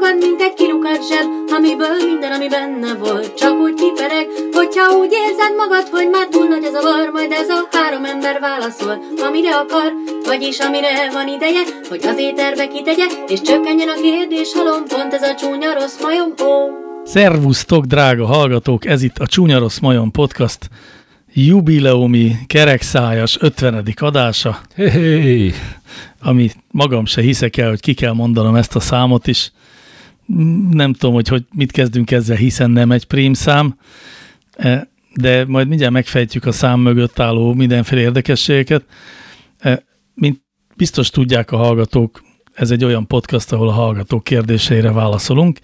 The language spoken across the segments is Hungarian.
magad, mint egy kilukat zseb, amiből minden, ami benne volt, csak úgy kipereg, hogyha úgy érzed magad, hogy már túl nagy az a var, majd ez a három ember válaszol, amire akar, vagyis amire van ideje, hogy az éterbe kitegye, és csökkenjen a kérdés halom, pont ez a csúnya rossz majom, ó. Szervusztok, drága hallgatók! Ez itt a Csúnya Rossz Majom Podcast jubileumi kerekszájas 50. adása, Hey, ami magam se hiszek el, hogy ki kell mondanom ezt a számot is. Nem tudom, hogy, hogy mit kezdünk ezzel, hiszen nem egy prímszám, E, de majd mindjárt megfejtjük a szám mögött álló mindenféle érdekességeket. E, Mint biztos tudják a hallgatók, ez egy olyan podcast, ahol a hallgatók kérdéseire válaszolunk,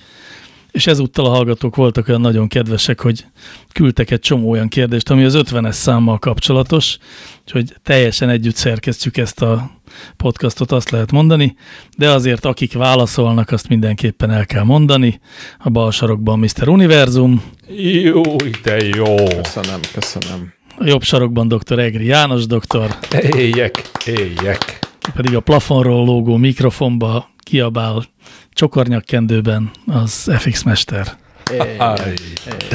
és ezúttal a hallgatók voltak olyan nagyon kedvesek, hogy küldtek egy csomó olyan kérdést, ami az 50-es számmal kapcsolatos, úgyhogy teljesen együtt szerkesztjük ezt a podcastot, azt lehet mondani, de azért akik válaszolnak, azt mindenképpen el kell mondani. A bal sarokban Mr. Univerzum, jó, de jó. Köszönöm, köszönöm. a jobb sarokban dr. Egri János doktor, Éjjek, éjjek. pedig a plafonról lógó mikrofonba kiabál csokornyakkendőben az FX Mester. Aj,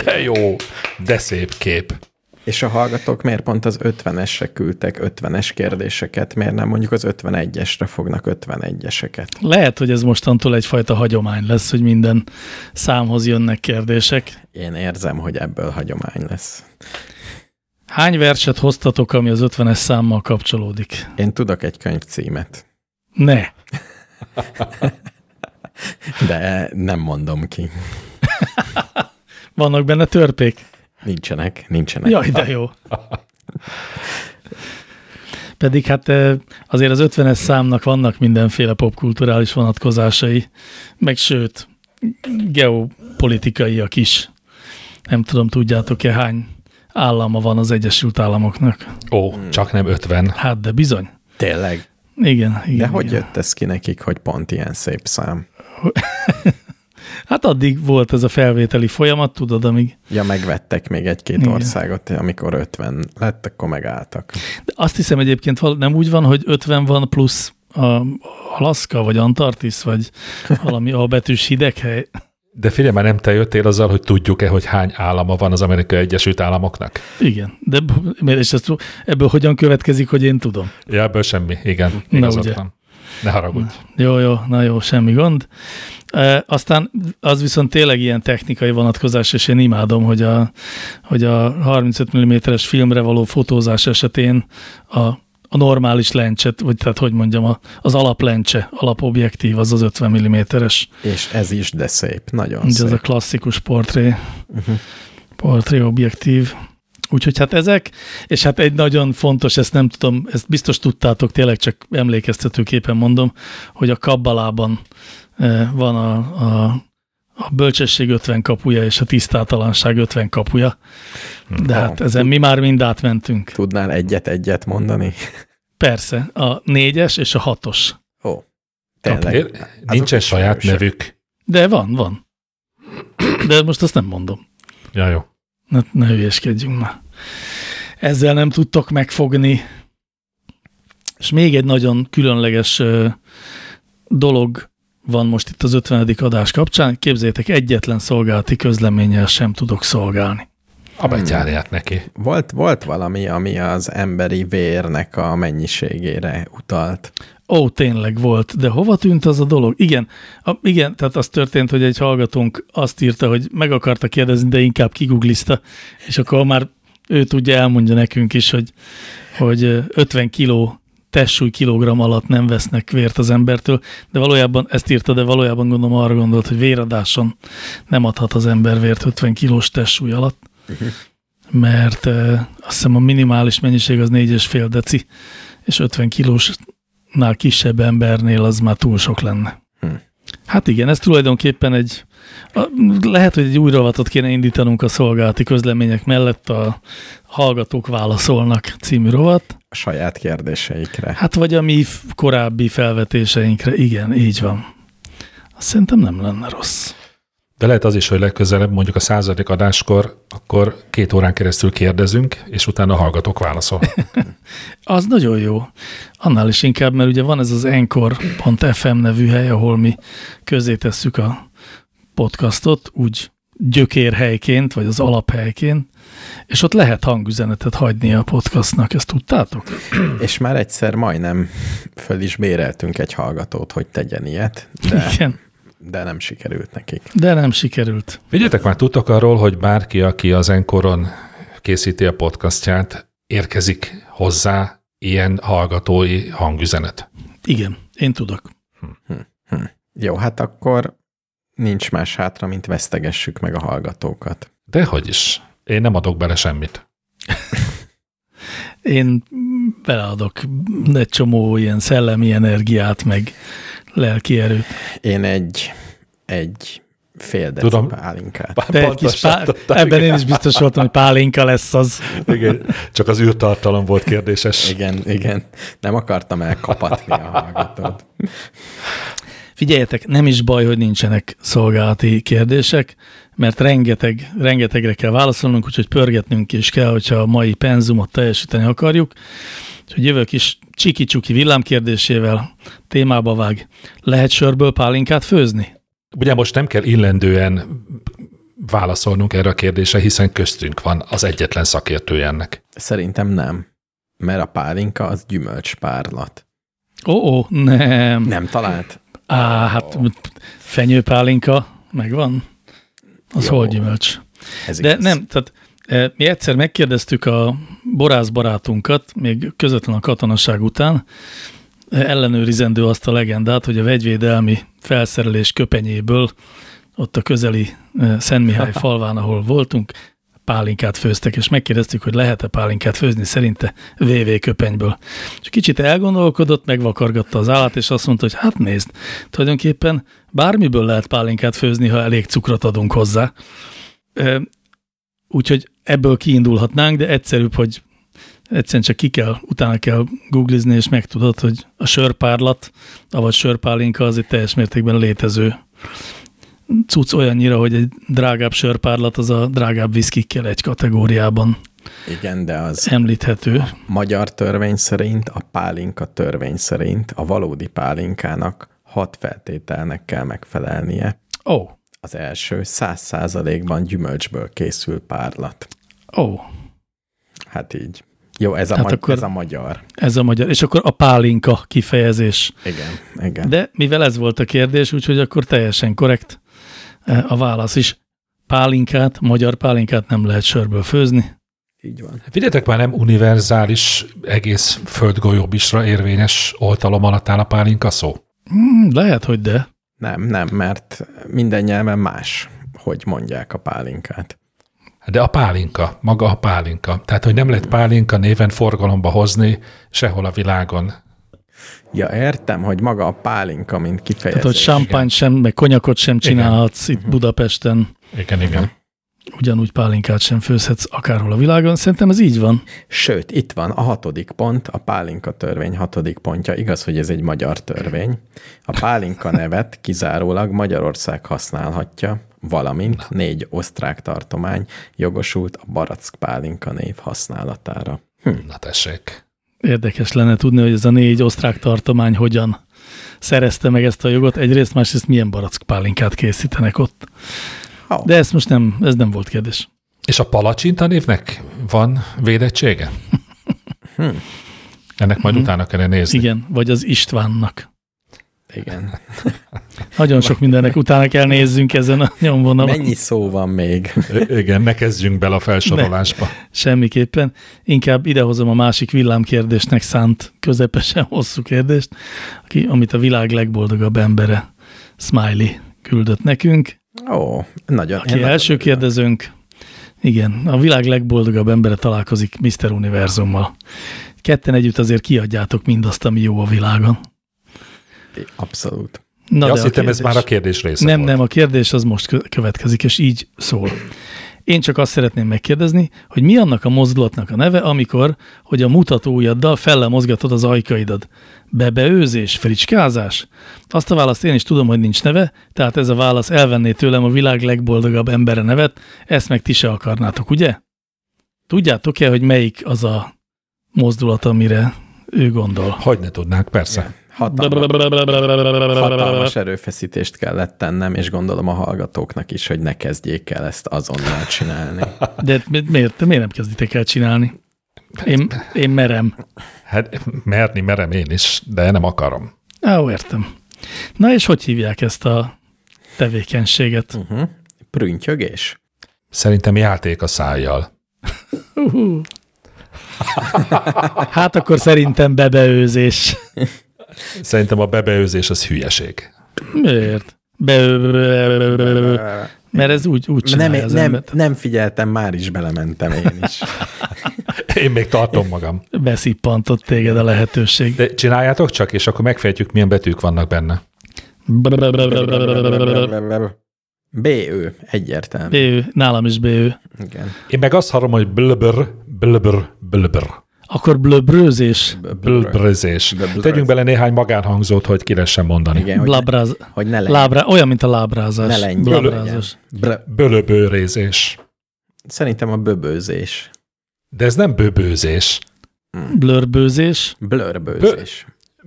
de jó, de szép kép. És a hallgatók miért pont az 50-esre küldtek 50-es kérdéseket, miért nem mondjuk az 51-esre fognak 51-eseket? Lehet, hogy ez mostantól egyfajta hagyomány lesz, hogy minden számhoz jönnek kérdések. Én érzem, hogy ebből hagyomány lesz. Hány verset hoztatok, ami az 50-es számmal kapcsolódik? Én tudok egy könyv címet, Ne! de nem mondom ki. Vannak benne törpék? Nincsenek, nincsenek. Jaj, de jó. Pedig hát eh, azért az 50-es számnak vannak mindenféle popkulturális vonatkozásai, meg sőt, geopolitikaiak is. Nem tudom, tudjátok-e hány állama van az Egyesült Államoknak? Ó, csak nem 50. Hát, de bizony. Tényleg. Igen, igen. De hogy igen. jött ez ki nekik, hogy pont ilyen szép szám? Hát addig volt ez a felvételi folyamat, tudod, amíg Ja, megvettek még egy-két Igen. országot, amikor 50 lett, akkor megálltak. De azt hiszem egyébként nem úgy van, hogy 50 van plusz a Alaszka, vagy Antarktisz, vagy valami A betűs hideghely. De figyelj, már nem te jöttél azzal, hogy tudjuk-e, hogy hány állama van az Amerikai Egyesült Államoknak? Igen, de és ezt, ebből hogyan következik, hogy én tudom? Ja, ebből semmi. Igen, Na, ugye. van. Ne haragudj. Jó, jó, na jó, semmi gond. E, aztán az viszont tényleg ilyen technikai vonatkozás, és én imádom, hogy a, hogy a 35 mm-es filmre való fotózás esetén a, a normális lencset, vagy tehát hogy mondjam, a, az alaplencse, alapobjektív az az 50 mm-es. És ez is, de szép, nagyon Ugye ez szép. a klasszikus portré, portré objektív. Úgyhogy hát ezek, és hát egy nagyon fontos, ezt nem tudom, ezt biztos tudtátok, tényleg csak emlékeztetőképpen mondom, hogy a kabbalában eh, van a, a, a bölcsesség 50 kapuja és a tisztátalanság 50 kapuja. De hát ezen mi már mind átmentünk. Tudnál egyet-egyet mondani? Persze, a négyes és a hatos. Ó, tényleg. Miért? Nincsen saját nevük. De van, van. De most azt nem mondom. Ja, jó. Ne, ne hülyeskedjünk már. Ezzel nem tudtok megfogni. És még egy nagyon különleges dolog van most itt az 50. adás kapcsán. Képzeljétek, egyetlen szolgálati közleménnyel sem tudok szolgálni. A betyárját neki. Volt, volt valami, ami az emberi vérnek a mennyiségére utalt. Ó, tényleg volt, de hova tűnt az a dolog? Igen, a, igen, tehát az történt, hogy egy hallgatónk azt írta, hogy meg akarta kérdezni, de inkább kiguglizta, és akkor már ő tudja, elmondja nekünk is, hogy, hogy ö, 50 kiló testsúly kilogramm alatt nem vesznek vért az embertől, de valójában ezt írta, de valójában gondolom arra gondolt, hogy véradáson nem adhat az ember vért 50 kilós testsúly alatt, mert ö, azt hiszem a minimális mennyiség az 4,5 deci, és 50 kilósnál kisebb embernél az már túl sok lenne. Hm. Hát igen, ez tulajdonképpen egy, lehet, hogy egy új rovatot kéne indítanunk a szolgálati közlemények mellett a Hallgatók válaszolnak című rovat. A saját kérdéseikre. Hát vagy a mi korábbi felvetéseinkre, igen, így van. Azt szerintem nem lenne rossz. De lehet az is, hogy legközelebb, mondjuk a századik adáskor, akkor két órán keresztül kérdezünk, és utána a hallgatók válaszol. Az nagyon jó. Annál is inkább, mert ugye van ez az Encore.fm nevű hely, ahol mi közé tesszük a podcastot, úgy gyökérhelyként, vagy az alaphelyként, és ott lehet hangüzenetet hagyni a podcastnak, ezt tudtátok? És már egyszer majdnem föl is béreltünk egy hallgatót, hogy tegyen ilyet, de, Igen, de nem sikerült nekik. de nem sikerült. Vigyetek már tudtok arról, hogy bárki, aki az Enkoron készíti a podcastját, érkezik hozzá ilyen hallgatói hangüzenet. Igen, én tudok. Jó, hát akkor nincs más hátra, mint vesztegessük meg a hallgatókat. Dehogy is. Én nem adok bele semmit. Én beleadok egy csomó ilyen szellemi energiát, meg lelki erőt. Én egy, egy fél deci Tudom. pálinkát. De egy kis pá... Ebben én is biztos voltam, hogy pálinka lesz az. Igen, csak az űrtartalom volt kérdéses. Igen, igen. Nem akartam elkapatni a hallgatót. Figyeljetek, nem is baj, hogy nincsenek szolgálati kérdések, mert rengeteg, rengetegre kell válaszolnunk, úgyhogy pörgetnünk is kell, hogyha a mai penzumot teljesíteni akarjuk. Úgyhogy jövök is csiki-csuki villámkérdésével témába vág. Lehet sörből pálinkát főzni? Ugye most nem kell illendően válaszolnunk erre a kérdésre, hiszen köztünk van az egyetlen szakértője ennek. Szerintem nem. Mert a pálinka az gyümölcspárlat. Ó, ó, nem. Nem talált? Á, hát fenyőpálinka megvan? Az Jó. hol gyümölcs? Ez De igaz. nem, tehát mi egyszer megkérdeztük a borász barátunkat, még közvetlen a katonaság után, e, ellenőrizendő azt a legendát, hogy a vegyvédelmi felszerelés köpenyéből ott a közeli e, Szent Mihály falván, ahol voltunk, pálinkát főztek, és megkérdeztük, hogy lehet-e pálinkát főzni szerinte VV köpenyből. És kicsit elgondolkodott, megvakargatta az állat, és azt mondta, hogy hát nézd, tulajdonképpen bármiből lehet pálinkát főzni, ha elég cukrot adunk hozzá. Úgyhogy ebből kiindulhatnánk, de egyszerűbb, hogy egyszerűen csak ki kell, utána kell googlizni, és megtudod, hogy a sörpárlat, avagy sörpálinka az egy teljes mértékben létező cucc olyannyira, hogy egy drágább sörpárlat az a drágább viszkikkel egy kategóriában Igen, de az említhető. magyar törvény szerint, a pálinka törvény szerint a valódi pálinkának hat feltételnek kell megfelelnie. Ó, oh, Az első száz százalékban gyümölcsből készül párlat. ó, oh, Hát így. Jó, ez a, Hát ma- akkor- ez a magyar. ez a magyar. És akkor a pálinka kifejezés. Igen, igen. De mivel ez volt a kérdés, úgyhogy akkor teljesen korrekt eh, a válasz is. Pálinkát, magyar pálinkát nem lehet sörből főzni. Így van. Vigyetek már nem univerzális, egész földgolyóbisra érvényes oltalom alatt áll a pálinka szó? Hmm, lehet, hogy de. Nem, nem, mert minden nyelven más, hogy mondják a pálinkát. De a pálinka, maga a pálinka. Tehát, hogy nem lehet pálinka néven forgalomba hozni sehol a világon. Ja, értem, hogy maga a pálinka, mint kifejezés. Tehát, hogy champagne sem, meg konyakot sem csinálhatsz itt Budapesten, Igen, igen. Ugyanúgy pálinkát sem főzhetsz akárhol a világon. Szerintem ez így van. Sőt, itt van a hatodik pont, a pálinka törvény hatodik pontja. Igaz, hogy ez egy magyar törvény. A pálinka nevet kizárólag Magyarország használhatja, valamint négy osztrák tartomány jogosult a barack pálinka név használatára. Na tessék. Érdekes lenne tudni, hogy ez a négy osztrák tartomány hogyan szerezte meg ezt a jogot. Egyrészt, másrészt milyen barack pálinkát készítenek ott. De ez most nem, ez nem volt kérdés. És a palacsinta névnek van védettsége? Ennek majd utána kellene nézni. Igen, vagy az Istvánnak. Igen. Nagyon sok mindennek utána kell nézzünk ezen a nyomvonalon. Mennyi szó van még? Igen, ne kezdjünk bele a felsorolásba. Semmiképpen. Inkább idehozom a másik villámkérdésnek szánt közepesen hosszú kérdést, aki, amit a világ legboldogabb embere, Smiley küldött nekünk. Ó, nagyon. Aki én első nagyon kérdezőnk, igen, a világ legboldogabb embere találkozik Mr. Univerzummal. Ketten együtt azért kiadjátok mindazt, ami jó a világon. Abszolút. Na Ja, de azt a hittem, ez kérdés- már a kérdés része Nem, volt. nem, a kérdés az most kö- következik, és így szól. Én csak azt szeretném megkérdezni, hogy mi annak a mozdulatnak a neve, amikor, hogy a mutatóujjaddal felle mozgatod az ajkaidat. Bebeőzés, fricskázás? Azt a választ én is tudom, hogy nincs neve, tehát ez a válasz elvenné tőlem a világ legboldogabb embere nevet, ezt meg ti se akarnátok, ugye? Tudjátok-e, hogy melyik az a mozdulat, amire ő gondol? Hogy ne tudnánk, persze. Hatalmas, hatalmas erőfeszítést kellett tennem, és gondolom a hallgatóknak is, hogy ne kezdjék el ezt azonnal csinálni. De mi- miért, miért nem kezditek el csinálni? Én, én merem. Hát merni merem én is, de nem akarom. Á, ó, értem. Na és hogy hívják ezt a tevékenységet? Uh-huh. Prüntjögés? Szerintem játék a szájjal. Uh-huh. Hát akkor szerintem bebeőzés. Szerintem a bebeőzés az hülyeség. Miért? Be, mert ez úgy, úgy Nem, az nem, nem figyeltem, már is belementem én is. Én még tartom magam. Beszippantott téged a lehetőség. De csináljátok csak, és akkor megfejtjük, milyen betűk vannak benne. BÖ, egyértelmű. BÖ, nálam is BÖ. Igen. Én meg azt hallom, hogy blöbör, blöbör, blöbör. Akkor blöbrőzés? Blöbrözés. Blöbröz. Tegyünk bele néhány magánhangzót, hogy ki lehessen mondani. Igen, hogy, Blabráz, hogy ne legyen. lábrá, olyan, mint a lábrázás. Ne lengyel Lábrázás. Bl- Bölöbőrézés. Szerintem a böbőzés. De ez nem böbőzés. Blörbőzés. Blörbőzés.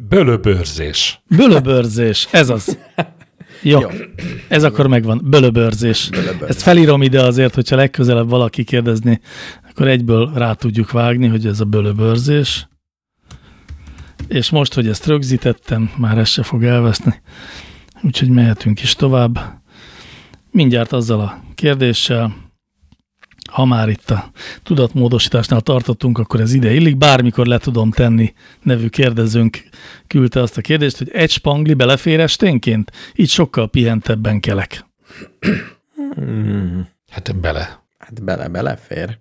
Bölöbőrzés. Bölöbörzés. Ez az. Jó. Jó. Ez akkor megvan. Bölöbörzés. Bölöbörzés. Ezt felírom ide azért, hogyha legközelebb valaki kérdezni, akkor egyből rá tudjuk vágni, hogy ez a bölöbörzés. És most, hogy ezt rögzítettem, már ez se fog elveszni. Úgyhogy mehetünk is tovább. Mindjárt azzal a kérdéssel, ha már itt a tudatmódosításnál tartottunk, akkor ez ide illik. Bármikor le tudom tenni nevű kérdezőnk küldte azt a kérdést, hogy egy spangli belefér esténként? Így sokkal pihentebben kelek. Hmm. Hát bele. Hát bele belefér.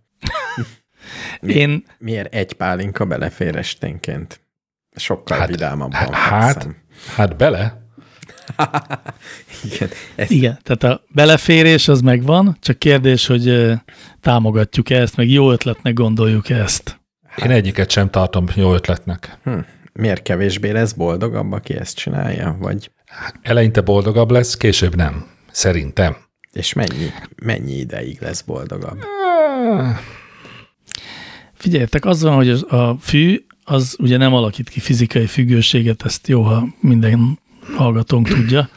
Én Miért egy pálinka belefér esténként? Sokkal Hát- vidámabban hát- hát-. Hát bele? Igen. Ezt Igen, tehát a beleférés az megvan, csak kérdés, hogy ö, támogatjuk-e ezt, meg jó ötletnek gondoljuk ezt. Én egyiket sem tartom jó ötletnek. Hm. Miért kevésbé lesz boldogabb, aki ezt csinálja? Vagy, Eleinte boldogabb lesz, később nem. Szerintem. és mennyi, mennyi ideig lesz boldogabb? Figyeljetek, az van, hogy a fű az ugye nem alakít ki fizikai függőséget, ezt jó, ha minden hallgatónk tudja,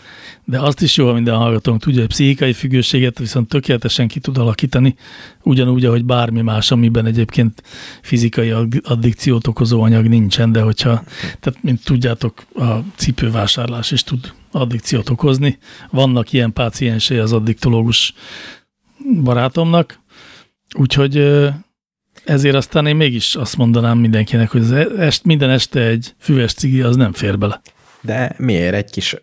de azt is jó, ha minden hallgatónk tudja, hogy pszichikai függőséget viszont tökéletesen ki tud alakítani, ugyanúgy, ahogy bármi más, amiben egyébként fizikai addi- addikciót okozó anyag nincsen, de hogyha, tehát mint tudjátok, a cipővásárlás is tud addikciót okozni. Vannak ilyen páciensei az addiktológus barátomnak, úgyhogy ezért aztán én mégis azt mondanám mindenkinek, hogy az est, minden este egy füves cigi az nem fér bele. De miért egy kis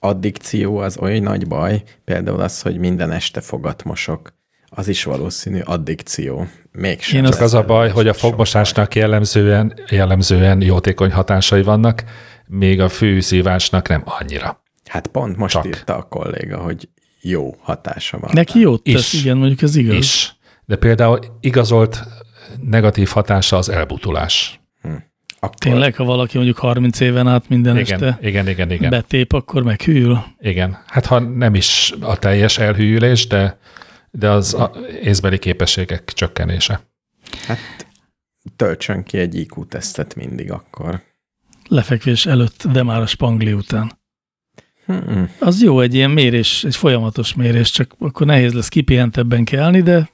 addikció az oly nagy baj? Például az, hogy minden este fogat mosok. Az is valószínű addikció. Mégsem. Én Csak az a baj, hogy a fogmosásnak jellemzően, jellemzően jótékony hatásai vannak, még a fűszívásnak nem annyira. Hát pont most Csak. Csak. írta a kolléga, hogy jó hatása van. Neki jót tesz, Is. igen, mondjuk ez igaz. Is. De például igazolt negatív hatása az elbutulás. Akkor Tényleg, ha valaki mondjuk 30 éven át minden Igen, este igen, igen, igen. betép, akkor meghűl. Igen. Hát ha nem is a teljes elhűlés, de, de az a észbeli képességek csökkenése. Hát töltsön ki egy IQ-tesztet mindig akkor. Lefekvés előtt, de már a spangli után. Hmm. Az jó egy ilyen mérés, egy folyamatos mérés, csak akkor nehéz lesz kipihentebben kelni, de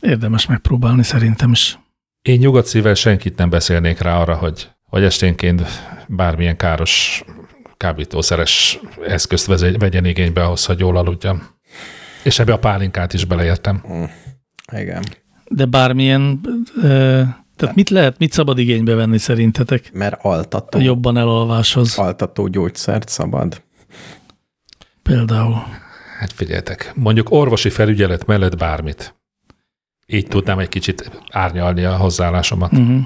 érdemes megpróbálni szerintem is. Én nyugodt szívvel senkit nem beszélnék rá arra, hogy, hogy esténként bármilyen káros kábítószeres eszközt vegyen igénybe ahhoz, hogy jól aludjam. És ebbe a pálinkát is beleértem. Igen. De bármilyen, ö, tehát mit lehet, mit szabad igénybe venni szerintetek Mert altató, jobban elalváshoz altató gyógyszert szabad. például? Hát figyeljetek, mondjuk orvosi felügyelet mellett bármit. Így tudnám egy kicsit árnyalni a hozzáállásomat. Uh-huh.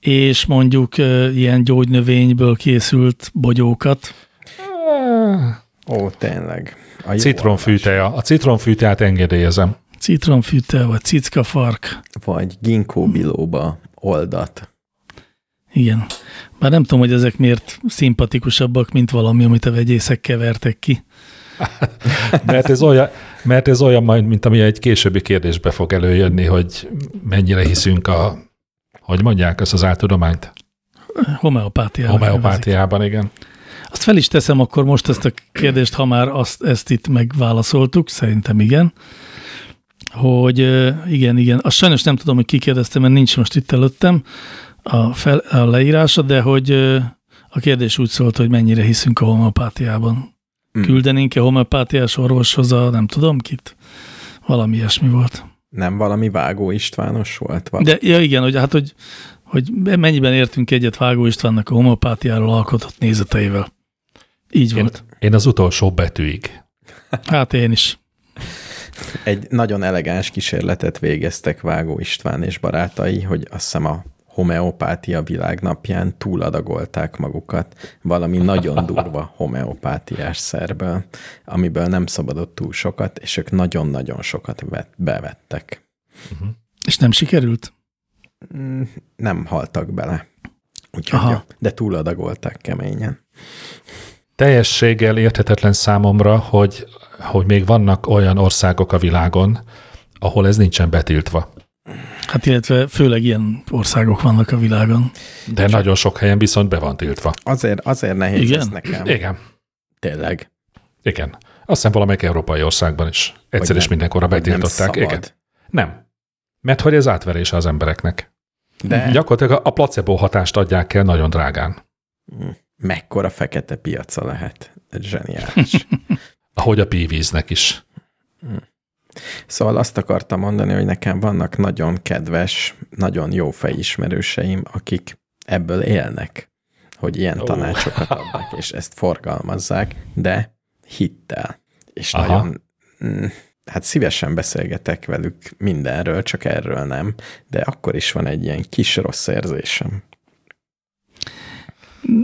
És mondjuk ilyen gyógynövényből készült bogyókat, Ó, tényleg. A jó Citronfűteja. A citronfűteát engedélyezem. Citromfűte, vagy cickafark. Vagy ginkgo bilóba oldat. Igen. Bár nem tudom, hogy ezek miért szimpatikusabbak, mint valami, amit a vegyészek kevertek ki. Mert ez olyan, mert ez olyan majd, mint ami egy későbbi kérdésbe fog előjönni, hogy mennyire hiszünk a, hogy mondják ezt az áltudományt? Homeopátiában. Homeopátiában, igen. Azt fel is teszem akkor most ezt a kérdést, ha már azt, ezt itt megválaszoltuk, szerintem igen, hogy igen, igen, azt sajnos nem tudom, hogy ki kérdezte, mert nincs most itt előttem a, fel, a leírása, de hogy a kérdés úgy szólt, hogy mennyire hiszünk a homeopátiában. Mm. Küldenénk-e homeopátiás orvoshoz a nem tudom kit? Valami ilyesmi volt. Nem valami Vágó Istvános volt? Valami? De ja igen, hogy hát, hogy, hogy mennyiben értünk egyet Vágó Istvánnak a homeopátiáról alkotott nézeteivel. Így Én, volt. én az utolsó betűig. Hát én is. Egy nagyon elegáns kísérletet végeztek Vágó István és barátai, hogy azt hiszem a homeopátia világnapján túladagolták magukat valami nagyon durva homeopátiás szerből, amiből nem szabadott túl sokat, és ők nagyon-nagyon sokat vet, bevettek. És nem sikerült? Mm, Nem haltak bele. Úgyhogy de túladagolták keményen. Teljességgel érthetetlen számomra, hogy, hogy még vannak olyan országok a világon, ahol ez nincsen betiltva. Hát illetve főleg ilyen országok vannak a világon. De nagyon sok helyen viszont be van tiltva. Azért, azért nehéz Igen? ez nekem. Igen, Tényleg. igen. Azt hiszem valamelyik európai országban is egyszer nem- mindenkorra nem betiltották. szabad. Igen. Nem. Mert hogy ez átverése az embereknek. De Gyakorlatilag a placebo hatást adják el nagyon drágán. mekkora fekete piaca lehet. Ez zseniális. Ahogy a pívíznek is. Szóval azt akartam mondani, hogy nekem vannak nagyon kedves, nagyon jó fejismerőseim, akik ebből élnek, hogy ilyen Ó. tanácsokat adnak, és ezt forgalmazzák, de hittel. És Aha. nagyon, mm, hát szívesen beszélgetek velük mindenről, csak erről nem, de akkor is van egy ilyen kis rossz érzésem.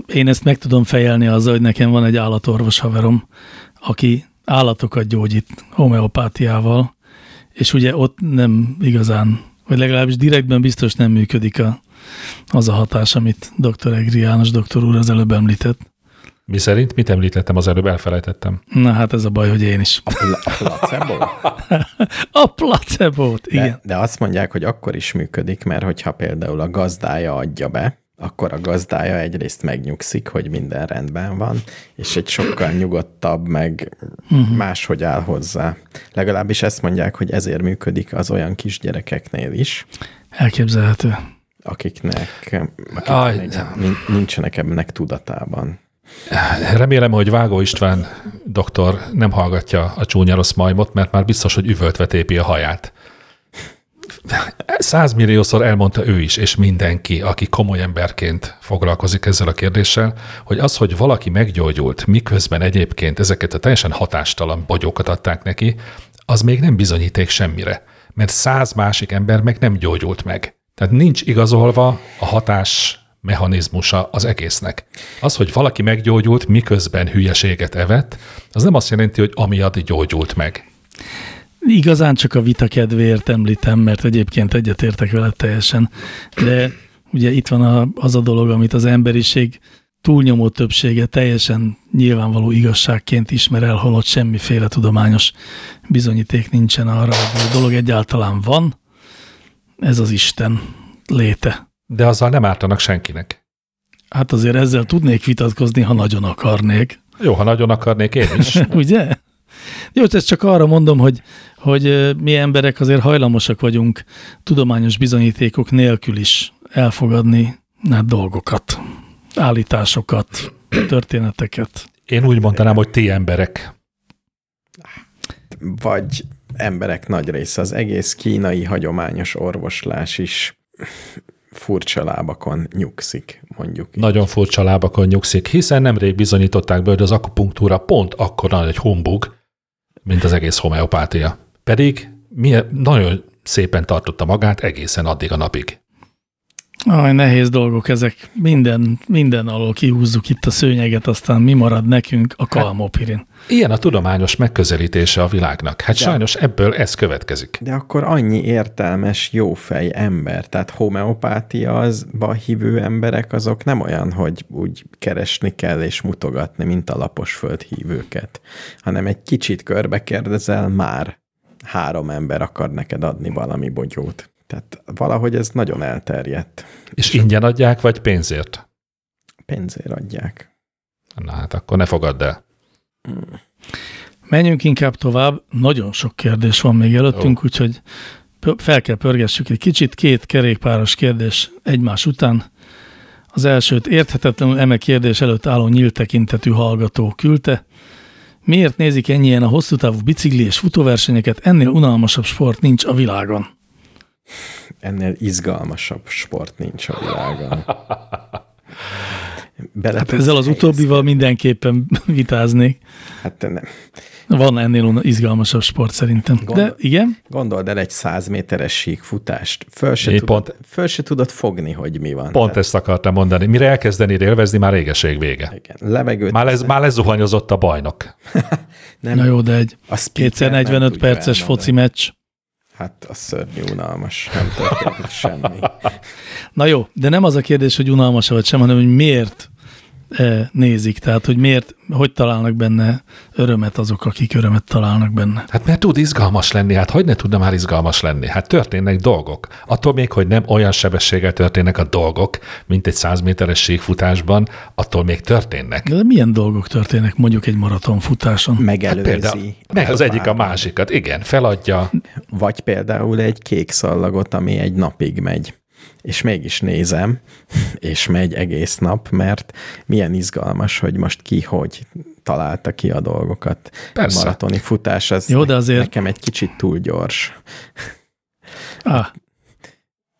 Én ezt meg tudom fejelni azzal, hogy nekem van egy állatorvos haverom, aki állatokat gyógyít homeopátiával, és ugye ott nem igazán, vagy legalábbis direktben biztos nem működik a, az a hatás, amit dr. Egri János doktor úr az előbb említett. Mi szerint? Mit említettem az előbb? Elfelejtettem. Na hát ez a baj, hogy én is. A, pla- a placebo? A placebót, igen. De, de azt mondják, hogy akkor is működik, mert hogyha például a gazdája adja be, akkor a gazdája egyrészt megnyugszik, hogy minden rendben van, és egy sokkal nyugodtabb, meg máshogy áll hozzá. Legalábbis ezt mondják, hogy ezért működik az olyan kisgyerekeknél is, Elképzelhető. akiknek, Aj, akiknek nin- nincsenek ebbenek tudatában. Remélem, hogy Vágó István doktor nem hallgatja a csúnya rossz majmot, mert már biztos, hogy üvöltve tépi a haját. Százmilliószor elmondta ő is, és mindenki, aki komoly emberként foglalkozik ezzel a kérdéssel, hogy az, hogy valaki meggyógyult, miközben egyébként ezeket a teljesen hatástalan bogyókat adták neki, az még nem bizonyíték semmire, mert száz másik ember meg nem gyógyult meg. Tehát nincs igazolva a hatás mechanizmusa az egésznek. Az, hogy valaki meggyógyult, miközben hülyeséget evett, az nem azt jelenti, hogy amiatt gyógyult meg. Igazán csak a vita kedvéért említem, mert egyébként egyetértek vele teljesen. De ugye itt van a, az a dolog, amit az emberiség túlnyomó többsége teljesen nyilvánvaló igazságként ismer el, holott semmiféle tudományos bizonyíték nincsen arra, hogy a dolog egyáltalán van. Ez az Isten léte. De azzal nem ártanak senkinek. Hát azért ezzel tudnék vitatkozni, ha nagyon akarnék. Jó, ha nagyon akarnék én is. Ugye? Jó, ezt csak arra mondom, hogy, hogy mi emberek azért hajlamosak vagyunk tudományos bizonyítékok nélkül is elfogadni hát, dolgokat, állításokat, történeteket. Én úgy mondanám, hogy ti emberek. Vagy emberek nagy része, az egész kínai hagyományos orvoslás is furcsa lábakon nyugszik, mondjuk. így. Nagyon furcsa lábakon nyugszik, hiszen nemrég bizonyították be, hogy az akupunktúra pont akkora egy humbug, mint az egész homeopátia. Pedig milyen, nagyon szépen tartotta magát egészen addig a napig. Aj, nehéz dolgok ezek. Minden, minden alól kihúzzuk itt a szőnyeget, aztán mi marad nekünk a kalmopirin. Ilyen a tudományos megközelítése a világnak. Hát De- sajnos ebből ez következik. De akkor annyi értelmes, jófej ember, tehát homeopátia azba hívő emberek, azok nem olyan, hogy úgy keresni kell és mutogatni, mint a lapos földhívőket, hanem egy kicsit körbe kérdezel, már három ember akar neked adni valami bogyót. Tehát valahogy ez nagyon elterjedt. És ingyen adják, vagy pénzért? Pénzért adják. Na hát akkor ne fogadd el. Menjünk inkább tovább. Nagyon sok kérdés van még előttünk, Jó. úgyhogy fel kell pörgessük egy kicsit. Két kerékpáros kérdés egymás után. Az elsőt érthetetlenül eme kérdés előtt álló nyílt tekintetű hallgató küldte. Miért nézik ennyien a hosszú távú bicikli és futóversenyeket? Ennél unalmasabb sport nincs a világon. Ennél izgalmasabb sport nincs a világon. Bele Hát ezzel az utóbbival mindenképpen vitáznék. Hát te nem. Van ennél izgalmasabb sport szerintem. De Gondol- igen, Gondold el egy száz méteres síkfutást. Föl se, Én tudod, pont- föl se tudod fogni, hogy mi van. Pont Tehát, ezt akartam mondani. Mire elkezdenéd élvezni, már régeség vége. igen, levegőt. Már, ez, már lezuhanyozott a bajnok. nem, na jó, de egy kétszer nem 45 tudja perces foci meccs. Hát az szörnyű unalmas, nem történik semmi. Na jó, de nem az a kérdés, hogy unalmas vagy sem, hanem hogy miért nézik, tehát hogy miért, hogy találnak benne örömet azok, akik örömet találnak benne. Hát mert tud izgalmas lenni, hát hogy ne tudna már izgalmas lenni? Hát történnek dolgok. Attól még, hogy nem olyan sebességgel történnek a dolgok, mint egy 100 méteres síkfutásban, attól még történnek. De milyen dolgok történnek mondjuk egy maratonfutáson? Megelőzi. Hát Például, meg az egyik a másikat, igen, feladja. Vagy például egy kék szallagot, ami egy napig megy. És mégis nézem, és megy egész nap, mert milyen izgalmas, hogy most ki hogy találta ki a dolgokat. Persze. A maratoni futás az Jó, de azért- nekem egy kicsit túl gyors. Ah,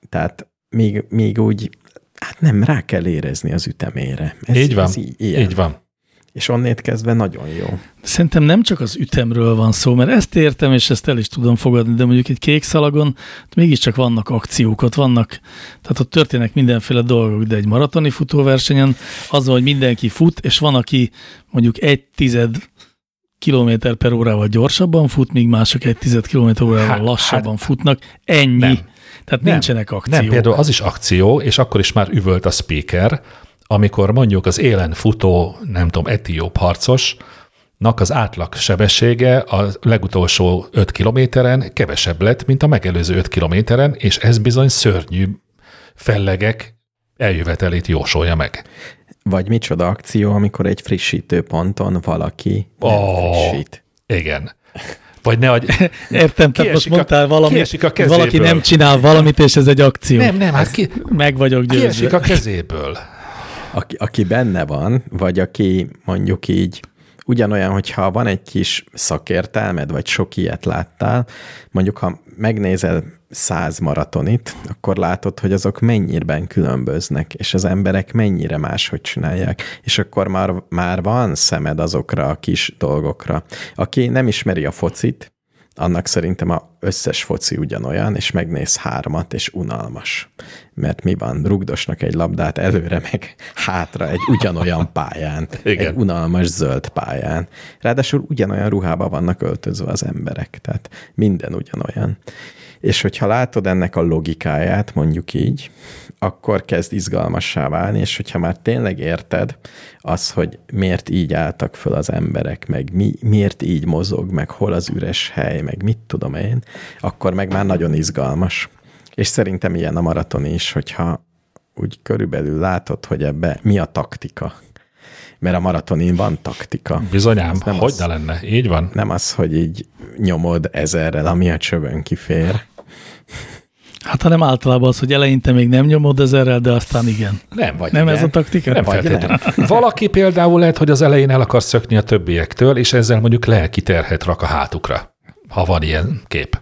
Tehát még, még úgy, hát nem, rá kell érezni az ütemére. Ez, Így van, Ez így, ilyen. így van. És onnét kezdve nagyon jó. Szerintem nem csak az ütemről van szó, mert ezt értem, és ezt el is tudom fogadni, de mondjuk egy kék szalagon mégiscsak vannak akciók, ott vannak, tehát ott történnek mindenféle dolgok, de egy maratoni futóversenyen az, hogy mindenki fut, és van, aki mondjuk egy tized kilométer per órával gyorsabban fut, míg mások egy tized kilométer órával Hát- lassabban futnak. Ennyi. Nem. Tehát Nem. nincsenek akciók. Nem, például az is akció, és akkor is már üvölt a speaker, amikor mondjuk az élen futó, nem tudom, etióp harcosnak az átlag sebessége a legutolsó 5 kilométeren kevesebb lett, mint a megelőző 5 kilométeren, és ez bizony szörnyű fellegek eljövetelét jósolja meg. Vagy micsoda akció, amikor egy frissítő ponton valaki nem frissít. Igen. Vagy ne adj... Értem, tehát most mondtál valamit, a valaki nem csinál valamit, és ez egy akció. Nem, nem, hát ki, Meg vagyok győzve. kiesik a kezéből. Aki, aki benne van, vagy aki mondjuk így ugyanolyan, hogyha van egy kis szakértelmed, vagy sok ilyet láttál, mondjuk ha megnézel száz maratonit, akkor látod, hogy azok mennyiben különböznek, és az emberek mennyire máshogy csinálják, és akkor már, már van szemed azokra a kis dolgokra. Aki nem ismeri a focit, annak szerintem a összes foci ugyanolyan, és megnéz hármat, és unalmas. Mert mi van? Rugdosnak egy labdát előre, meg hátra egy ugyanolyan pályán. Igen. Egy unalmas zöld pályán. Ráadásul ugyanolyan ruhába vannak öltözve az emberek, tehát minden ugyanolyan. És hogyha látod ennek a logikáját, mondjuk így, akkor kezd izgalmassá válni, és hogyha már tényleg érted az, hogy miért így álltak föl az emberek, meg mi, miért így mozog, meg hol az üres hely, meg mit tudom én, akkor meg már nagyon izgalmas. És szerintem ilyen a maraton is, hogyha úgy körülbelül látod, hogy ebbe mi a taktika. Mert a maratonin van taktika. Bizonyám, Az nem hogy az- ne lenne. Így van. Nem az, hogy így nyomod ezerrel, ami a csövön kifér. Hát hanem általában az, hogy eleinte még nem nyomod ezerrel, de aztán igen. Nem, vagy Nem igen. ez a taktika? Nem Vagy feltétlenül. Valaki például lehet, hogy az elején el akar szökni a többiektől, és ezzel mondjuk lelki terhet rak a hátukra, ha van ilyen kép.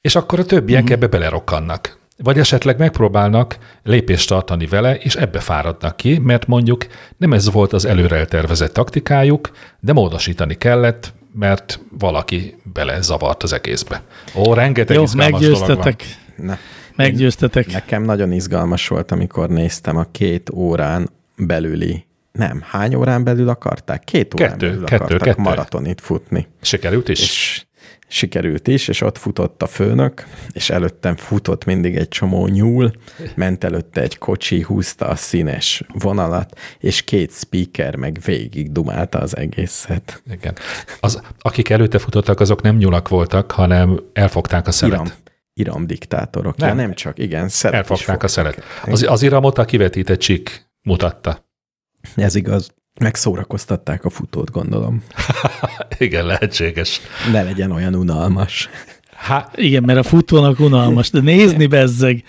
És akkor a többiek ebbe belerokkannak. Vagy esetleg megpróbálnak lépést tartani vele, és ebbe fáradnak ki, mert mondjuk nem ez volt az előre eltervezett taktikájuk, de módosítani kellett, mert valaki bele zavart az egészbe. Ó, rengeteg Jó, izgalmas dolog van. meggyőztetek. Na, Meggyőztetek. Nekem nagyon izgalmas volt, amikor néztem a két órán belüli nem, hány órán belül akarták? Két órán Kettő, belül kettő, akartak kettő. maratonit futni. Sikerült is? És sikerült is, és ott futott a főnök, és előttem futott mindig egy csomó nyúl, ment előtte egy kocsi, húzta a színes vonalat, és két speaker meg végig dumálta az egészet. Igen. Az, akik előtte futottak, azok nem nyulak voltak, hanem elfogták a szelet. Iram, Iram diktátorok. Nem. Nem, ja, nem csak, igen, szelet is Elfogták a szelet. Az, az iramot a kivetített csík mutatta. Ez igaz. Megszórakoztatták a futót, gondolom. Igen, lehetséges. Ne legyen olyan unalmas. Hát, Igen, mert a futónak unalmas, de nézni bezzeg,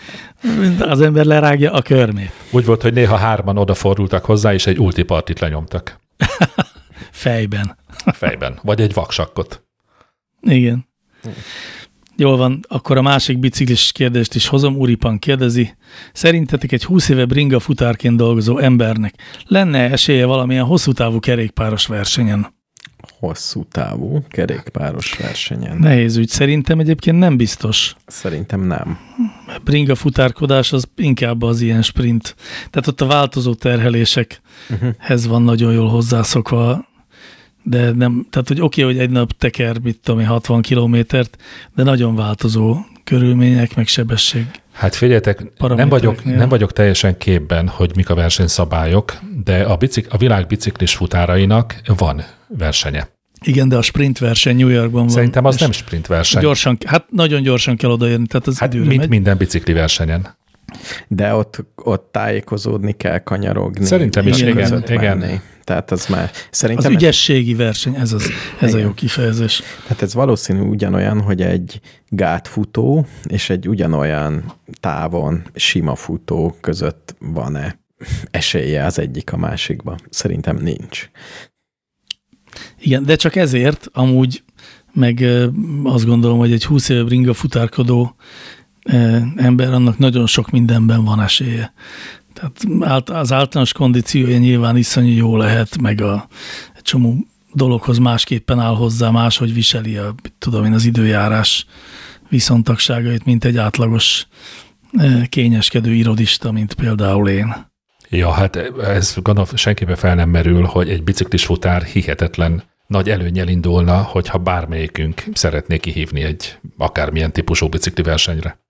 az ember lerágja a körmét. úgy volt, hogy néha hárman odafordultak hozzá, és egy ultipartit lenyomtak Fejben. fejben. Vagy egy vaksakkot. Igen. Jól van, akkor a másik biciklis kérdést is hozom. Uripan kérdezi, szerintetek egy 20 éve bringa futárként dolgozó embernek lenne esélye valamilyen hosszú távú kerékpáros versenyen? Hosszú távú kerékpáros versenyen. Nehéz ügy. Szerintem egyébként nem biztos. Szerintem nem. Bringa futárkodás az inkább az ilyen sprint. Tehát ott a változó terhelésekhez van nagyon jól hozzászokva, de nem, tehát hogy oké, okay, hogy egy nap teker, mit tudom én, 60 kilométert, de nagyon változó körülmények, meg sebesség. Hát figyeljetek, nem vagyok, nem vagyok teljesen képben, hogy mik a versenyszabályok, de a, bicik, a világ biciklis futárainak van versenye. Igen, de a sprint verseny New Yorkban van. Szerintem az nem sprint verseny. Gyorsan, hát nagyon gyorsan kell odaérni, tehát az Hát mint megy. minden bicikli versenyen. De ott, ott tájékozódni kell, kanyarogni. Szerintem is, igen, igen. menni. Tehát az már, Az szerintem ügyességi verseny, ez, az, ez a jó kifejezés. Tehát ez valószínű ugyanolyan, hogy egy gátfutó és egy ugyanolyan távon sima futó között van-e esélye az egyik a másikba. Szerintem nincs. Igen, de csak ezért amúgy meg azt gondolom, hogy egy 20 éve bringa futárkodó ember, annak nagyon sok mindenben van esélye. Ált- az általános kondíciója nyilván iszonyú jó lehet, meg a csomó dologhoz másképpen áll hozzá, máshogy viseli a, tudom én, az időjárás viszontagságait, mint egy átlagos ö, kényeskedő irodista, mint például én. Ja, hát ez gondolom senkibe fel nem merül, hogy egy biciklis futár hihetetlen nagy előnyel indulna, hogyha bármelyikünk szeretné kihívni egy akármilyen típusú bicikli versenyre.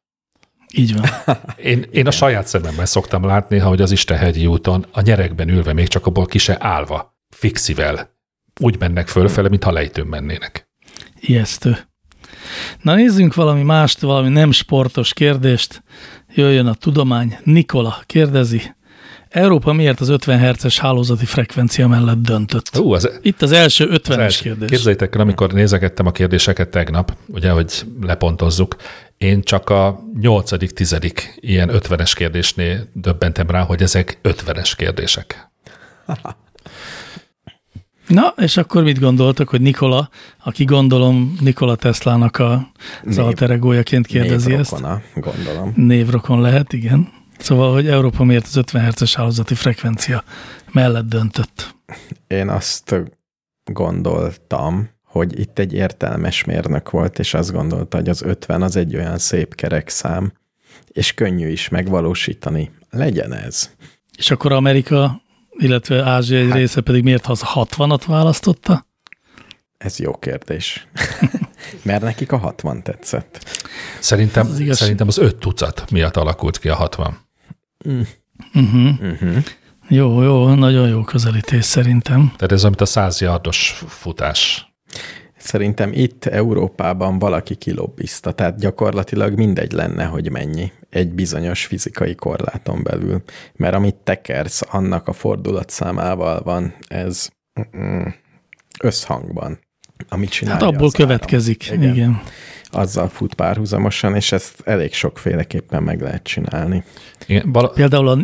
Így van. Én, én a saját szememben szoktam látni, hogy az Istenhegyi úton a nyerekben ülve, még csak abból ki se állva, fixivel, úgy mennek fölfele, mintha lejtőn mennének. Ijesztő. Na nézzünk valami mást, valami nem sportos kérdést. Jöjjön a tudomány. Nikola kérdezi. Európa miért az 50 Hz-es hálózati frekvencia mellett döntött? Ú, az, Itt az első 50-es első. kérdés. Képzeljétek el, amikor nézegettem a kérdéseket tegnap, ugye, hogy lepontozzuk, én csak a nyolcadik, tizedik ilyen 50-es kérdésnél döbbentem rá, hogy ezek 50-es kérdések. Na, és akkor mit gondoltak, hogy Nikola, aki gondolom Nikola Teslának a, az Név- alter egójaként kérdezi ezt, Névrokona, gondolom. névrokon lehet, igen. Szóval, hogy Európa miért az 50 Hz-es hálózati frekvencia mellett döntött. Én azt gondoltam, hogy itt egy értelmes mérnök volt, és azt gondolta, hogy az 50 az egy olyan szép kerek szám, és könnyű is megvalósítani. Legyen ez. És akkor Amerika, illetve Ázsia egy Hát- része pedig miért az 60-at választotta? Ez jó kérdés. Mert nekik a 60 tetszett. Szerintem, Az igaz. szerintem az öt tucat miatt alakult ki a 60. Uh-huh. Uh-huh. Jó, jó, nagyon jó közelítés szerintem. Tehát ez, amit a százjardos futás. Szerintem itt Európában valaki kilobbizta, tehát gyakorlatilag mindegy lenne, hogy mennyi egy bizonyos fizikai korláton belül. Mert amit tekersz, annak a fordulatszámával van ez összhangban. Amit csinálja Hát abból áram. következik. Igen. Igen. Azzal fut párhuzamosan, és ezt elég sokféleképpen meg lehet csinálni. Igen, vala, Például a,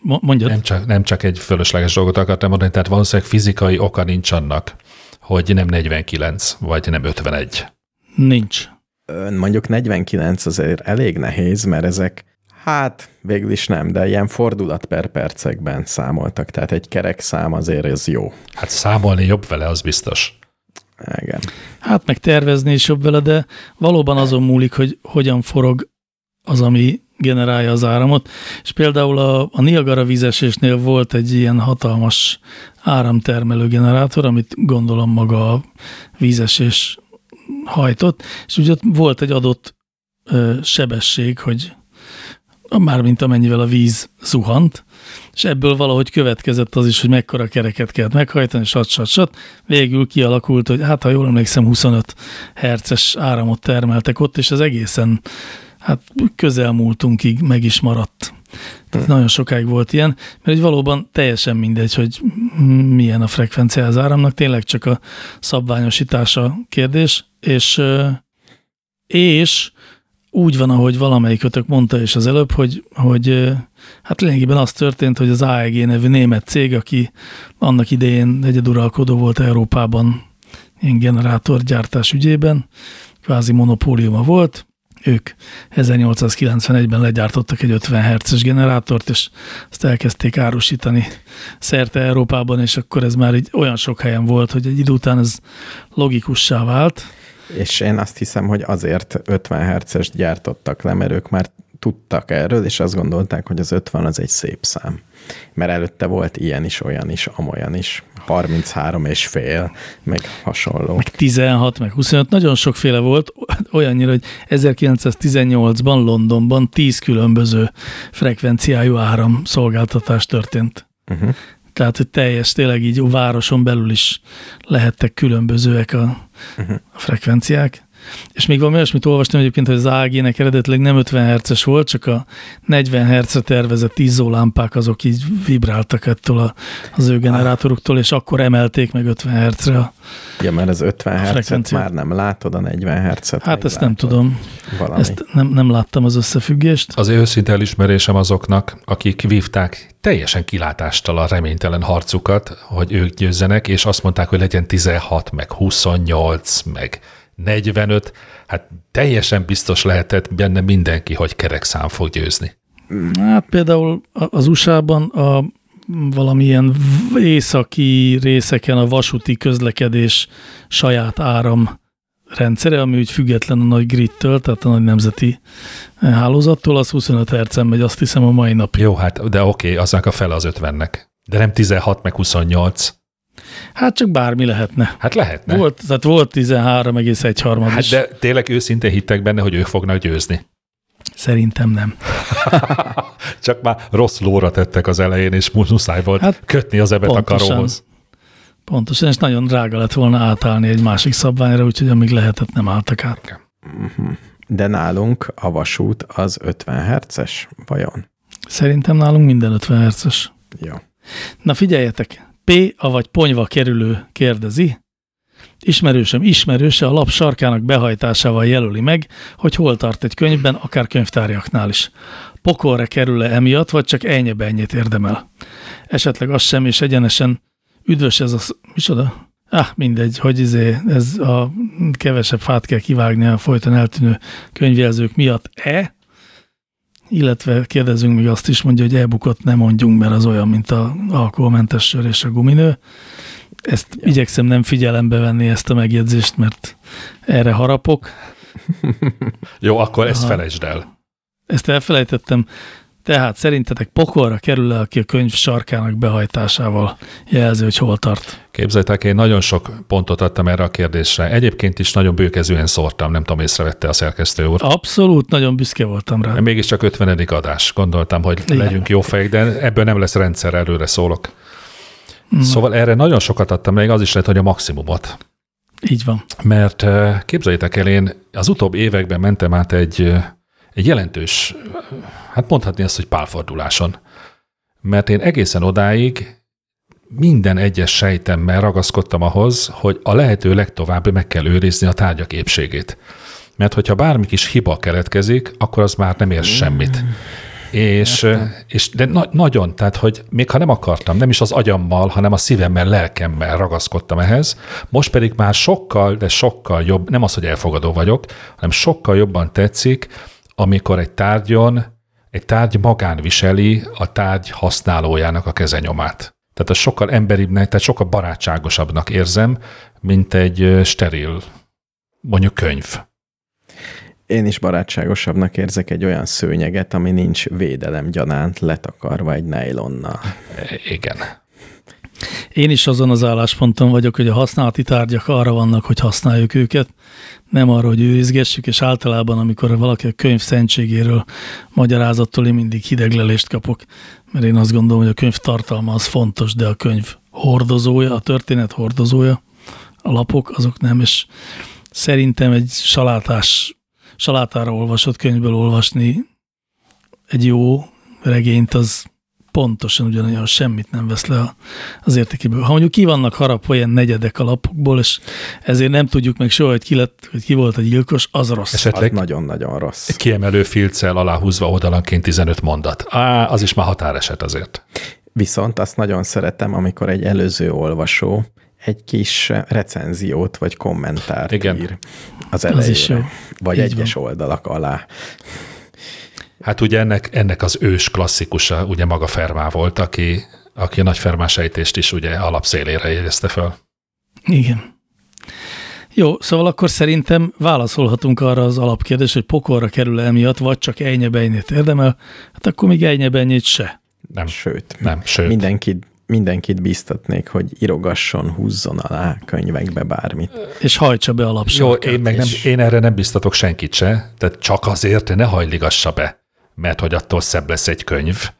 mo- mondjad, nem, csak, nem csak egy fölösleges dolgot akartam mondani, tehát valószínűleg fizikai oka nincs annak, hogy nem 49, vagy nem 51. nincs. Mondjuk 49 azért elég nehéz, mert ezek, hát végül is nem, de ilyen fordulat per percekben számoltak, tehát egy kerek szám azért ez jó. Hát számolni jobb vele, az biztos. Igen. Hát meg tervezni is jobb vele, de valóban azon múlik, hogy hogyan forog az, ami generálja az áramot, és például a, a Niagara vízesésnél volt egy ilyen hatalmas áramtermelő generátor, amit gondolom maga a vízesés hajtott, és ugye volt egy adott ö, sebesség, hogy mármint amennyivel a víz zuhant, és ebből valahogy következett az is, hogy mekkora kereket kellett meghajtani, sat, sat, sat. Végül kialakult, hogy hát ha jól emlékszem, 25 herces áramot termeltek ott, és ez egészen hát közelmúltunkig meg is maradt. Tehát nagyon sokáig volt ilyen, mert egy valóban teljesen mindegy, hogy milyen a frekvencia az áramnak, tényleg csak a szabványosítása kérdés, és, és úgy van, ahogy valamelyikötök mondta is az előbb, hogy, hogy hát lényegében az történt, hogy az AEG nevű német cég, aki annak idején egyeduralkodó volt Európában ilyen generátorgyártás ügyében, kvázi monopóliuma volt, ők 1891-ben legyártottak egy 50 Hz-es generátort, és azt elkezdték árusítani szerte Európában, és akkor ez már így olyan sok helyen volt, hogy egy idő után ez logikussá vált. És én azt hiszem, hogy azért 50 Hz-es gyártottak le, mert ők már tudtak erről, és azt gondolták, hogy az 50 az egy szép szám. Mert előtte volt ilyen is, olyan is, amolyan is. 33 és fél, meg hasonló. Meg 16, meg 25, nagyon sokféle volt, olyannyira, hogy 1918-ban Londonban 10 különböző frekvenciájú áram szolgáltatás történt. Uh-huh. Tehát, hogy teljes, tényleg így a városon belül is lehettek különbözőek a, uh-huh. a frekvenciák. És még valami olyasmit olvastam egyébként, hogy az AG-nek eredetileg nem 50 Hz-es volt, csak a 40 Hz-re tervezett izzólámpák azok így vibráltak ettől a, az ő generátoroktól, és akkor emelték meg 50 Hz-re Ja, mert az 50 Hz-et már nem látod, a 40 Hz-et Hát ezt látod. nem tudom. Valami. Ezt nem, nem láttam az összefüggést. Az őszinte elismerésem azoknak, akik vívták teljesen kilátástal a reménytelen harcukat, hogy ők győzzenek, és azt mondták, hogy legyen 16, meg 28, meg 45, hát teljesen biztos lehetett benne mindenki, hogy kerek szám fog győzni. Hát például az USA-ban a valamilyen északi részeken a vasúti közlekedés saját áram rendszere, ami úgy független a nagy grittől, tehát a nagy nemzeti hálózattól, az 25 Hz-en megy, azt hiszem a mai napig. Jó, hát de oké, okay, aznak a fele az 50-nek. De nem 16 meg 28. Hát csak bármi lehetne. Hát lehetne. Volt, tehát volt 13,1 harmad Hát de tényleg őszintén hittek benne, hogy ők fognak győzni. Szerintem nem. csak már rossz lóra tettek az elején, és muszáj volt hát kötni az ebet pontosan, a karóhoz. Pontosan, és nagyon drága lett volna átállni egy másik szabványra, úgyhogy amíg lehetett, nem álltak át. De nálunk a vasút az 50 Hz-es, vajon? Szerintem nálunk minden 50 Hz-es. Jó. Na figyeljetek, P, avagy ponyva kerülő kérdezi, ismerősöm ismerőse a lap sarkának behajtásával jelöli meg, hogy hol tart egy könyvben, akár könyvtárjaknál is. Pokolra kerül-e emiatt, vagy csak ennyi-bennyit érdemel. Esetleg az sem, és egyenesen üdvös ez a... Micsoda? Ah, mindegy, hogy izé, ez a kevesebb fát kell kivágni a folyton eltűnő könyvjelzők miatt-e? Illetve kérdezünk még azt is, mondja, hogy elbukott nem mondjunk, mert az olyan, mint a alkoholmentes sör és a guminő. Ezt ja. igyekszem nem figyelembe venni ezt a megjegyzést, mert erre harapok. Jó, akkor ezt felejtsd el. Ezt elfelejtettem. Tehát szerintetek pokolra kerül -e, aki a könyv sarkának behajtásával jelzi, hogy hol tart? Képzeljétek, én nagyon sok pontot adtam erre a kérdésre. Egyébként is nagyon bőkezően szórtam, nem tudom, észrevette a szerkesztő úr. Abszolút, nagyon büszke voltam rá. Mégiscsak 50. adás. Gondoltam, hogy Igen. legyünk jó fejek, de ebből nem lesz rendszer, előre szólok. Mm. Szóval erre nagyon sokat adtam, még az is lehet, hogy a maximumot. Így van. Mert eh, képzeljétek el, én az utóbbi években mentem át egy, eh, egy jelentős, hát mondhatni azt, hogy pálforduláson. Mert én egészen odáig minden egyes sejtemmel ragaszkodtam ahhoz, hogy a lehető legtovább meg kell őrizni a tárgyak épségét. Mert hogyha bármi kis hiba keletkezik, akkor az már nem ér semmit. És, és de na, nagyon, tehát, hogy még ha nem akartam, nem is az agyammal, hanem a szívemmel, lelkemmel ragaszkodtam ehhez, most pedig már sokkal, de sokkal jobb, nem az, hogy elfogadó vagyok, hanem sokkal jobban tetszik, amikor egy tárgyon, egy tárgy magán viseli a tárgy használójának a kezenyomát. Tehát az sokkal emberibbnek, tehát sokkal barátságosabbnak érzem, mint egy steril, mondjuk könyv. Én is barátságosabbnak érzek egy olyan szőnyeget, ami nincs védelem gyanánt letakarva egy nejlonnal. Igen. Én is azon az állásponton vagyok, hogy a használati tárgyak arra vannak, hogy használjuk őket, nem arra, hogy őrizgessük, és általában, amikor valaki a könyv szentségéről magyarázattól, én mindig hideglelést kapok, mert én azt gondolom, hogy a könyv tartalma az fontos, de a könyv hordozója, a történet hordozója, a lapok, azok nem, és szerintem egy salátás, salátára olvasott könyvből olvasni egy jó regényt, az pontosan ugyanolyan semmit nem vesz le az értékéből. Ha mondjuk ki vannak harapva ilyen negyedek a lapokból, és ezért nem tudjuk meg soha, hogy ki, lett, hogy ki volt a gyilkos, az rossz. Esetleg Az nagyon-nagyon rossz. kiemelő filccel aláhúzva oldalanként 15 mondat. Á, az is már határeset azért. Viszont azt nagyon szeretem, amikor egy előző olvasó egy kis recenziót vagy kommentárt Igen. ír az elejére, is jó. vagy Így egyes van. oldalak alá. Hát ugye ennek, ennek az ős klasszikusa ugye maga Fermá volt, aki, aki a nagy Fermás ejtést is ugye alapszélére jegyezte fel. Igen. Jó, szóval akkor szerintem válaszolhatunk arra az alapkérdés, hogy pokolra kerül emiatt, vagy csak ejnyebejnét érdemel, hát akkor még ejnyebejnét se. Nem, Sőt, nem, sőt. mindenkit, mindenkit biztatnék, hogy írogasson, húzzon alá könyvekbe bármit. És hajtsa be a Jó, én, meg nem, én erre nem biztatok senkit se, tehát csak azért ne hajligassa be, mert hogy attól szebb lesz egy könyv.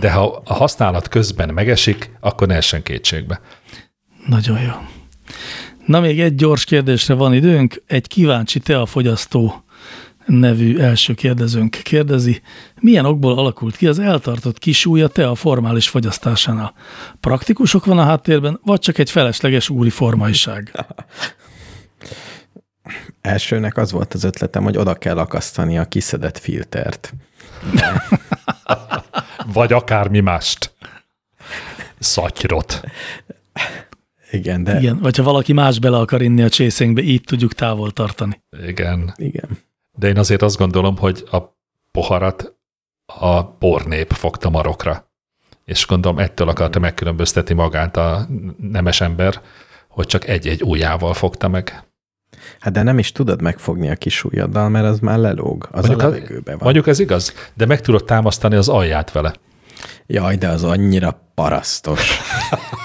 De ha a használat közben megesik, akkor ne essen kétségbe. Nagyon jó. Na, még egy gyors kérdésre van időnk. Egy kíváncsi te a fogyasztó nevű első kérdezőnk kérdezi, milyen okból alakult ki az eltartott kisúlya te a formális fogyasztásánál? Praktikusok van a háttérben, vagy csak egy felesleges úri formaiság? Elsőnek az volt az ötletem, hogy oda kell akasztani a kiszedett filtert. Vagy akármi mást. Szatyrot. Igen, de igen. Vagy ha valaki más bele akar inni a csészénkbe, így tudjuk távol tartani. Igen. igen. De én azért azt gondolom, hogy a poharat a pornép fogta marokra. És gondolom ettől akarta megkülönböztetni magát a nemes ember, hogy csak egy-egy ujjával fogta meg. Hát de nem is tudod megfogni a kis ujjaddal, mert az már lelóg. Az Mondjuk, a levegőbe van. mondjuk ez igaz, de meg tudod támasztani az alját vele. Jaj, de az annyira parasztos.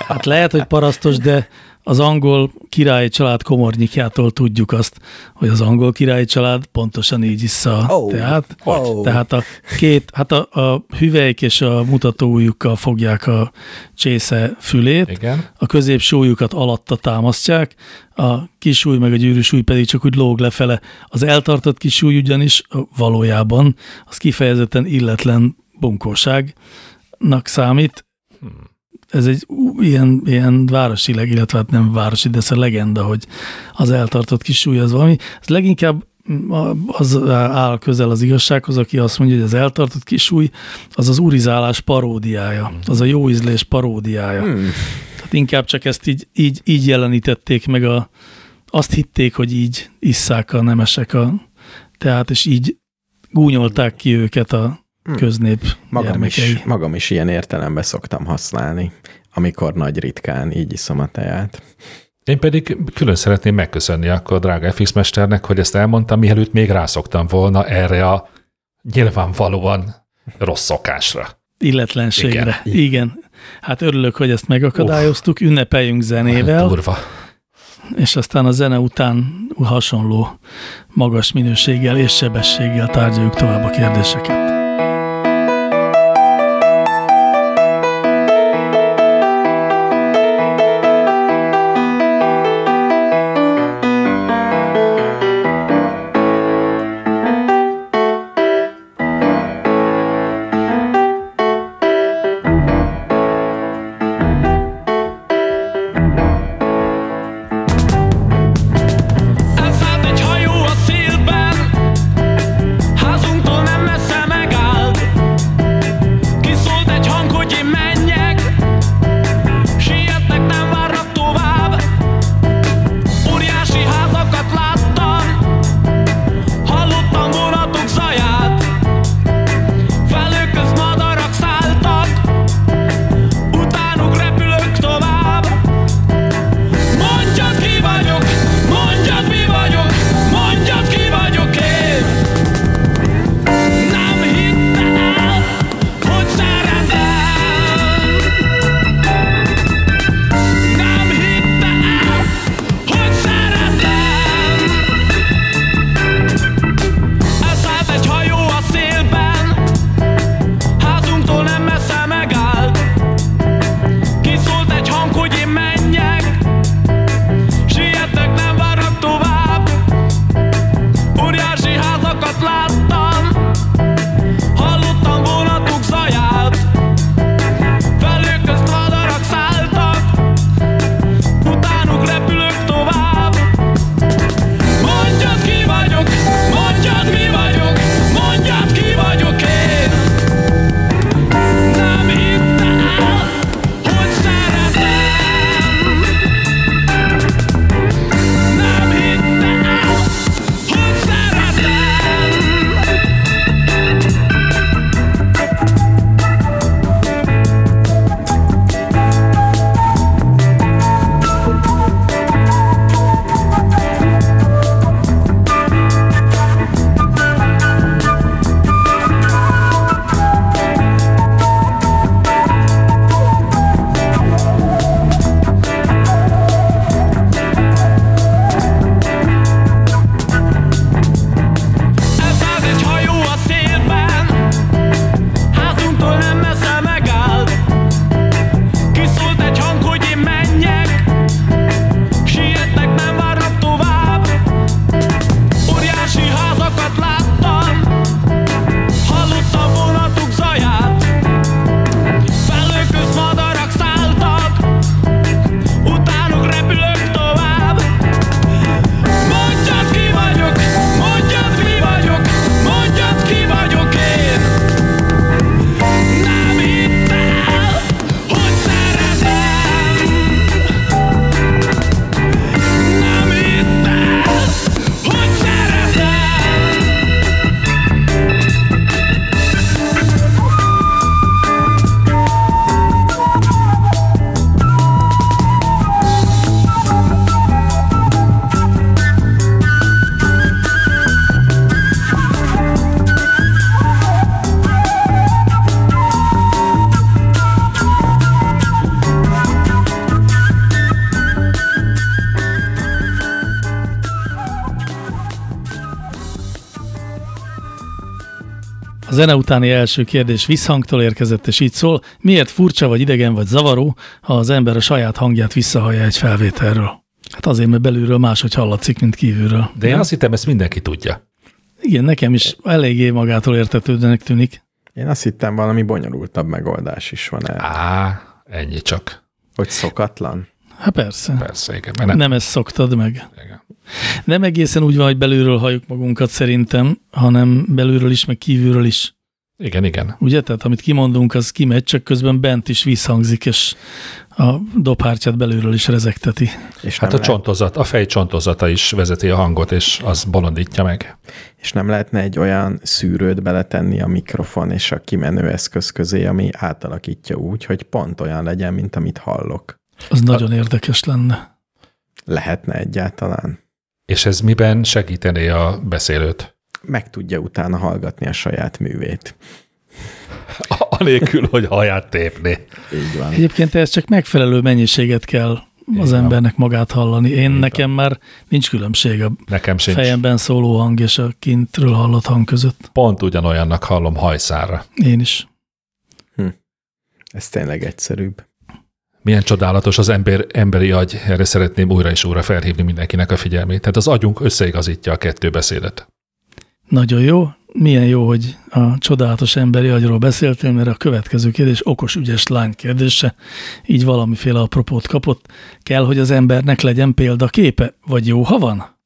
Hát lehet, hogy parasztos, de az angol királyi család komornyikjától tudjuk azt, hogy az angol királyi család pontosan így issza Ó, teát. ó. Tehát a két, hát a, a hüvelyk és a mutatóujjukkal fogják a csésze fülét, Igen. a középső ujjukat alatta támasztják, a kis ujj meg a gyűrűs ujj pedig csak úgy lóg lefele. Az eltartott kis ujj ugyanis valójában az kifejezetten illetlen bunkóságnak számít. Ez egy ilyen, ilyen városi, leg, illetve hát nem városi, de ez a legenda, hogy az eltartott kis ujj az valami. Ez leginkább az áll közel az igazsághoz, aki azt mondja, hogy az eltartott kis ujj az az urizálás paródiája, az a jó ízlés paródiája. Hmm. Tehát inkább csak ezt így, így, így jelenítették meg a, azt hitték, hogy így isszák a nemesek a teát, és így gúnyolták ki őket a köznép Magam gyermekei. is, magam is ilyen értelemben szoktam használni, amikor nagy ritkán így iszom a teját. Én pedig külön szeretném megköszönni akkor drága FX mesternek, hogy ezt elmondtam, mielőtt még rászoktam volna erre a nyilvánvalóan rossz szokásra. Illetlenségre. Igen. Igen. Hát örülök, hogy ezt megakadályoztuk, ünnepeljünk zenével, Durva. és aztán a zene után hasonló magas minőséggel és sebességgel tárgyaljuk tovább a kérdéseket. A zene utáni első kérdés visszhangtól érkezett, és így szól, miért furcsa vagy idegen vagy zavaró, ha az ember a saját hangját visszahallja egy felvételről? Hát azért, mert belülről máshogy hallatszik, mint kívülről. De én azt hittem, ezt mindenki tudja. Igen, nekem is eléggé magától értetődőnek tűnik. Én azt hittem, valami bonyolultabb megoldás is van el. Á, ennyi csak. Hogy szokatlan? Hát persze. Persze, igen. Mert Nem, nem, ezt szoktad meg. igen. Nem egészen úgy van, hogy belülről halljuk magunkat szerintem, hanem belülről is, meg kívülről is. igen, igen. Ugye? Tehát amit kimondunk, az kimegy, csak közben bent is visszhangzik, és a dobhártyát belülről is rezegteti. És Hát a csontozat, a fej csontozata is vezeti a hangot, és az bolondítja meg. És nem lehetne egy olyan szűrőt beletenni a mikrofon és a kimenő eszköz közé, ami átalakítja úgy, hogy pont olyan legyen, mint amit hallok. Az nagyon érdekes lenne. Lehetne egyáltalán. És ez miben segítené a beszélőt? Meg tudja utána hallgatni a saját művét. Anélkül, hogy haját tépni. Így van. Egyébként ez csak megfelelő mennyiséget kell az van. embernek magát hallani. Én nekem már nincs különbség a Nekem sincs. fejemben szóló hang és a kintről hallott hang között. Pont ugyanolyannak hallom hajszára. Én is. Ez tényleg egyszerűbb. Milyen csodálatos az ember, emberi agy, erre szeretném újra és újra felhívni mindenkinek a figyelmét. Tehát az agyunk összeigazítja a kettő beszédet. Nagyon jó. Milyen jó, hogy a csodálatos emberi agyról beszéltél, mert a következő kérdés okos, ügyes lány kérdése. Így valamiféle apropót kapott. Kell, hogy az embernek legyen példaképe, vagy jó, ha van?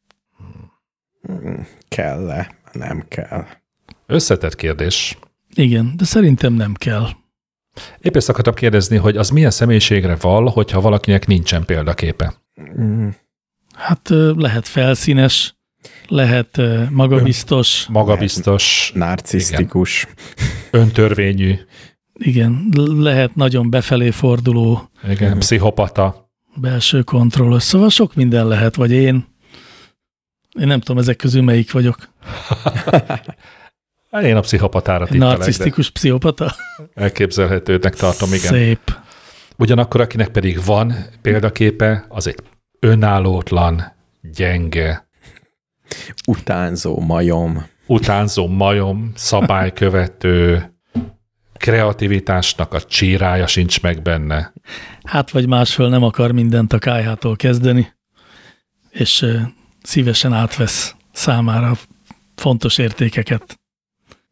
Kell-e? Nem kell. Összetett kérdés. Igen, de szerintem nem kell. Épp ezt akartam kérdezni, hogy az milyen személyiségre val, hogyha valakinek nincsen példaképe. Mm, Hát lehet felszínes, lehet magabiztos, Magabiztos, narcisztikus. öntörvényű, igen, lehet nagyon befelé forduló, igen, pszichopata. belső kontrollos, szóval sok minden lehet, vagy én. Én nem tudom, ezek közül melyik vagyok. Hát Én a pszichopatára tippelek, Narcisztikus pszichopata? elképzelhetőnek tartom, igen. Szép. Ugyanakkor, akinek pedig van példaképe, az egy önállótlan, gyenge, Utánzó majom. utánzó majom, szabálykövető, kreativitásnak a csírája sincs meg benne. Hát vagy másföl nem akar mindent a kájhától kezdeni, és szívesen átvesz számára fontos értékeket,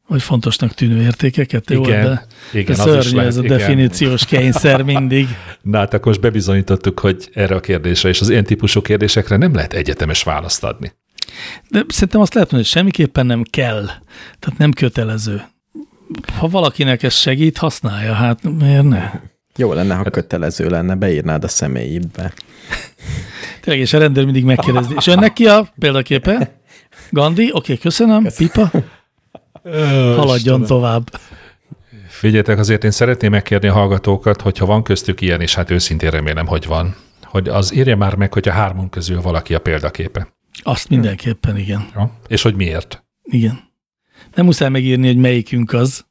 vagy fontosnak tűnő értékeket. Jó, Igen, de, igen, de az is szörnyű lehet, ez a igen. definíciós kényszer mindig. Na hát akkor most bebizonyítottuk, hogy erre a kérdésre és az ilyen típusú kérdésekre nem lehet egyetemes választ adni. De szerintem azt lehet mondani, hogy semmiképpen nem kell. Tehát nem kötelező. Ha valakinek ez segít, használja. Hát miért ne? Jó lenne, ha kötelező lenne, beírnád a személyidbe. Tényleg, és a rendőr mindig megkérdezi. És önnek ki a példaképe? Gandhi? Oké, köszönöm. Pipa? Haladjon tovább. Figyeljetek, azért én szeretném megkérni a hallgatókat, hogyha van köztük ilyen, és hát őszintén remélem, hogy van, hogy az írja már meg, hogy a hármunk közül valaki a példaképe. Azt mindenképpen, igen. Ja? És hogy miért? Igen. Nem muszáj megírni, hogy melyikünk az.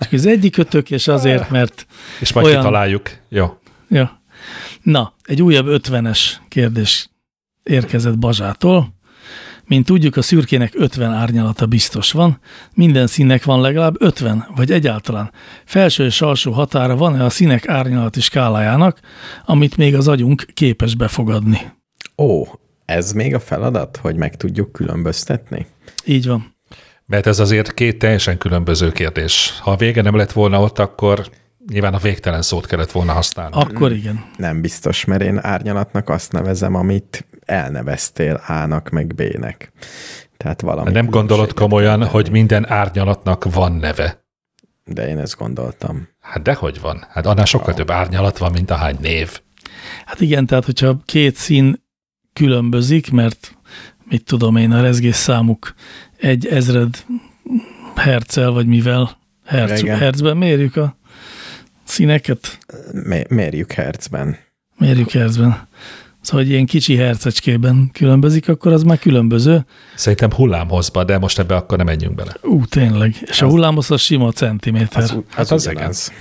Csak az egyik ötök, és azért, mert... És majd Olyan- kitaláljuk. Jó. Ja. Na, egy újabb ötvenes kérdés érkezett Bazsától. Mint tudjuk, a szürkének 50 árnyalata biztos van, minden színnek van legalább 50, vagy egyáltalán. Felső és alsó határa van-e a színek árnyalati skálájának, amit még az agyunk képes befogadni? Ó, ez még a feladat, hogy meg tudjuk különböztetni? Így van. Mert ez azért két teljesen különböző kérdés. Ha a vége nem lett volna ott, akkor nyilván a végtelen szót kellett volna használni. Akkor igen. Nem biztos, mert én árnyalatnak azt nevezem, amit elneveztél A-nak meg B-nek. Tehát valami. Nem gondolod komolyan, hogy minden árnyalatnak van neve. De én ezt gondoltam. Hát dehogy van. Hát annál sokkal több árnyalat van, mint ahány név. Hát igen, tehát hogyha két szín különbözik, mert mit tudom én, a rezgés számuk egy ezred herccel, vagy mivel herc, Igen. hercben mérjük a színeket, Mé- mérjük hercben. mérjük hercben. Szóval, hogy ilyen kicsi hercecskében különbözik, akkor az már különböző. Szerintem hullámhozba, de most ebbe akkor nem menjünk bele. Ú, tényleg. És a hullámos az sima centiméter. Az, u- az, Hát az ugyanaz.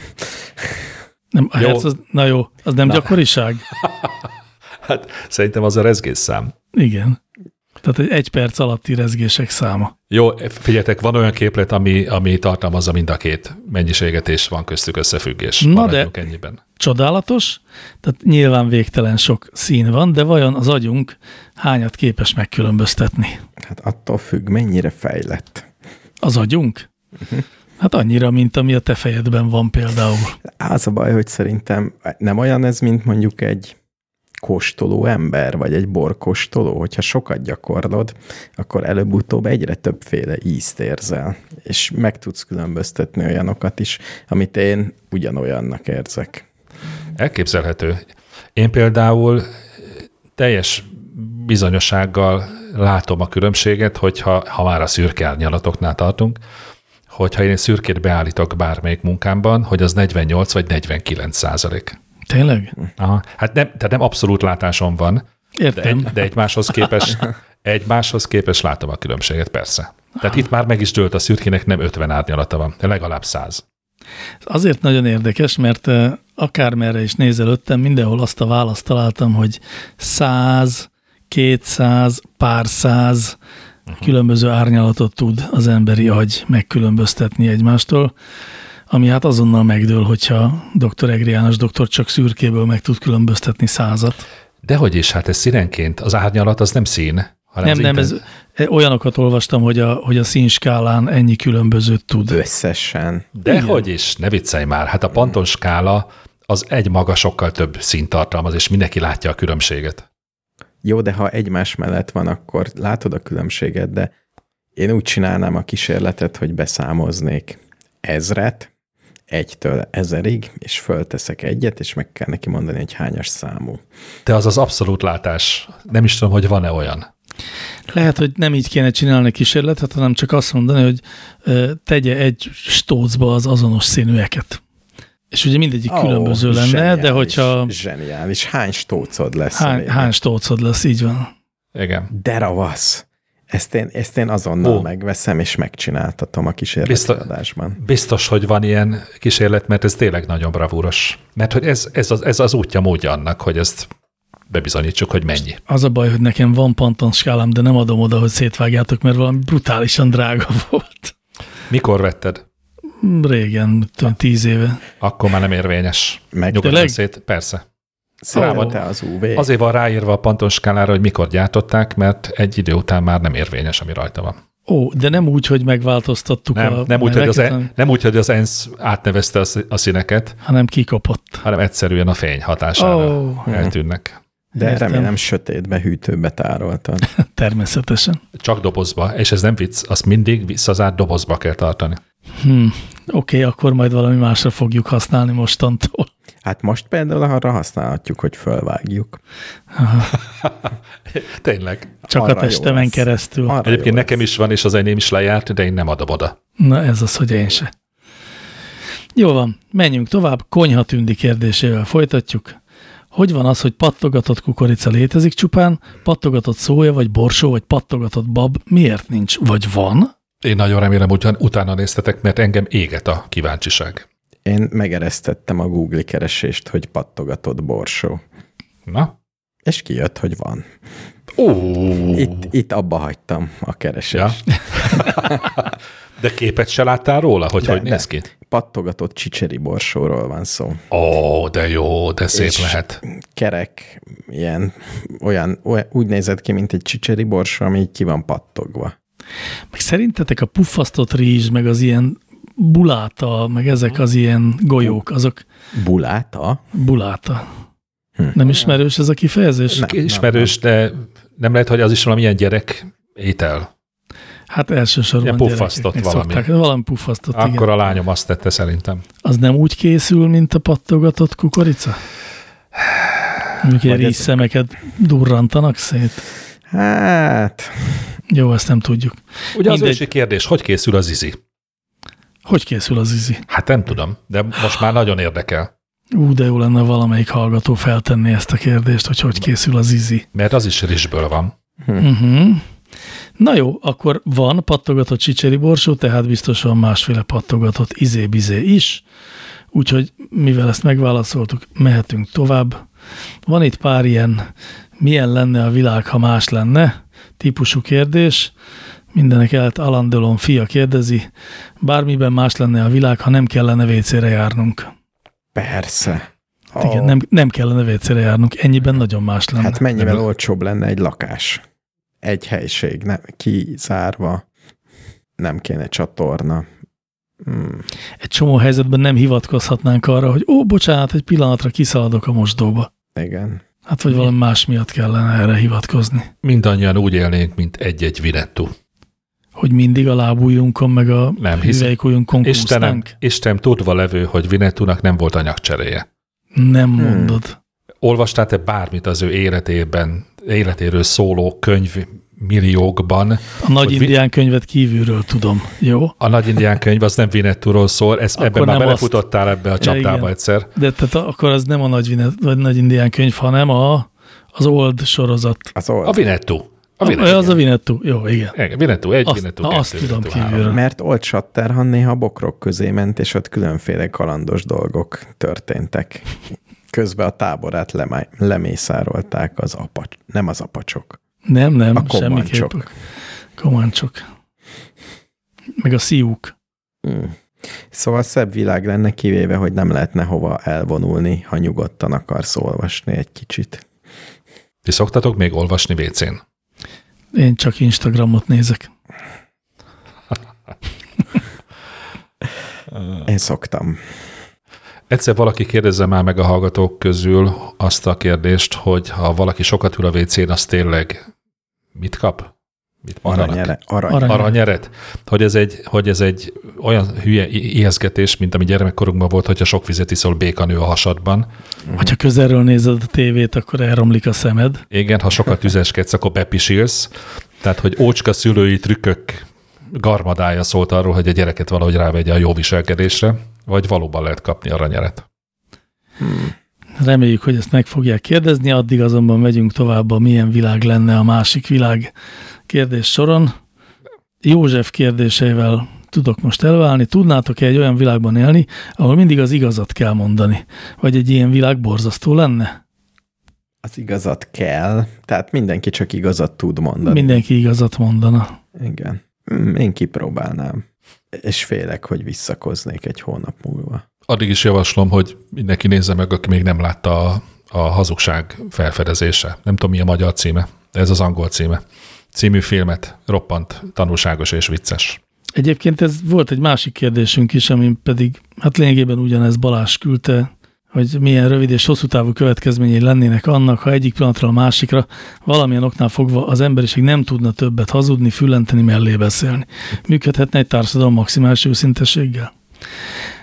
nem, a jó. herc az, na jó, az nem Na. gyakoriság? Hát szerintem az a rezgésszám. Igen. Tehát egy egy perc alatti rezgések száma. Jó, figyeljetek, van olyan képlet, ami, ami tartalmazza mind a két mennyiséget, és van köztük összefüggés. Na Maradjunk de- ennyiben. Csodálatos, tehát nyilván végtelen sok szín van, de vajon az agyunk hányat képes megkülönböztetni? Hát attól függ, mennyire fejlett. Az agyunk? Hát annyira, mint ami a te fejedben van például. Az a baj, hogy szerintem nem olyan ez, mint mondjuk egy kóstoló ember, vagy egy borkóstoló, hogyha sokat gyakorlod, akkor előbb-utóbb egyre többféle ízt érzel, és meg tudsz különböztetni olyanokat is, amit én ugyanolyannak érzek. Elképzelhető. Én például teljes bizonyossággal látom a különbséget, hogyha ha már a szürke árnyalatoknál tartunk, hogyha én szürkét beállítok bármelyik munkámban, hogy az 48 vagy 49 százalék. Tényleg? Aha. Hát nem, tehát nem abszolút látásom van, de, Értem. egy, de egymáshoz képes, egymáshoz képes látom a különbséget, persze. Tehát itt már meg is dőlt a szürkének, nem 50 árnyalata van, de legalább 100. Azért nagyon érdekes, mert akármerre is nézelődtem, mindenhol azt a választ találtam, hogy 100, 200, pár száz különböző árnyalatot tud az emberi agy megkülönböztetni egymástól, ami hát azonnal megdől, hogyha dr. Egri János doktor csak szürkéből meg tud különböztetni százat. Dehogy is, hát ez színenként. Az árnyalat az nem szín, hanem Nem, nem, ez, eh, olyanokat olvastam, hogy a, hogy a színskálán ennyi különbözőt tud. Összesen. Dehogy is, ne viccelj már. Hát a Panton skála az egy maga sokkal több színt tartalmaz, és mindenki látja a különbséget. Jó, de ha egymás mellett van, akkor látod a különbséget, de én úgy csinálnám a kísérletet, hogy beszámoznék ezret, egytől ezerig, és fölteszek egyet, és meg kell neki mondani, hogy hányas számú. De az az abszolút látás. Nem is tudom, hogy van-e olyan. Lehet, hogy nem így kéne csinálni kísérletet, hanem csak azt mondani, hogy tegye egy stócba az azonos színűeket. És ugye mindegyik Ó, különböző lenne, de hogyha Zseniális. Hány stócod lesz? hány, hány stócod lesz, így van. Igen. De ravasz! Ezt én, ezt én azonnal Ó. megveszem, és megcsináltatom a kísérleti Biztos- adásban. Biztos, hogy van ilyen kísérlet, mert ez tényleg nagyon bravúros. Mert hogy ez, ez, az, ez az útja módja annak, hogy ezt bebizonyítsuk, hogy mennyi. Az a baj, hogy nekem van panton skálám, de nem adom oda, hogy szétvágjátok, mert valami brutálisan drága volt. Mikor vetted? Régen, tudom, tíz éve. Akkor már nem érvényes. Meg szét, persze. Szerelte az UV. Azért van ráírva a Panton skálára, hogy mikor gyártották, mert egy idő után már nem érvényes, ami rajta van. Ó, de nem úgy, hogy megváltoztattuk Nem, a nem, úgy, hogy az, hanem- nem úgy, hogy az ENSZ átnevezte a szí- a színeket, hanem kikopott. hanem egyszerűen a fény hatására Ó. eltűnnek. De Értem. remélem sötétbe, hűtőbe tároltad. Természetesen. Csak dobozba, és ez nem vicc, azt mindig visszazárt dobozba kell tartani. Hm. Oké, okay, akkor majd valami másra fogjuk használni mostantól. Hát most például arra használhatjuk, hogy fölvágjuk. Tényleg. Csak Arra a testemen keresztül. Arra Egyébként nekem lesz. is van, és az enyém is lejárt, de én nem adom oda. Na ez az, hogy én se. Jó van, menjünk tovább. Konyha tündi kérdésével folytatjuk. Hogy van az, hogy pattogatott kukorica létezik csupán, pattogatott szója, vagy borsó, vagy pattogatott bab miért nincs? Vagy van? Én nagyon remélem, hogy utána néztetek, mert engem éget a kíváncsiság. Én megeresztettem a Google keresést, hogy pattogatott borsó. Na? És kijött, hogy van. Ó, Itt, itt abba hagytam a keresést. ja. De képet se láttál róla, hogy De, hogy de. néz ki? Pattogatott csicseri borsóról van szó. Ó, de jó, de szép És- lehet. Kerek, ilyen, olyan, úgy nézett ki, mint egy csicseri borsó, ami így ki van pattogva. Meg szerintetek a puffasztott rizs, meg az ilyen buláta, meg ezek az ilyen golyók, azok Buláta? buláta. Hm. Nem ismerős ez a kifejezés? Nem. Ismerős, de nem lehet, hogy az is valamilyen gyerek étel. Hát elsősorban Ilyen puffasztott valami. Szokták, valami puffasztott, Akkor igen. a lányom azt tette szerintem. Az nem úgy készül, mint a pattogatott kukorica? Ez- rízszemeket durrantanak szét. Hát, Jó, ezt nem tudjuk. Ugye az Mindegy. ősi kérdés, hogy készül az izi? Hogy készül az izi? Hát nem tudom, de most már nagyon érdekel. Ú, de jó lenne valamelyik hallgató feltenni ezt a kérdést, hogy hogy készül az izi. Mert az is rizsből van. Uh-huh. Na jó, akkor van pattogatott csicseri borsó, tehát biztos van másféle pattogatott izé-bizé is, úgyhogy mivel ezt megválaszoltuk, mehetünk tovább. Van itt pár ilyen, milyen lenne a világ, ha más lenne, típusú kérdés. Mindenek előtt Alan Delon fia kérdezi, bármiben más lenne a világ, ha nem kellene vécére járnunk. Persze. Oh. Igen, nem, nem kellene vécére járnunk, ennyiben nagyon más lenne. Hát mennyivel nem. olcsóbb lenne egy lakás? Egy helység, nem, kizárva, nem kéne csatorna. Hmm. Egy csomó helyzetben nem hivatkozhatnánk arra, hogy ó, bocsánat, egy pillanatra kiszaladok a mosdóba. Igen. Hát, vagy valami más miatt kellene erre hivatkozni. Mindannyian úgy élnénk, mint egy-egy virettú. Hogy mindig a lábújunkon, meg a nem, hüvelykujjunkon Istenem, Isten tudva levő, hogy Vinettúnak nem volt anyagcseréje. Nem hmm. mondod. Hmm. Olvastál-e bármit az ő életében, életéről szóló könyv milliókban. A nagy indián vi- könyvet kívülről tudom, jó? A nagy indián könyv az nem Vinettúról szól, ez, ebben már belefutottál azt... ebbe a csapdába ja, egyszer. De tehát akkor az nem a nagy, Vinet, vagy nagy indián könyv, hanem a, az Old sorozat. Az old. A Vinettú. A Vinettú. Az a Vinettú, jó, igen. igen Vinettú egy, azt, Vinettú kettő, azt tudom kívülről. Mert Old Shatterhand néha bokrok közé ment, és ott különféle kalandos dolgok történtek. Közben a táborát lemá- lemészárolták az apacs, nem az apacsok. Nem, nem, a semmiképp. Kománcsok. Meg a szíjuk. Hmm. Szóval szebb világ lenne, kivéve, hogy nem lehetne hova elvonulni, ha nyugodtan akarsz olvasni egy kicsit. Ti szoktatok még olvasni WC-n? Én csak Instagramot nézek. Én szoktam. Egyszer valaki kérdezze már meg a hallgatók közül azt a kérdést, hogy ha valaki sokat ül a WC-n, az tényleg mit kap? Mit Aranyere, aranyeret. aranyeret. Hogy ez, egy, hogy ez egy olyan hülye ijeszgetés, mint ami gyermekkorunkban volt, hogyha sok vizet iszol békanő a hasadban. Ha közelről nézed a tévét, akkor elromlik a szemed. Igen, ha sokat üzeskedsz, akkor bepisilsz. Tehát, hogy ócska szülői trükkök garmadája szólt arról, hogy a gyereket valahogy rávegye a jó viselkedésre, vagy valóban lehet kapni aranyeret. Hmm. Reméljük, hogy ezt meg fogják kérdezni, addig azonban megyünk tovább a milyen világ lenne a másik világ kérdés soron. József kérdéseivel tudok most elválni. Tudnátok-e egy olyan világban élni, ahol mindig az igazat kell mondani? Vagy egy ilyen világ borzasztó lenne? Az igazat kell, tehát mindenki csak igazat tud mondani. Mindenki igazat mondana. Igen. Hmm, én kipróbálnám. És félek, hogy visszakoznék egy hónap múlva. Addig is javaslom, hogy mindenki nézze meg, aki még nem látta a, a hazugság felfedezése. Nem tudom, mi a magyar címe, de ez az angol címe. Című filmet, roppant, tanulságos és vicces. Egyébként ez volt egy másik kérdésünk is, ami pedig, hát lényegében ugyanez Balázs küldte, hogy milyen rövid és hosszú távú következményei lennének annak, ha egyik pillanatra a másikra valamilyen oknál fogva az emberiség nem tudna többet hazudni, füllenteni, mellé beszélni. Működhetne egy társadalom maximális őszintességgel?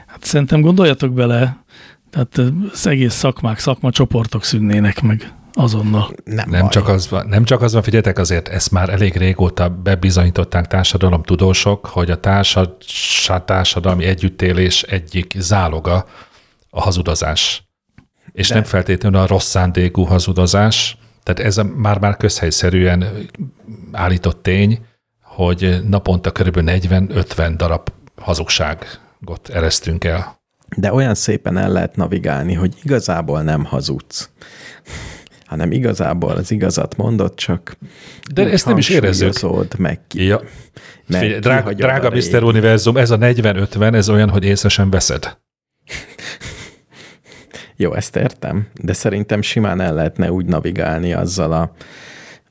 Hát szerintem gondoljatok bele, tehát az egész szakmák, szakmacsoportok szűnnének meg azonnal. Nem, nem, csak az, van, nem csak az van, figyeljetek, azért ezt már elég régóta bebizonyították társadalom tudósok, hogy a társad, társadalmi együttélés egyik záloga a hazudozás. És De. nem feltétlenül a rossz szándékú hazudozás. Tehát ez már-már közhelyszerűen állított tény, hogy naponta kb. 40-50 darab hazugságot eresztünk el. De olyan szépen el lehet navigálni, hogy igazából nem hazudsz hanem igazából az igazat mondott, csak de ezt nem is érezzük. meg ki. Ja. Meg Figyelj, drága, drága Mr. Univerzum, ez a 40-50, ez olyan, hogy észre sem veszed. Jó, ezt értem, de szerintem simán el lehetne úgy navigálni azzal, a,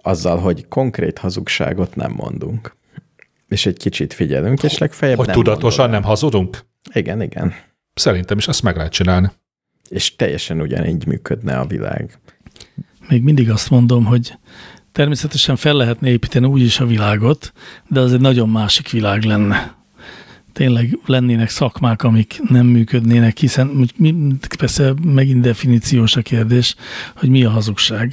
azzal hogy konkrét hazugságot nem mondunk. És egy kicsit figyelünk, és legfeljebb Hogy nem tudatosan nem hazudunk? Igen, igen. Szerintem is azt meg lehet csinálni. És teljesen ugyanígy működne a világ. Még mindig azt mondom, hogy természetesen fel lehetne építeni úgy is a világot, de az egy nagyon másik világ lenne tényleg lennének szakmák, amik nem működnének, hiszen persze megint definíciós a kérdés, hogy mi a hazugság.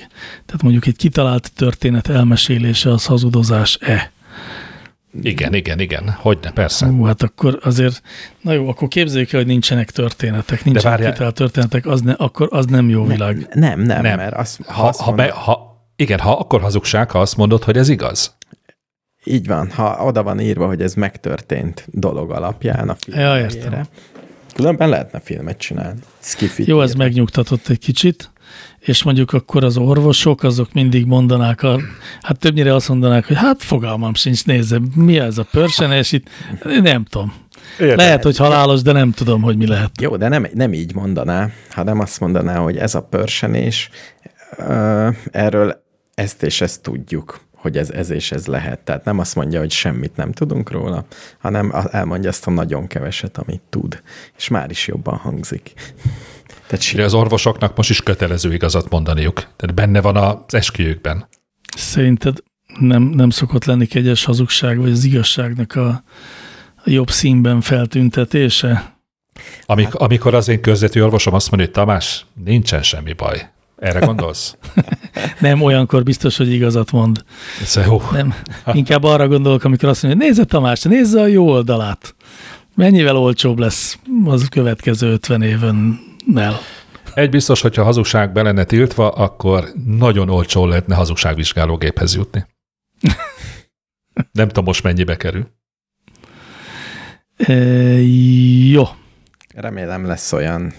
Tehát mondjuk egy kitalált történet elmesélése az hazudozás-e? Igen, igen, igen. Hogyne, persze. Hú, hát akkor azért, na jó, akkor képzeljük el, hogy nincsenek történetek, nincsenek kitalált történetek, az ne, akkor az nem jó világ. Nem, nem, nem, mert azt, ha, ha, azt ha, be, ha, igen, ha akkor hazugság, ha azt mondod, hogy ez igaz. Így van, ha oda van írva, hogy ez megtörtént dolog alapján a film. Ja, értem. Különben lehetne filmet csinálni. Skifit Jó, ez megnyugtatott egy kicsit. és mondjuk akkor az orvosok, azok mindig mondanák, a, hát többnyire azt mondanák, hogy hát fogalmam sincs, nézze, mi ez a pörsenés itt, nem tudom. Érde. Lehet, hogy halálos, de nem tudom, hogy mi lehet. Jó, de nem, nem így mondaná, hanem azt mondaná, hogy ez a pörsenés, erről ezt és ezt tudjuk hogy ez, ez és ez lehet. Tehát nem azt mondja, hogy semmit nem tudunk róla, hanem elmondja azt a nagyon keveset, amit tud. És már is jobban hangzik. Tehát De az orvosoknak most is kötelező igazat mondaniuk. Tehát benne van az esküjükben. Szerinted nem, nem szokott lenni kegyes hazugság, vagy az igazságnak a, a jobb színben feltüntetése? Amik, hát. Amikor az én közvető orvosom azt mondja, hogy Tamás, nincsen semmi baj. Erre gondolsz? nem, olyankor biztos, hogy igazat mond. Ez jó. Nem, inkább arra gondolok, amikor azt mondja, hogy nézze Tamás, nézze a jó oldalát. Mennyivel olcsóbb lesz az következő 50 évennel? Egy biztos, hogyha hazugság be lenne tiltva, akkor nagyon olcsó lehetne hazugságvizsgálógéphez jutni. Nem tudom most mennyibe kerül. E, jó. Remélem lesz olyan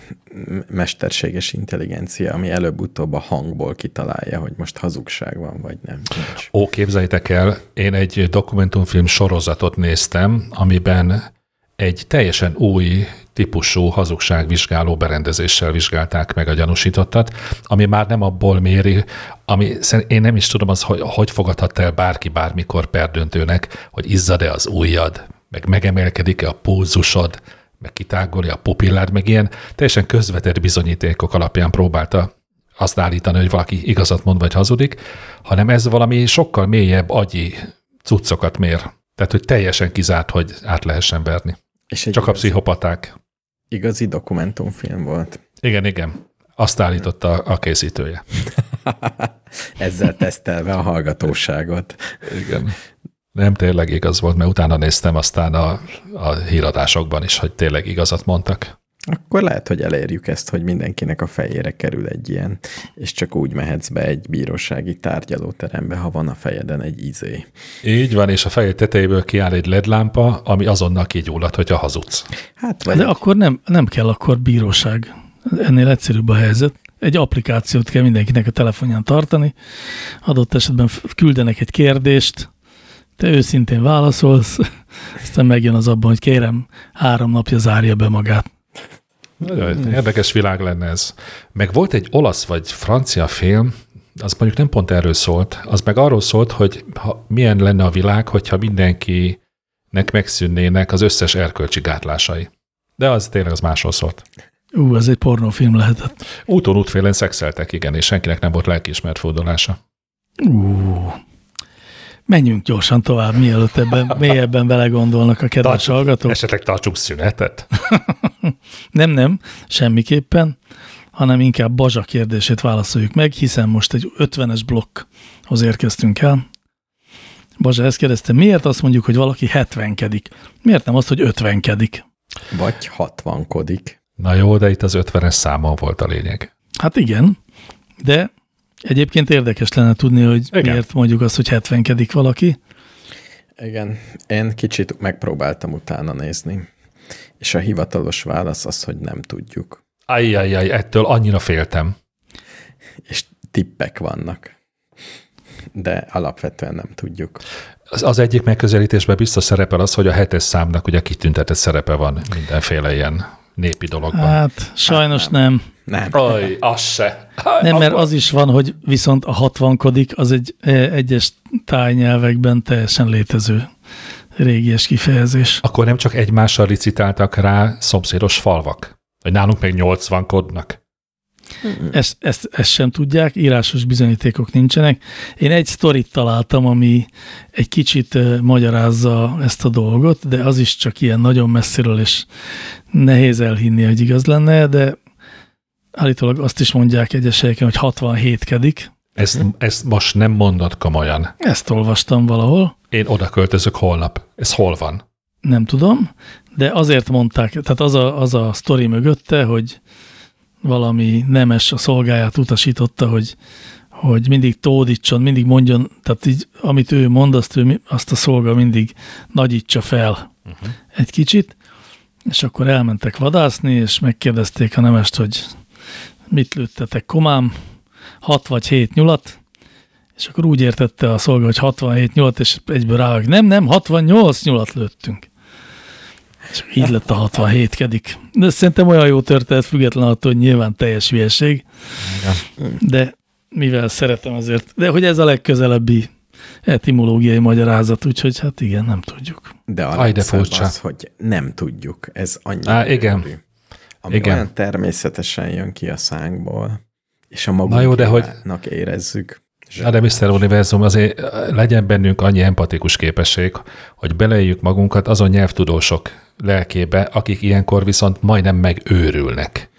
mesterséges intelligencia, ami előbb-utóbb a hangból kitalálja, hogy most hazugság van, vagy nem. Nincs. Ó, képzeljétek el, én egy dokumentumfilm sorozatot néztem, amiben egy teljesen új típusú hazugságvizsgáló berendezéssel vizsgálták meg a gyanúsítottat, ami már nem abból méri, ami én nem is tudom az, hogy hogy fogadhat el bárki bármikor perdöntőnek, hogy izzad-e az ujjad, meg megemelkedik-e a pulzusod, meg kitágolja a pupillád, meg ilyen teljesen közvetett bizonyítékok alapján próbálta azt állítani, hogy valaki igazat mond vagy hazudik, hanem ez valami sokkal mélyebb agyi cuccokat mér. Tehát, hogy teljesen kizárt, hogy át lehessen verni. És Csak igazi, a pszichopaták. Igazi dokumentumfilm volt. Igen, igen. Azt állította a készítője. Ezzel tesztelve a hallgatóságot. Igen. Nem tényleg igaz volt, mert utána néztem aztán a, a híradásokban is, hogy tényleg igazat mondtak. Akkor lehet, hogy elérjük ezt, hogy mindenkinek a fejére kerül egy ilyen, és csak úgy mehetsz be egy bírósági tárgyalóterembe, ha van a fejeden egy izé. Így van, és a fejed tetejéből kiáll egy LED lámpa, ami azonnal kigyullad, hogyha hazudsz. Hát, vagy De egy... akkor nem, nem kell akkor bíróság. Ennél egyszerűbb a helyzet. Egy applikációt kell mindenkinek a telefonján tartani, adott esetben küldenek egy kérdést, te őszintén válaszolsz, aztán megjön az abban, hogy kérem, három napja zárja be magát. Nagyon érdekes világ lenne ez. Meg volt egy olasz vagy francia film, az mondjuk nem pont erről szólt, az meg arról szólt, hogy ha, milyen lenne a világ, hogyha mindenkinek megszűnnének az összes erkölcsi gátlásai. De az tényleg az másról szólt. Ú, ez egy pornófilm lehetett. Úton útfélen szexeltek, igen, és senkinek nem volt lelkiismert fódolása. Ú, Menjünk gyorsan tovább, mielőtt ebben mélyebben vele gondolnak a kedves Tartsuk, hallgatók. Esetleg tartsuk szünetet? nem, nem, semmiképpen, hanem inkább Bazsa kérdését válaszoljuk meg, hiszen most egy 50-es blokkhoz érkeztünk el. Bazsa ezt kérdezte, miért azt mondjuk, hogy valaki 70-kedik? Miért nem azt, hogy 50-kedik? Vagy 60-kodik. Na jó, de itt az 50-es számon volt a lényeg. Hát igen, de Egyébként érdekes lenne tudni, hogy Igen. miért mondjuk azt, hogy 70 valaki. Igen, én kicsit megpróbáltam utána nézni, és a hivatalos válasz az, hogy nem tudjuk. Ajjajjaj, ettől annyira féltem. És tippek vannak, de alapvetően nem tudjuk. Az, az egyik megközelítésben biztos szerepel az, hogy a hetes számnak ugye kitüntetett szerepe van mindenféle ilyen népi dologban. Hát sajnos hát nem. nem. Nem. Aj, az se. Nem, mert az is van, hogy viszont a hatvankodik az egy e, egyes tájnyelvekben teljesen létező régies kifejezés. Akkor nem csak egymással licitáltak rá szomszédos falvak? Vagy nálunk meg nyolcvankodnak? Ezt, ezt, ezt sem tudják, írásos bizonyítékok nincsenek. Én egy sztorit találtam, ami egy kicsit magyarázza ezt a dolgot, de az is csak ilyen nagyon messziről, és nehéz elhinni, hogy igaz lenne, de állítólag azt is mondják egyes helyeken, hogy 67 kedik. Ezt, ezt most nem mondod komolyan. Ezt olvastam valahol. Én oda költözök holnap. Ez hol van? Nem tudom, de azért mondták, tehát az a, az a sztori mögötte, hogy valami nemes a szolgáját utasította, hogy, hogy mindig tódítson, mindig mondjon, tehát így, amit ő mond, azt, ő, azt a szolga mindig nagyítsa fel uh -huh. egy kicsit, és akkor elmentek vadászni, és megkérdezték a nemest, hogy mit lőttetek, komám? 6 vagy 7 nyulat? És akkor úgy értette a szolga, hogy 67 nyulat, és egyből rá, hogy nem, nem, 68 nyulat lőttünk. És így lett a 67 kedik. De szerintem olyan jó történet, független attól, hogy nyilván teljes hülyeség. De mivel szeretem azért, de hogy ez a legközelebbi etimológiai magyarázat, úgyhogy hát igen, nem tudjuk. De a Aj, de furcsa. az, hogy nem tudjuk. Ez annyira Á, igen. gyönyörű. Ami Igen. olyan természetesen jön ki a szánkból, és a magunkénak érezzük. Na de Mr. Univerzum, azért legyen bennünk annyi empatikus képesség, hogy beleéljük magunkat azon nyelvtudósok lelkébe, akik ilyenkor viszont majdnem megőrülnek.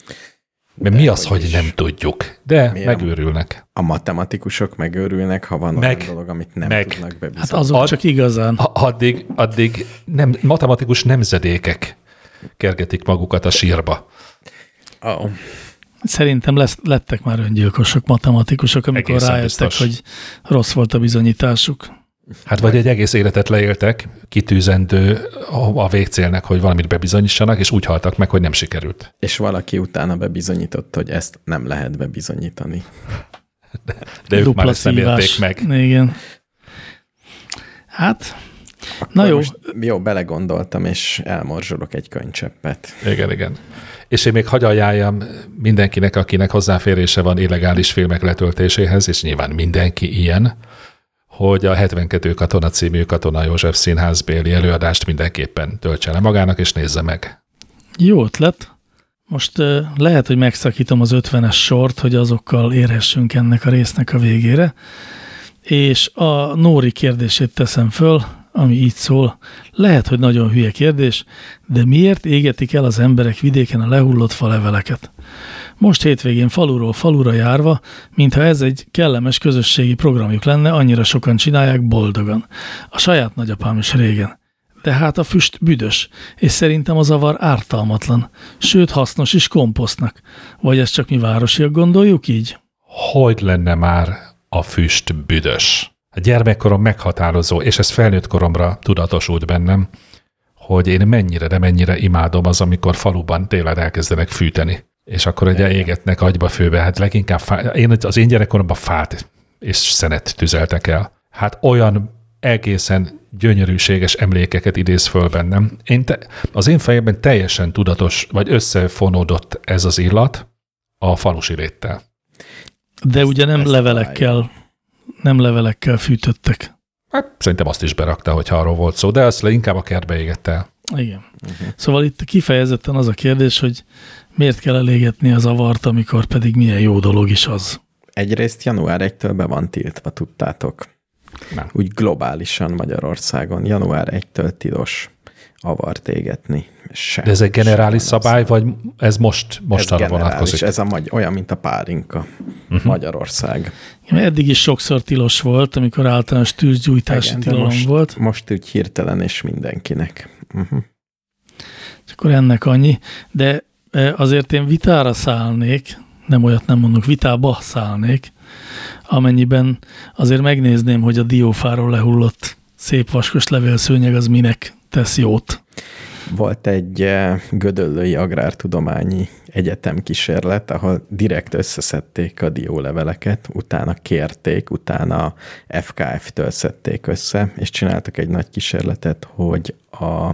Mert mi az, hogy hogy nem tudjuk? De Miért? megőrülnek. A matematikusok megőrülnek, ha van Meg. olyan dolog, amit nem Meg. tudnak Hát bebizonyítani. azok Ad- csak igazán. Addig, addig nem, matematikus nemzedékek kergetik magukat a sírba. Oh. Szerintem lesz, lettek már öngyilkosok, matematikusok, amikor Egészen rájöttek, biztos. hogy rossz volt a bizonyításuk. Hát vagy egy egész életet leéltek, kitűzendő a végcélnek, hogy valamit bebizonyítsanak, és úgy haltak meg, hogy nem sikerült. És valaki utána bebizonyította, hogy ezt nem lehet bebizonyítani. De ők Dupla már ezt nem szívás. meg. Igen. Hát, Akkor Na jó. Most, jó, belegondoltam, és elmorzsolok egy könycseppet. Igen, igen. És én még hagy ajánljam mindenkinek, akinek hozzáférése van illegális filmek letöltéséhez, és nyilván mindenki ilyen, hogy a 72 Katona című Katona József színházbéli előadást mindenképpen töltse le magának, és nézze meg. jó ötlet. Most lehet, hogy megszakítom az 50-es sort, hogy azokkal érhessünk ennek a résznek a végére. És a Nóri kérdését teszem föl, ami így szól. Lehet, hogy nagyon hülye kérdés, de miért égetik el az emberek vidéken a lehullott faleveleket? Most hétvégén faluról falura járva, mintha ez egy kellemes közösségi programjuk lenne, annyira sokan csinálják boldogan. A saját nagyapám is régen. De hát a füst büdös, és szerintem a zavar ártalmatlan, sőt hasznos is komposztnak. Vagy ezt csak mi városiak gondoljuk így? Hogy lenne már a füst büdös? A gyermekkorom meghatározó, és ez felnőtt koromra tudatosult bennem, hogy én mennyire, de mennyire imádom az, amikor faluban télen elkezdenek fűteni. És akkor ugye égetnek agyba főbe, hát leginkább fá, én az én gyerekkoromban fát és szenet tüzeltek el. Hát olyan egészen gyönyörűséges emlékeket idéz föl bennem. Én te, az én fejemben teljesen tudatos, vagy összefonódott ez az illat a falusi léttel. De ugye nem ezt levelekkel, nem levelekkel fűtöttek. Hát szerintem azt is berakta, hogyha arról volt szó, de azt le inkább a kertbe égette el. Igen. Uh-huh. Szóval itt kifejezetten az a kérdés, hogy miért kell elégetni az avart, amikor pedig milyen jó dolog is az. Egyrészt január 1-től be van tiltva, tudtátok? Nem. Úgy globálisan Magyarországon január 1-től tilos avart égetni. Sem, De ez egy generális szabály, vagy ez most, most ez vonatkozik? ez a magy- olyan, mint a pálinka. Uh-huh. Magyarország. Eddig is sokszor tilos volt, amikor általános tűzgyújtási Igen, tilalom most, volt, Most úgy hirtelen és mindenkinek. Uh-huh. és akkor ennek annyi. De eh, azért én vitára szállnék, nem olyat nem mondok, vitába szállnék, amennyiben azért megnézném, hogy a diófáról lehullott szép vaskos levélszőnyeg az minek tesz jót. Volt egy eh, Gödöllői Agrártudományi Egyetem kísérlet, ahol direkt összeszedték a dióleveleket, utána kérték, utána FKF-től szedték össze, és csináltak egy nagy kísérletet, hogy a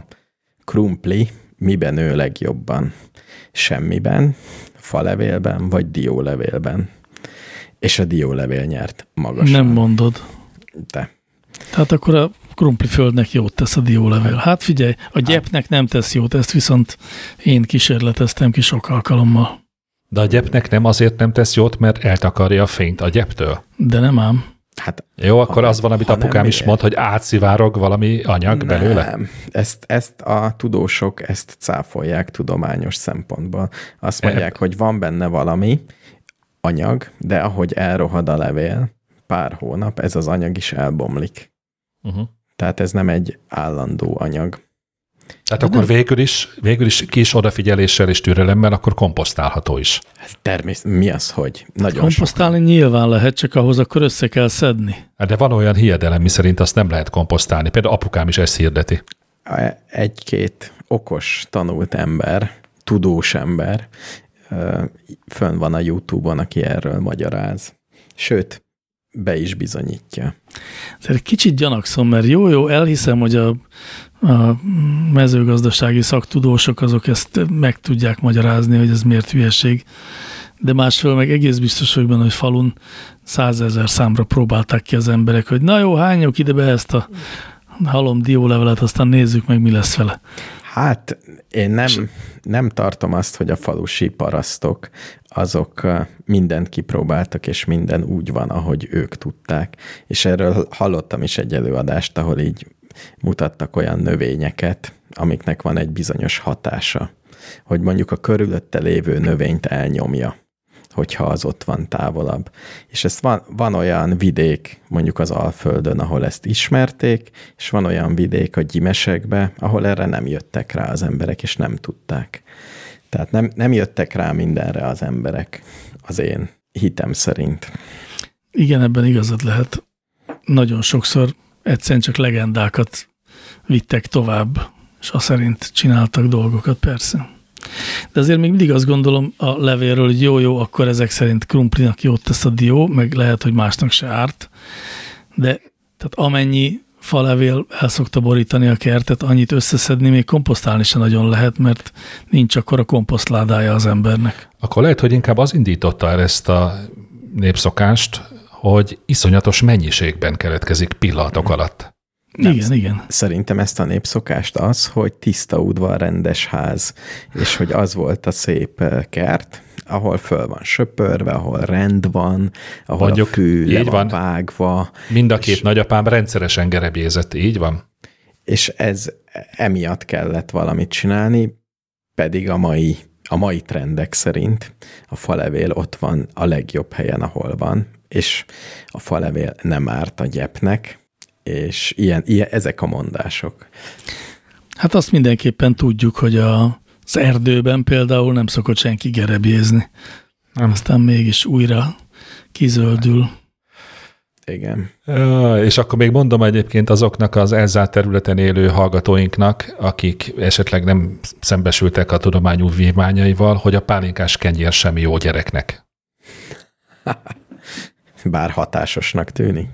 krumpli miben nő legjobban. Semmiben, falevélben vagy diólevélben. És a diólevél nyert magasan. Nem mondod. De. Tehát akkor a krumpliföldnek jót tesz a diólevél. Hát figyelj, a gyepnek nem tesz jót, ezt viszont én kísérleteztem ki sok alkalommal. De a gyepnek nem azért nem tesz jót, mert eltakarja a fényt a gyeptől. De nem ám. Hát Jó, akkor Ha az van, amit apukám is mond, hogy átszivárog valami anyag belőle. Nem. Ezt, ezt a tudósok ezt cáfolják tudományos szempontból. Azt mondják, hogy van benne valami anyag, de ahogy elrohad a levél, pár hónap, ez az anyag is elbomlik. Uh-huh. Tehát ez nem egy állandó anyag. Tehát akkor végül is, végül is kis odafigyeléssel és türelemmel, akkor komposztálható is. Ez természetesen, mi az, hogy? Nagyon sok. Komposztálni nyilván lehet, csak ahhoz akkor össze kell szedni. Hát De van olyan hiedelem, miszerint azt nem lehet komposztálni. Például apukám is ezt hirdeti. Egy-két okos, tanult ember, tudós ember fönn van a YouTube-on, aki erről magyaráz. Sőt, be is bizonyítja. Egy kicsit gyanakszom, mert jó-jó, elhiszem, hogy a, a mezőgazdasági szaktudósok azok ezt meg tudják magyarázni, hogy ez miért hülyeség, de másfél meg egész biztos vagyok benne, hogy falun százezer számra próbálták ki az emberek, hogy na jó, hányok ide be ezt a halom diólevelet, aztán nézzük meg, mi lesz vele. Hát én nem, nem tartom azt, hogy a falusi parasztok azok mindent kipróbáltak, és minden úgy van, ahogy ők tudták. És erről hallottam is egy előadást, ahol így mutattak olyan növényeket, amiknek van egy bizonyos hatása, hogy mondjuk a körülötte lévő növényt elnyomja hogyha az ott van távolabb. És ez van, van olyan vidék, mondjuk az Alföldön, ahol ezt ismerték, és van olyan vidék a gyimesekbe, ahol erre nem jöttek rá az emberek, és nem tudták. Tehát nem, nem jöttek rá mindenre az emberek, az én hitem szerint. Igen, ebben igazad lehet. Nagyon sokszor egyszerűen csak legendákat vittek tovább, és azt szerint csináltak dolgokat, persze. De azért még mindig azt gondolom a levélről, hogy jó-jó, akkor ezek szerint krumplinak jót tesz a dió, meg lehet, hogy másnak se árt, de tehát amennyi falevél el szokta borítani a kertet, annyit összeszedni még komposztálni se nagyon lehet, mert nincs akkor a komposztládája az embernek. Akkor lehet, hogy inkább az indította el ezt a népszokást, hogy iszonyatos mennyiségben keletkezik pillanatok alatt. Nem, igen, igen. Szerintem ezt a népszokást az, hogy tiszta udvar, rendes ház, és hogy az volt a szép eh, kert, ahol föl van söpörve, ahol rend van, ahol Mondjuk, a fű le van, van vágva. Mind a két és, nagyapám rendszeresen gerebjézett, így van? És ez emiatt kellett valamit csinálni, pedig a mai, a mai trendek szerint a falevél ott van a legjobb helyen, ahol van, és a falevél nem árt a gyepnek, és ilyen, ilyen, ezek a mondások. Hát azt mindenképpen tudjuk, hogy a, az erdőben például nem szokott senki gerebjézni. Nem. Aztán mégis újra kizöldül. Igen. És akkor még mondom egyébként azoknak az elzárt területen élő hallgatóinknak, akik esetleg nem szembesültek a tudományú vívmányaival, hogy a pálinkás kenyér sem jó gyereknek. Bár hatásosnak tűnik.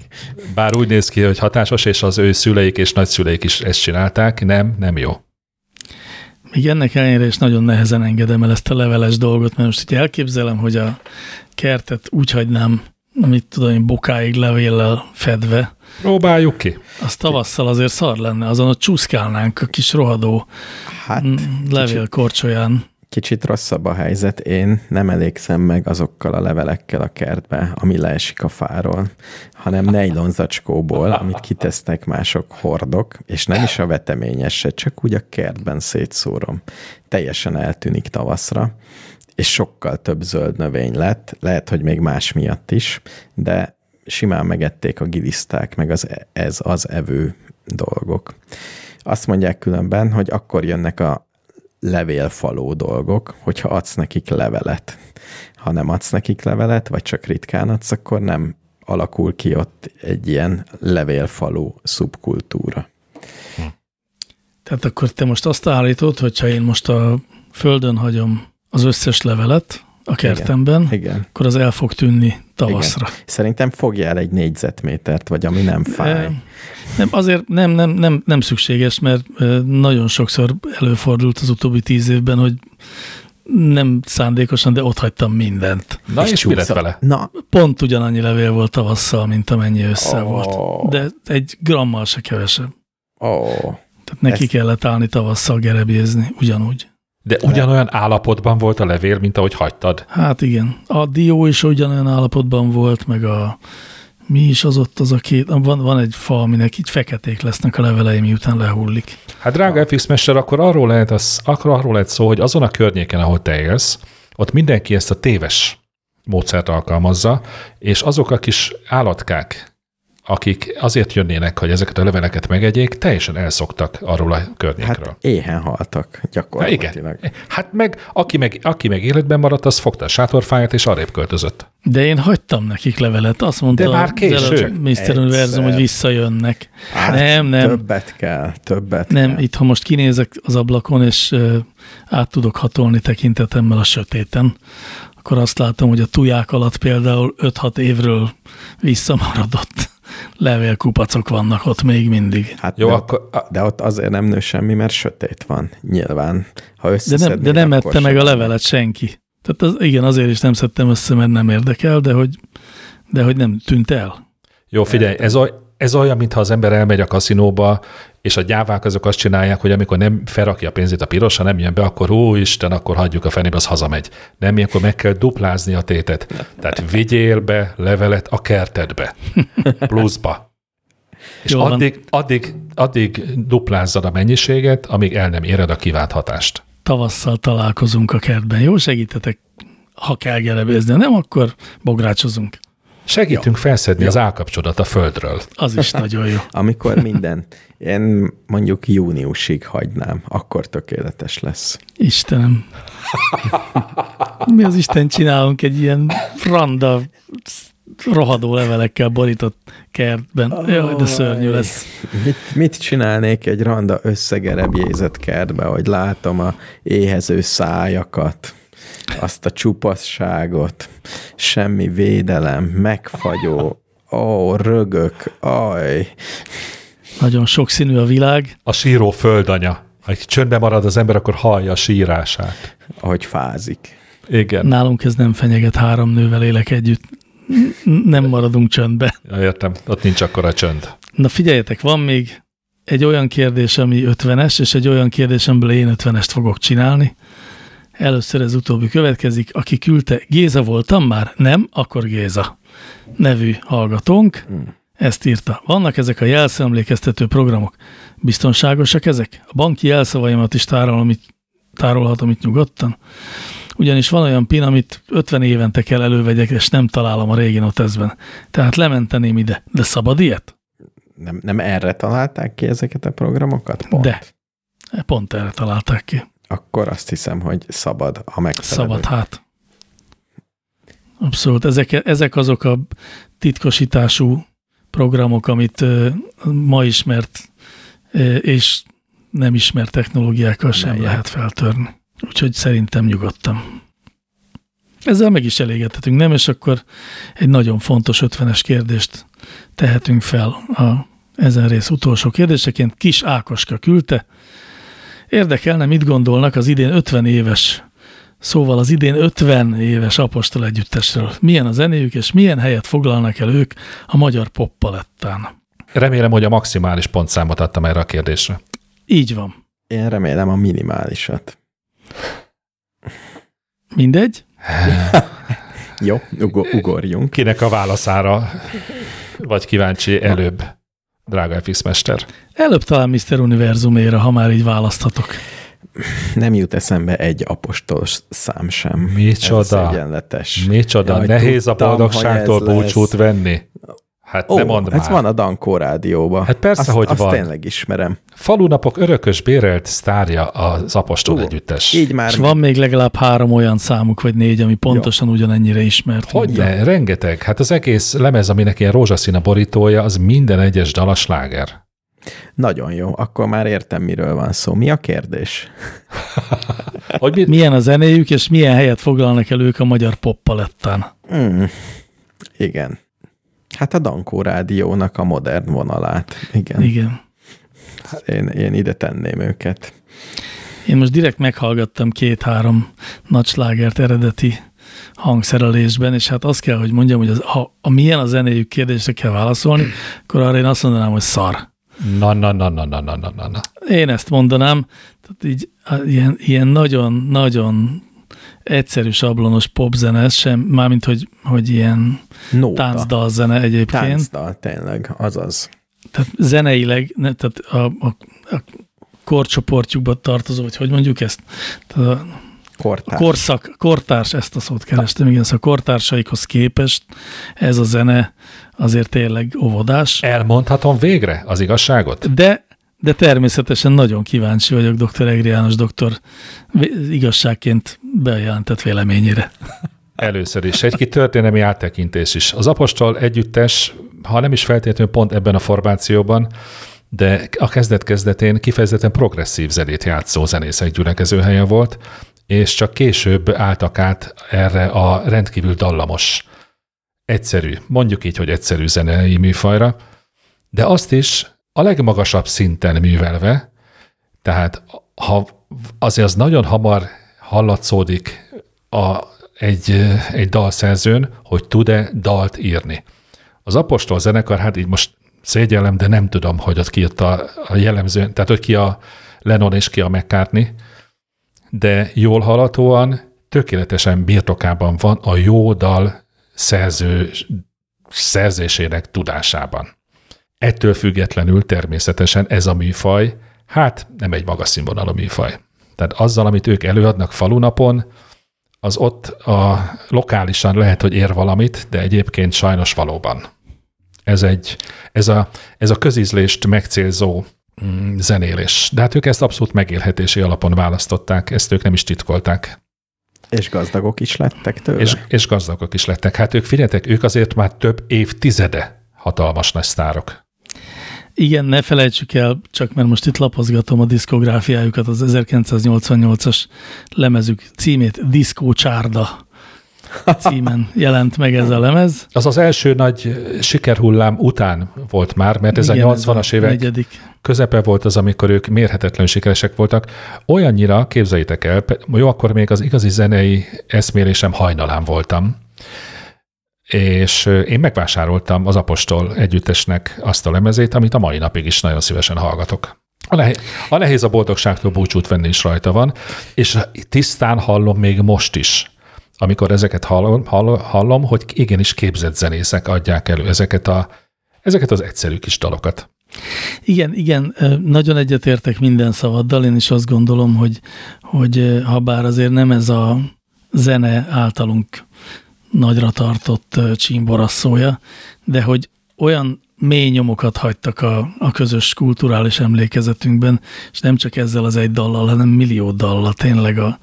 Bár úgy néz ki, hogy hatásos, és az ő szüleik és nagyszüleik is ezt csinálták, nem, nem jó. Még ennek ellenére is nagyon nehezen engedem el ezt a leveles dolgot, mert most így elképzelem, hogy a kertet úgy hagynám, amit tudom én, bokáig levéllel fedve. Próbáljuk ki. Az tavasszal azért szar lenne, azon ott csúszkálnánk a kis rohadó hát, levélkorcsolyán. Kicsit rosszabb a helyzet, én nem elégszem meg azokkal a levelekkel a kertbe, ami leesik a fáról, hanem nejlonzacskóból, amit kitesznek mások hordok, és nem is a veteményes csak úgy a kertben szétszórom. Teljesen eltűnik tavaszra, és sokkal több zöld növény lett, lehet, hogy még más miatt is, de simán megették a giliszták, meg az, ez az evő dolgok. Azt mondják különben, hogy akkor jönnek a levélfaló dolgok, hogyha adsz nekik levelet. Ha nem adsz nekik levelet, vagy csak ritkán adsz, akkor nem alakul ki ott egy ilyen levélfaló szubkultúra. Hm. Tehát akkor te most azt állítod, hogyha én most a földön hagyom az összes levelet a kertemben, igen, igen. akkor az el fog tűnni tavaszra. Igen. Szerintem fogjál egy négyzetmétert, vagy ami nem fáj. Nem, azért nem, nem, nem, nem szükséges, mert nagyon sokszor előfordult az utóbbi tíz évben, hogy nem szándékosan, de ott hagytam mindent. Na és, és mi lett vele? Na. Pont ugyanannyi levél volt tavasszal, mint amennyi össze oh. volt. De egy grammal se kevesebb. Oh. Tehát neki Ezt... kellett állni tavasszal gerebjézni, ugyanúgy. De ugyanolyan állapotban volt a levél, mint ahogy hagytad? Hát igen. A dió is ugyanolyan állapotban volt, meg a mi is az ott az a két, van, van egy fa, aminek így feketék lesznek a levelei, miután lehullik. Hát drága FX Mester, akkor arról lehet, az, akkor arról lehet szó, hogy azon a környéken, ahol te élsz, ott mindenki ezt a téves módszert alkalmazza, és azok a kis állatkák, akik azért jönnének, hogy ezeket a leveleket megegyék, teljesen elszoktak arról a környékről. Hát éhen haltak Hát gyakorlatilag. igen. Hát meg aki, meg, aki meg életben maradt, az fogta a sátorfáját, és arrébb költözött. De én hagytam nekik levelet, azt mondta De már késő. Mr. Egyszer. Univerzum, hogy visszajönnek. Hát, nem, nem, Többet kell, többet nem, kell. itt ha most kinézek az ablakon, és át tudok hatolni tekintetemmel a sötéten, akkor azt látom, hogy a tuják alatt például 5-6 évről visszamaradott levélkupacok vannak ott még mindig. Hát Jó, de, akkor- ott, de ott azért nem nő semmi, mert sötét van, nyilván. Ha De nem, de nem ette meg a levelet senki. Tehát az, igen, azért is nem szedtem össze, mert nem érdekel, de hogy, de hogy nem tűnt el. Jó, figyelj, ez, oly, ez olyan, mintha az ember elmegy a kaszinóba, és a gyávák azok azt csinálják, hogy amikor nem felrakja a pénzét a pirosra, nem jön be, akkor ó Isten, akkor hagyjuk a fenébe, az hazamegy. Nem, akkor meg kell duplázni a tétet. Tehát vigyél be levelet a kertedbe, pluszba. És Jól van. addig, addig, addig duplázzad a mennyiséget, amíg el nem éred a kívánt hatást. Tavasszal találkozunk a kertben. Jó, segítetek, ha kell gerebézni, nem, akkor bográcsozunk. Segítünk felszedni az állkapcsodat a földről. Az is nagyon jó. Amikor minden, én mondjuk júniusig hagynám, akkor tökéletes lesz. Istenem. Mi az Isten csinálunk egy ilyen randa, rohadó levelekkel borított kertben. Jaj, de szörnyű lesz. Mit, mit csinálnék egy randa összegerebjézett kertbe, hogy látom a éhező szájakat, azt a csupasságot, semmi védelem, megfagyó, ó, rögök, aj, Nagyon sokszínű a világ. A síró földanya. Ha egy csöndbe marad az ember, akkor hallja a sírását. ahogy fázik. Igen. Nálunk ez nem fenyeget, három nővel élek együtt. Nem maradunk csöndbe. Ja, értem, ott nincs akkora csönd. Na figyeljetek, van még egy olyan kérdés, ami 50-es, és egy olyan kérdés, amiből én 50-est fogok csinálni. Először ez utóbbi következik. Aki küldte, Géza voltam már? Nem? Akkor Géza. Nevű hallgatónk. Ezt írta. Vannak ezek a jelszemlékeztető programok. Biztonságosak ezek? A banki jelszavaimat is tárolom itt, tárolhatom itt nyugodtan? Ugyanis van olyan pin, amit 50 évente kell elővegyek, és nem találom a régi notezben. Tehát lementeném ide. De szabad ilyet? Nem, nem erre találták ki ezeket a programokat? Pont. De. Pont erre találták ki. Akkor azt hiszem, hogy szabad a megfelelő. Szabad hát. Abszolút. Ezek, ezek azok a titkosítású programok, amit ma ismert és nem ismert technológiákkal sem Melyek? lehet feltörni. Úgyhogy szerintem nyugodtan. Ezzel meg is elégedhetünk, nem? És akkor egy nagyon fontos 50-es kérdést tehetünk fel a ezen rész utolsó kérdéseként. Kis Ákoska küldte. Érdekelne, mit gondolnak az idén 50 éves, szóval az idén 50 éves apostol együttesről. Milyen a zenéjük, és milyen helyet foglalnak el ők a magyar poppalettán. Remélem, hogy a maximális pontszámot adtam erre a kérdésre. Így van. Én remélem a minimálisat. Mindegy? Jó, ugo- ugorjunk. Kinek a válaszára vagy kíváncsi előbb, drága FX Mester? Előbb talán Mr. Univerzuméra, ha már így választhatok. Nem jut eszembe egy apostolos szám sem. Micsoda? Ez egyenletes. Micsoda, Jaj, nehéz tudtam, a boldogságtól búcsút lesz. venni? Hát Ó, ne mondd ez már. van a Dankó rádióban. Hát persze, azt, hogy azt van. tényleg ismerem. Falunapok örökös bérelt sztárja az apostol Ó, együttes. Így már És van még legalább három olyan számuk, vagy négy, ami pontosan ugyanennyire ismert. Hogy mint- ne, rengeteg. Hát az egész lemez, aminek ilyen rózsaszín a borítója, az minden egyes dalas sláger. nagyon jó. Akkor már értem, miről van szó. Mi a kérdés? Hogy mit, Milyen a zenéjük, és milyen helyet foglalnak el ők a magyar poppalettán. Mm, igen. Hát a Dankó rádiónak a modern vonalát. Igen. Igen. Hát én, én ide tenném őket. Én most direkt meghallgattam két-három nagy slágert eredeti hangszerelésben, és hát azt kell, hogy mondjam, hogy az, ha a milyen a zenéjük kérdésre kell válaszolni, akkor arra én azt mondanám, hogy szar. Na, na, na, na, na, na, na, na. Én ezt mondanám, tehát így ilyen nagyon-nagyon egyszerű sablonos popzene, ez sem, mármint, hogy, hogy ilyen Nóta. táncdalzene egyébként. Táncdal, tényleg, azaz. Tehát zeneileg, ne, tehát a, a, a korcsoportjukba tartozó, vagy hogy mondjuk ezt? Tehát a Kortárs. korszak, kortárs, ezt a szót kerestem, igen, szóval kortársaikhoz képest ez a zene azért tényleg óvodás. Elmondhatom végre az igazságot? De, de természetesen nagyon kíváncsi vagyok dr. Egri János doktor igazságként bejelentett véleményére. Először is egy kis történelmi áttekintés is. Az Apostol együttes, ha nem is feltétlenül pont ebben a formációban, de a kezdet-kezdetén kifejezetten progresszív zenét játszó zenészek gyülekezőhelye volt, és csak később álltak át erre a rendkívül dallamos, egyszerű, mondjuk így, hogy egyszerű zenei műfajra, de azt is a legmagasabb szinten művelve, tehát ha azért az nagyon hamar hallatszódik a, egy, egy dalszerzőn, hogy tud-e dalt írni. Az Apostol zenekar, hát így most szégyellem, de nem tudom, hogy ott ki ott a, a jellemző, tehát hogy ki a Lennon és ki a McCartney, de jól halatóan tökéletesen birtokában van a jó dal szerző, szerzésének tudásában. Ettől függetlenül természetesen ez a műfaj, hát nem egy magas színvonalú műfaj. Tehát azzal, amit ők előadnak falunapon, az ott a lokálisan lehet, hogy ér valamit, de egyébként sajnos valóban. Ez, egy, ez, a, ez a közízlést megcélzó mm, zenélés. De hát ők ezt abszolút megélhetési alapon választották, ezt ők nem is titkolták. És gazdagok is lettek tőle. És, és gazdagok is lettek. Hát ők, figyeljetek, ők azért már több évtizede hatalmas nagy sztárok. Igen, ne felejtsük el, csak mert most itt lapozgatom a diszkográfiájukat, az 1988-as lemezük címét Disco Csárda címen jelent meg ez a lemez. Az az első nagy sikerhullám után volt már, mert ez Igen, a 80-as évek negyedik. közepe volt az, amikor ők mérhetetlen sikeresek voltak. Olyannyira, képzeljétek el, jó, akkor még az igazi zenei eszmélésem hajnalán voltam, és én megvásároltam az Apostol együttesnek azt a lemezét, amit a mai napig is nagyon szívesen hallgatok. A, nehéz, a nehéz a boldogságtól búcsút venni is rajta van, és tisztán hallom még most is, amikor ezeket hallom, hallom, hogy igenis képzett zenészek adják elő ezeket, a, ezeket az egyszerű kis dalokat. Igen, igen, nagyon egyetértek minden szavaddal, én is azt gondolom, hogy, hogy ha bár azért nem ez a zene általunk nagyra tartott ö, csímborasszója, de hogy olyan mély nyomokat hagytak a, a közös kulturális emlékezetünkben, és nem csak ezzel az egy dallal, hanem millió dallal, tényleg a,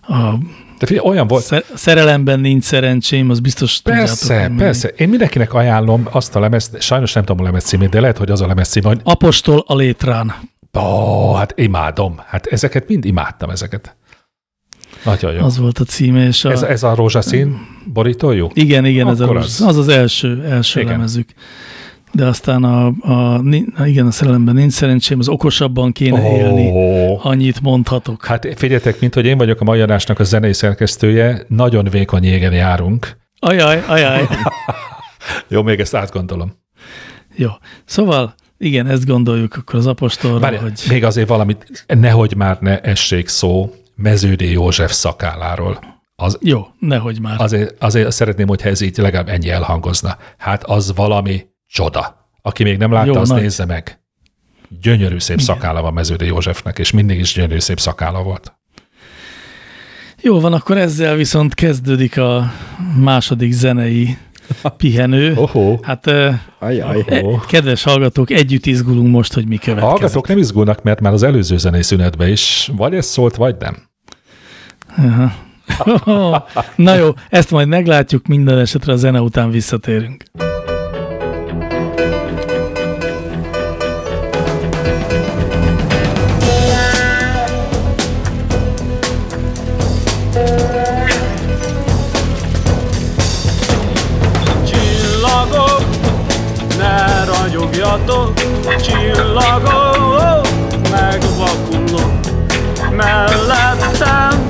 a De figyelj, olyan volt, sze- szerelemben nincs szerencsém, az biztos Persze, tudjátok, persze. Én mindenkinek ajánlom azt a lemezt, sajnos nem tudom a lemez címét, de lehet, hogy az a lemez cím, hogy Apostol a létrán. ó, hát imádom. Hát ezeket mind imádtam, ezeket. Nagyon jó. Az volt a címe, és a, Ez, ez a rózsaszín borítójú? Igen, igen, ez Akkor az, az. az első, első Igen. lemezük. De aztán a, a, ni- igen, a szerelemben nincs szerencsém, az okosabban kéne oh. élni, annyit mondhatok. Hát figyeljetek, mint hogy én vagyok a mai adásnak a zenei szerkesztője, nagyon vékony jégen járunk. Ajaj, ajaj. Jó, még ezt átgondolom. Jó. Szóval, igen, ezt gondoljuk akkor az apostolra, Várj, hogy még azért valamit, nehogy már ne essék szó Meződi József szakálláról. Az, jó, nehogy már. azért, azért szeretném, hogyha ez így legalább ennyi elhangozna. Hát az valami csoda. Aki még nem látta, Jó, azt nagy. nézze meg. Gyönyörű szép szakála van Meződi Józsefnek, és mindig is gyönyörű szép szakála volt. Jó van, akkor ezzel viszont kezdődik a második zenei pihenő. Ohó. Hát, Ajaj. eh, kedves hallgatók, együtt izgulunk most, hogy mi A következik. hallgatók nem izgulnak, mert már az előző zenei szünetben is vagy ez szólt, vagy nem. Na jó, ezt majd meglátjuk, minden esetre a zene után visszatérünk. Csillagok, ne ragyogjatok, csillagok, megvakulok. Mellettem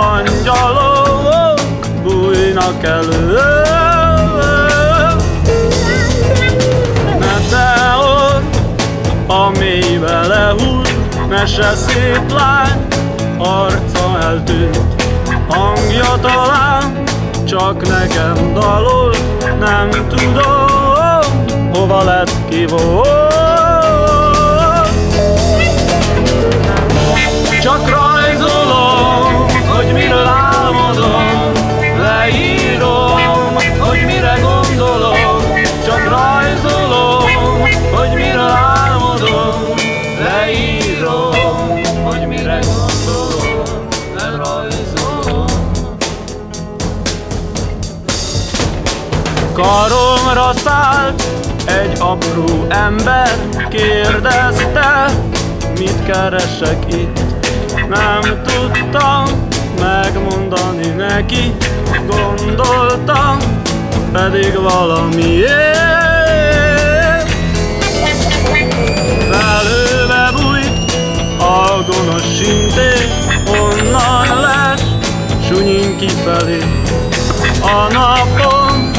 angyalok bújnak elő. Meteor, a mélybe lehull, mese szép lány, arca eltűnt, hangja talán csak nekem dalol, nem tudom, hova lett álmodom, leírom, hogy mire gondolom, csak rajzolom, hogy mire álmodom, leírom, hogy mire gondolom, lerajzolom. Karomra szállt egy apró ember, kérdezte, mit keresek itt, nem tudtam megmondani neki, gondoltam, pedig valamiért. Felőve bújt a gonosz sintér, onnan lesz sunyin kifelé. A napon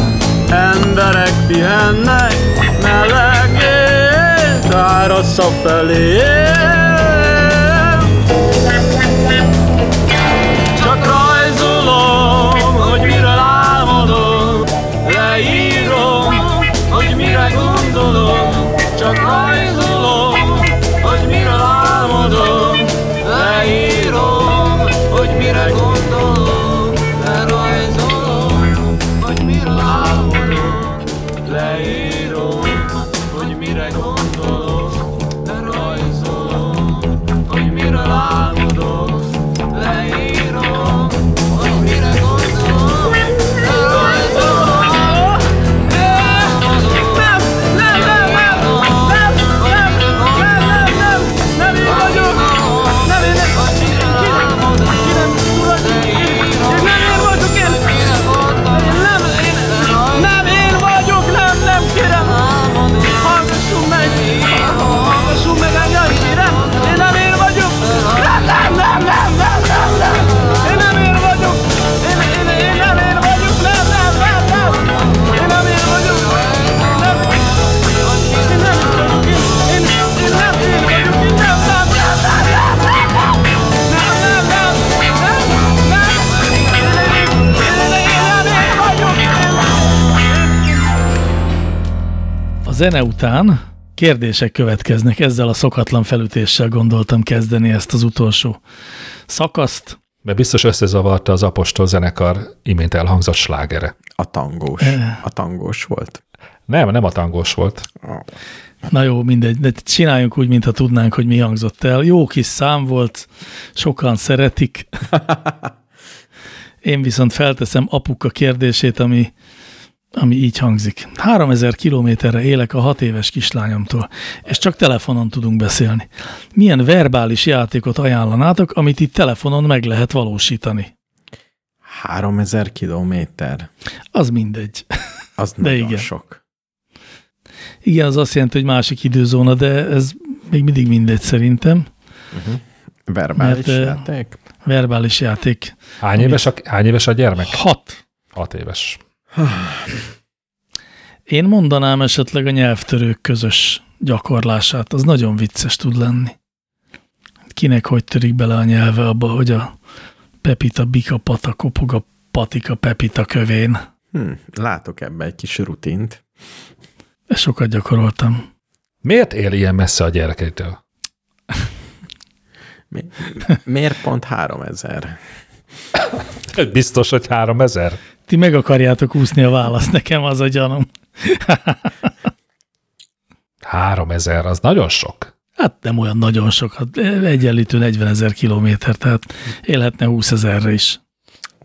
emberek pihennek, melegét árassza felé. Zene után kérdések következnek. Ezzel a szokatlan felütéssel gondoltam kezdeni ezt az utolsó szakaszt. Mert biztos összezavarta az Apostol zenekar imént elhangzott slágere. A tangós. A tangós volt. Nem, nem a tangós volt. Na jó, mindegy, de csináljunk úgy, mintha tudnánk, hogy mi hangzott el. Jó kis szám volt, sokan szeretik. Én viszont felteszem apuka kérdését, ami, ami így hangzik. 3000 kilométerre élek a hat éves kislányomtól, és csak telefonon tudunk beszélni. Milyen verbális játékot ajánlanátok, amit itt telefonon meg lehet valósítani? 3000 kilométer. Az mindegy. Az De nagyon igen. sok. Igen, az azt jelenti, hogy másik időzóna, de ez még mindig mindegy szerintem. Verbális Mert, játék? Verbális játék. Hány éves, a, hány éves a gyermek? Hat. Hat éves. Én mondanám esetleg a nyelvtörők közös gyakorlását, az nagyon vicces tud lenni. Kinek hogy törik bele a nyelve abba, hogy a Pepita bika pata kopog a patika Pepita kövén. Hm, látok ebbe egy kis rutint. Ezt sokat gyakoroltam. Miért él ilyen messze a gyerekeitől? Mi, miért pont 3000? Biztos, hogy 3000? Ti meg akarjátok úszni a választ, nekem az a gyanúm. 3000, az nagyon sok. Hát nem olyan nagyon sokat, egyenlítő 40 ezer kilométer, tehát élhetne 20 ezerre is.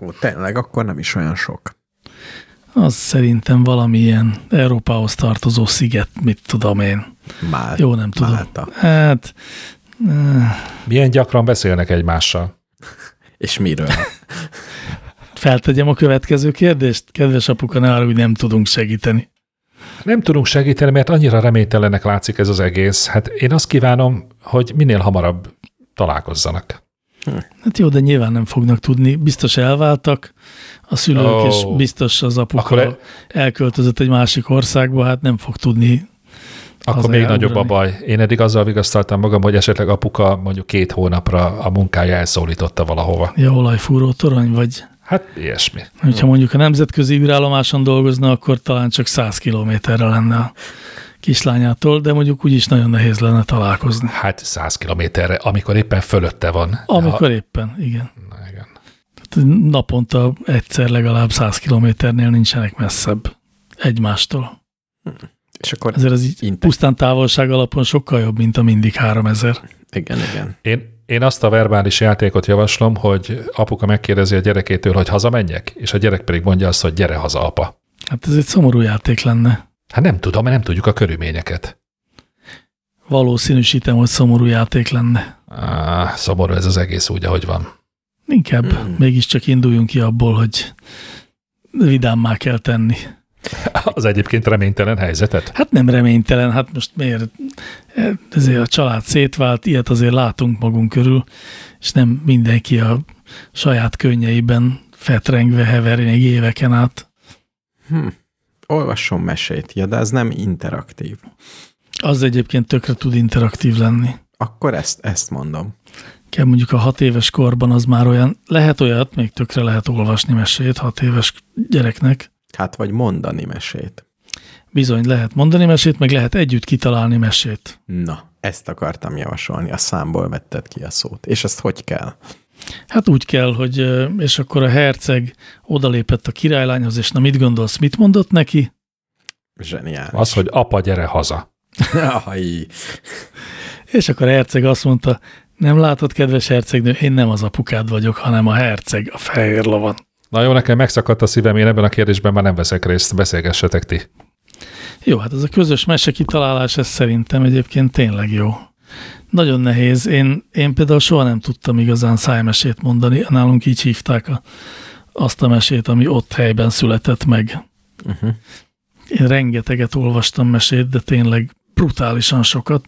Ó, tényleg, akkor nem is olyan sok. Az szerintem valamilyen Európához tartozó sziget, mit tudom én. Mál, Jó, nem tudom. Málta. Hát, Milyen gyakran beszélnek egymással? És miről? feltegyem a következő kérdést? Kedves apuka, ne arra, hogy nem tudunk segíteni. Nem tudunk segíteni, mert annyira reménytelenek látszik ez az egész. Hát én azt kívánom, hogy minél hamarabb találkozzanak. Hát jó, de nyilván nem fognak tudni. Biztos elváltak a szülők, oh. és biztos az apuka Akkor e- elköltözött egy másik országba, hát nem fog tudni. Akkor még nagyobb a baj. Én eddig azzal vigasztaltam magam, hogy esetleg apuka mondjuk két hónapra a munkája elszólította valahova. Ja, olajfúró torony, vagy Hát ilyesmi. hogyha mondjuk a nemzetközi űrállomáson dolgozna, akkor talán csak 100 kilométerre lenne a kislányától, de mondjuk úgyis nagyon nehéz lenne találkozni. Hát 100 kilométerre, amikor éppen fölötte van. Amikor éppen, igen. Ha, na, igen. Tehát naponta egyszer legalább 100 kilométernél nincsenek messzebb egymástól. És akkor Ezért ez így pusztán távolság alapon sokkal jobb, mint a mindig 3000. igen, igen. Én, én azt a verbális játékot javaslom, hogy apuka megkérdezi a gyerekétől, hogy hazamenjek, és a gyerek pedig mondja azt, hogy gyere haza, apa. Hát ez egy szomorú játék lenne. Hát nem tudom, mert nem tudjuk a körülményeket. Valószínűsítem, hogy szomorú játék lenne. Ah, szomorú ez az egész úgy, ahogy van. Inkább Hmm. mégiscsak induljunk ki abból, hogy vidámmá kell tenni. Az egyébként reménytelen helyzetet. Hát nem reménytelen, hát most miért? Ezért a család szétvált, ilyet azért látunk magunk körül, és nem mindenki a saját könnyeiben fetrengve heveri még éveken át. Hm. Olvasson mesét. Ja, de ez nem interaktív. Az egyébként tökre tud interaktív lenni. Akkor ezt, ezt mondom. Kell mondjuk a hat éves korban az már olyan, lehet olyat, még tökre lehet olvasni mesét hat éves gyereknek. Hát vagy mondani mesét. Bizony lehet mondani mesét, meg lehet együtt kitalálni mesét. Na, ezt akartam javasolni. A számból vetted ki a szót. És ezt hogy kell? Hát úgy kell, hogy és akkor a herceg odalépett a királylányhoz, és na mit gondolsz, mit mondott neki? Zseniális. Az, hogy apa, gyere haza. Aj, És akkor a herceg azt mondta, nem látod, kedves hercegnő, én nem az apukád vagyok, hanem a herceg, a fehér lovan. Na jó, nekem megszakadt a szívem, én ebben a kérdésben már nem veszek részt, beszélgessetek ti. Jó, hát ez a közös mese kitalálás, ez szerintem egyébként tényleg jó. Nagyon nehéz. Én, én például soha nem tudtam igazán szájmesét mondani. Nálunk így hívták a, azt a mesét, ami ott helyben született meg. uh-huh. Én rengeteget olvastam mesét, de tényleg brutálisan sokat,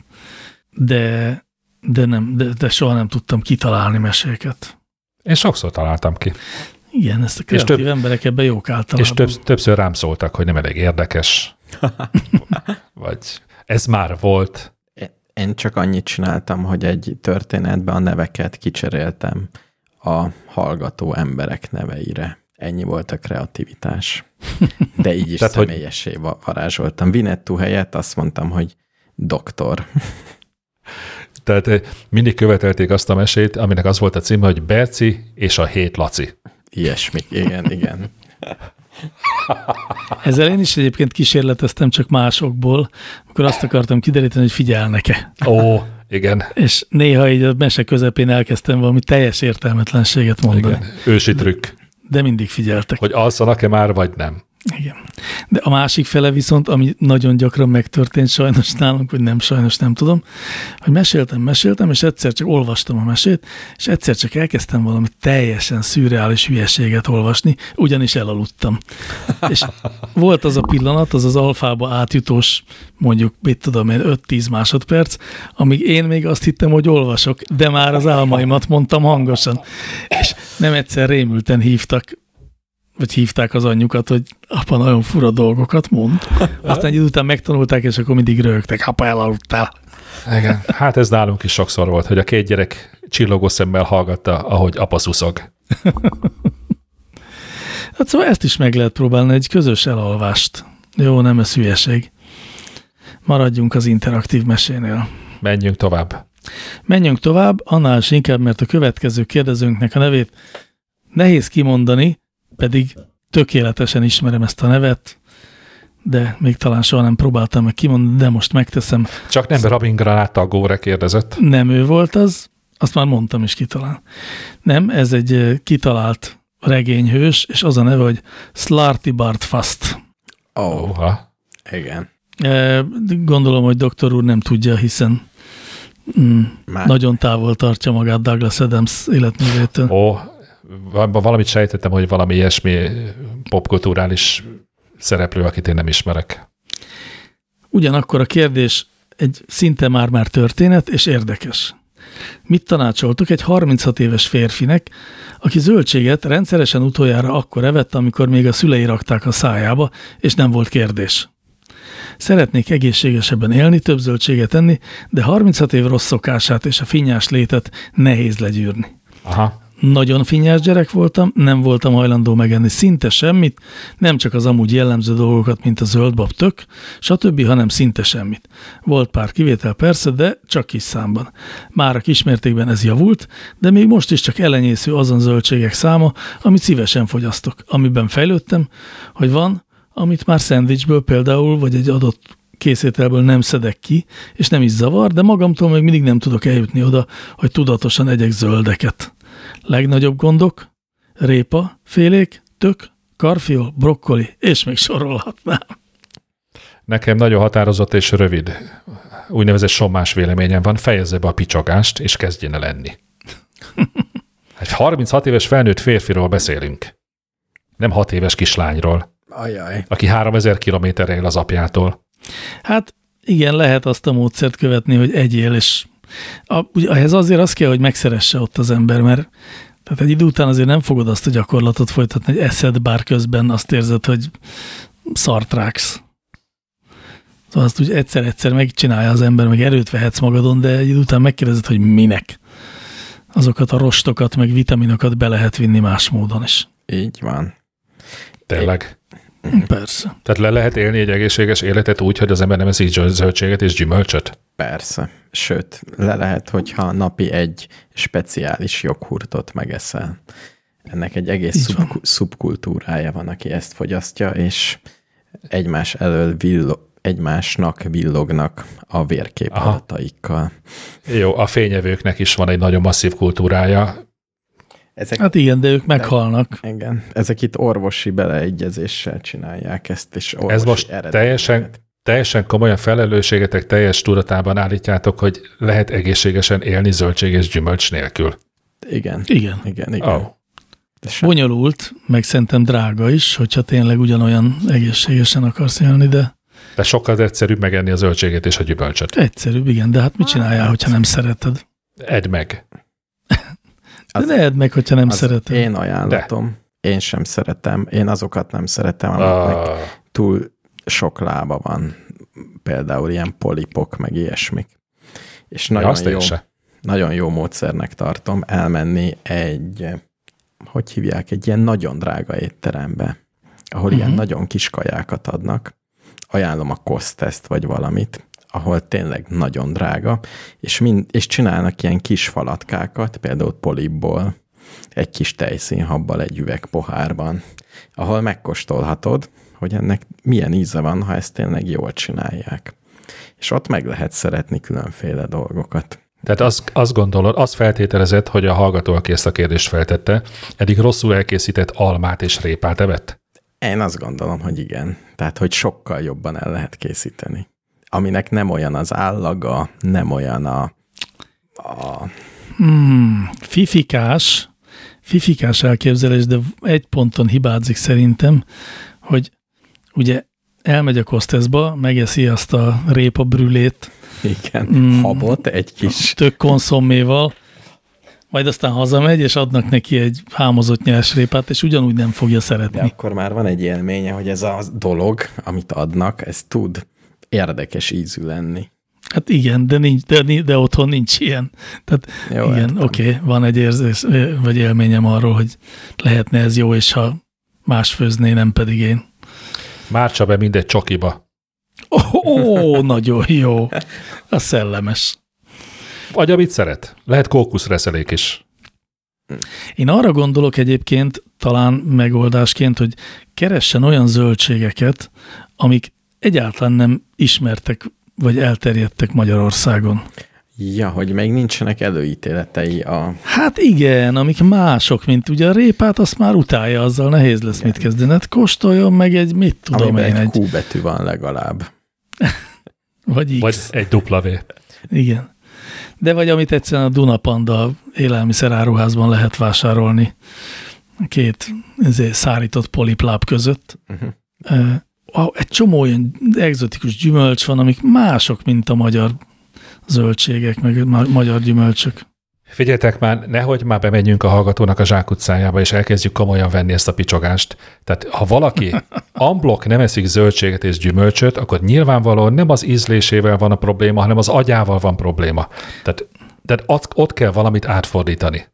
de, de, nem, de, de soha nem tudtam kitalálni meséket. Én sokszor találtam ki. Igen, ezt a És kreatív több- emberek ebben jók általában. És több, többször rám szóltak, hogy nem elég érdekes. Vagy ez már volt. Én csak annyit csináltam, hogy egy történetben a neveket kicseréltem a hallgató emberek neveire. Ennyi volt a kreativitás. De így is Tehát, hogy- személyessé va- varázsoltam. Vinettú helyett azt mondtam, hogy doktor. Tehát eh, mindig követelték azt a mesét, aminek az volt a címe, hogy Berci és a hét Laci. Ilyesmi. Igen, igen. Ezzel én is egyébként kísérleteztem, csak másokból, amikor azt akartam kideríteni, hogy figyelnek-e. Ó, igen, És néha így a mese közepén elkezdtem valami teljes értelmetlenséget mondani. igen. Ősi trükk, De mindig figyeltek. hogy alszanak-e már, vagy nem. Igen. De a másik fele viszont, ami nagyon gyakran megtörtént sajnos nálunk, vagy nem sajnos, nem tudom, hogy meséltem, meséltem, és egyszer csak olvastam a mesét, és egyszer csak elkezdtem valami teljesen szürreális hülyeséget olvasni, ugyanis elaludtam. És volt az a pillanat, az az alfába átjutós, mondjuk, mit tudom én, 5-10 másodperc, amíg én még azt hittem, hogy olvasok, de már az álmaimat mondtam hangosan. És nem egyszer rémülten hívtak vagy hívták az anyjukat, hogy apa nagyon fura dolgokat mond. Aztán egy után megtanulták, és akkor mindig röhögtek, apa elaludtál. Igen. Hát ez nálunk is sokszor volt, hogy a két gyerek csillogó szemmel hallgatta, ahogy apa szuszog. Hát szóval ezt is meg lehet próbálni, egy közös elalvást. Jó, nem ez hülyeség. Maradjunk az interaktív mesénél. Menjünk tovább. Menjünk tovább, annál is inkább, mert a következő kérdezőnknek a nevét nehéz kimondani, pedig tökéletesen ismerem ezt a nevet, de még talán soha nem próbáltam meg kimondani, de most megteszem. Csak nem Rabin Granáttal Góre kérdezett. Nem ő volt az, azt már mondtam is kitalán. Nem, ez egy eh, kitalált regényhős, és az a neve, hogy Slarty Bart Fast. Ó, oh, igen. Eh, Gondolom, hogy doktor úr nem tudja, hiszen mm, Már nagyon távol tartja magát Douglas Adams életművétől. Ó, valamit sejtettem, hogy valami ilyesmi popkulturális szereplő, akit én nem ismerek. Ugyanakkor a kérdés egy szinte már-már történet, és érdekes. Mit tanácsoltuk egy 36 éves férfinek, aki zöldséget rendszeresen utoljára akkor evett, amikor még a szülei rakták a szájába, és nem volt kérdés. Szeretnék egészségesebben élni, több zöldséget enni, de 36 év rossz szokását és a finnyás létet nehéz legyűrni. Aha. Nagyon finnyás gyerek voltam, nem voltam hajlandó megenni szinte semmit, nem csak az amúgy jellemző dolgokat, mint a zöldbab tök, stb., hanem szinte semmit. Volt pár kivétel persze, de csak kis számban. Már a kismértékben ez javult, de még most is csak ellenyésző azon zöldségek száma, amit szívesen fogyasztok. Amiben fejlődtem, hogy van, amit már szendvicsből például, vagy egy adott készételből nem szedek ki, és nem is zavar, de magamtól még mindig nem tudok eljutni oda, hogy tudatosan egyek zöldeket. Legnagyobb gondok, répa, félék, tök, karfiol, brokkoli, és még sorolhatnám. Nekem nagyon határozott és rövid, úgynevezett sommás véleményem van, fejezze be a picsagást, és kezdjen el lenni. Egy 36 éves felnőtt férfiról beszélünk. Nem 6 éves kislányról, Ajaj. aki 3000 kilométerre él az apjától. Hát igen, lehet azt a módszert követni, hogy egyél, és a, ugye, ehhez azért az kell, hogy megszeresse ott az ember, mert tehát egy idő után azért nem fogod azt a gyakorlatot folytatni, hogy eszed, bár közben azt érzed, hogy szart ráksz. Szóval azt úgy egyszer-egyszer megcsinálja az ember, meg erőt vehetsz magadon, de egy idő után megkérdezed, hogy minek. Azokat a rostokat, meg vitaminokat be lehet vinni más módon is. Így van. Tényleg. Persze. Tehát le lehet élni egy egészséges életet úgy, hogy az ember nem eszik zöldséget és gyümölcsöt? Persze. Sőt, le lehet, hogyha napi egy speciális joghurtot megeszel. Ennek egy egész szub, van. szubkultúrája van, aki ezt fogyasztja, és egymás elől villo, egymásnak villognak a vérkép Aha. adataikkal. Jó, a fényevőknek is van egy nagyon masszív kultúrája. Ezek, Hát igen, de ők meghalnak. igen, ezek itt orvosi beleegyezéssel csinálják ezt, és orvosi Ez most teljesen, teljesen komolyan felelősségetek teljes tudatában állítjátok, hogy lehet egészségesen élni zöldség és gyümölcs nélkül. Igen, Igen. igen, igen. Oh. De sem- Bonyolult, meg szerintem drága is, hogyha tényleg ugyanolyan egészségesen akarsz élni, de De sokkal egyszerűbb megenni a zöldséget és a gyümölcsöt. egyszerűbb, igen, de hát mit csináljál, hogyha nem szereted? Edd meg. De Az- ne edd meg, hogyha nem az szereted. Én ajánlatom. Én sem szeretem. Én azokat nem szeretem, amiknek Uh, túl sok lába van. Például ilyen polipok, meg ilyesmik. És ja, nagyon, azt jó, nagyon jó módszernek tartom elmenni egy, hogy hívják, egy ilyen nagyon drága étterembe, ahol uh-huh. ilyen Mhm. nagyon kis kajákat adnak. Ajánlom a koszteszt vagy valamit, ahol tényleg nagyon drága, és, mind, és csinálnak ilyen kis falatkákat, például polipból, egy kis tejszínhabbal egy üveg pohárban, ahol megkóstolhatod, hogy ennek milyen íze van, ha ezt tényleg jól csinálják. És ott meg lehet szeretni különféle dolgokat. Tehát azt, azt gondolod, azt feltételezett, hogy a hallgató, aki ezt a kérdést feltette, eddig rosszul elkészített almát és répát evett? Én azt gondolom, hogy igen. Tehát, hogy sokkal jobban el lehet készíteni. Aminek nem olyan az állaga, nem olyan a, a Hmm, fifikás, fifikás elképzelés, de egy ponton hibázik szerintem, hogy ugye elmegy a Kosteszba, megeszi azt a répa brülét igen, Mm. habot, egy kis tök konszomméval, majd aztán hazamegy, és adnak neki egy hámozott nyers répát, és ugyanúgy nem fogja De szeretni. akkor már van egy élménye, hogy ez a dolog, amit adnak, ez tud érdekes ízű lenni. Hát igen, de, nincs, de, de otthon nincs ilyen. Tehát Jó, igen, értem. oké, okay, van egy érzés, vagy élményem arról, hogy lehetne ez jó, és ha más főzné, nem pedig én. Mártsa be mindegy csokiba. Ó, oh, nagyon jó. A szellemes. Vagy amit szeret. Lehet kókuszreszelék is. Én arra gondolok egyébként, talán megoldásként, hogy keressen olyan zöldségeket, amik egyáltalán nem ismertek, vagy elterjedtek Magyarországon. Ja, hogy még nincsenek előítéletei a... Hát igen, amik mások, mint ugye a répát, azt már utálja, azzal nehéz lesz mit kezdeni. Hát kóstoljon meg egy, mit tudom amiben én, egy egy, Q betű van legalább. vagy X. Vagy egy dupla V. Igen. De vagy amit egyszerűen a Dunapanda élelmiszeráruházban lehet vásárolni két ezért, szárított polipláb között. Uh-huh. Uh, egy csomó olyan egzotikus gyümölcs van, amik mások, mint a magyar zöldségek, meg ma- magyar gyümölcsök. Figyeljetek már, nehogy már bemenjünk a hallgatónak a zsákutcájába, és elkezdjük komolyan venni ezt a picsogást. Tehát ha valaki amblok nem eszik zöldséget és gyümölcsöt, akkor nyilvánvalóan nem az ízlésével van a probléma, hanem az agyával van probléma. Tehát, tehát ott, ott kell valamit átfordítani.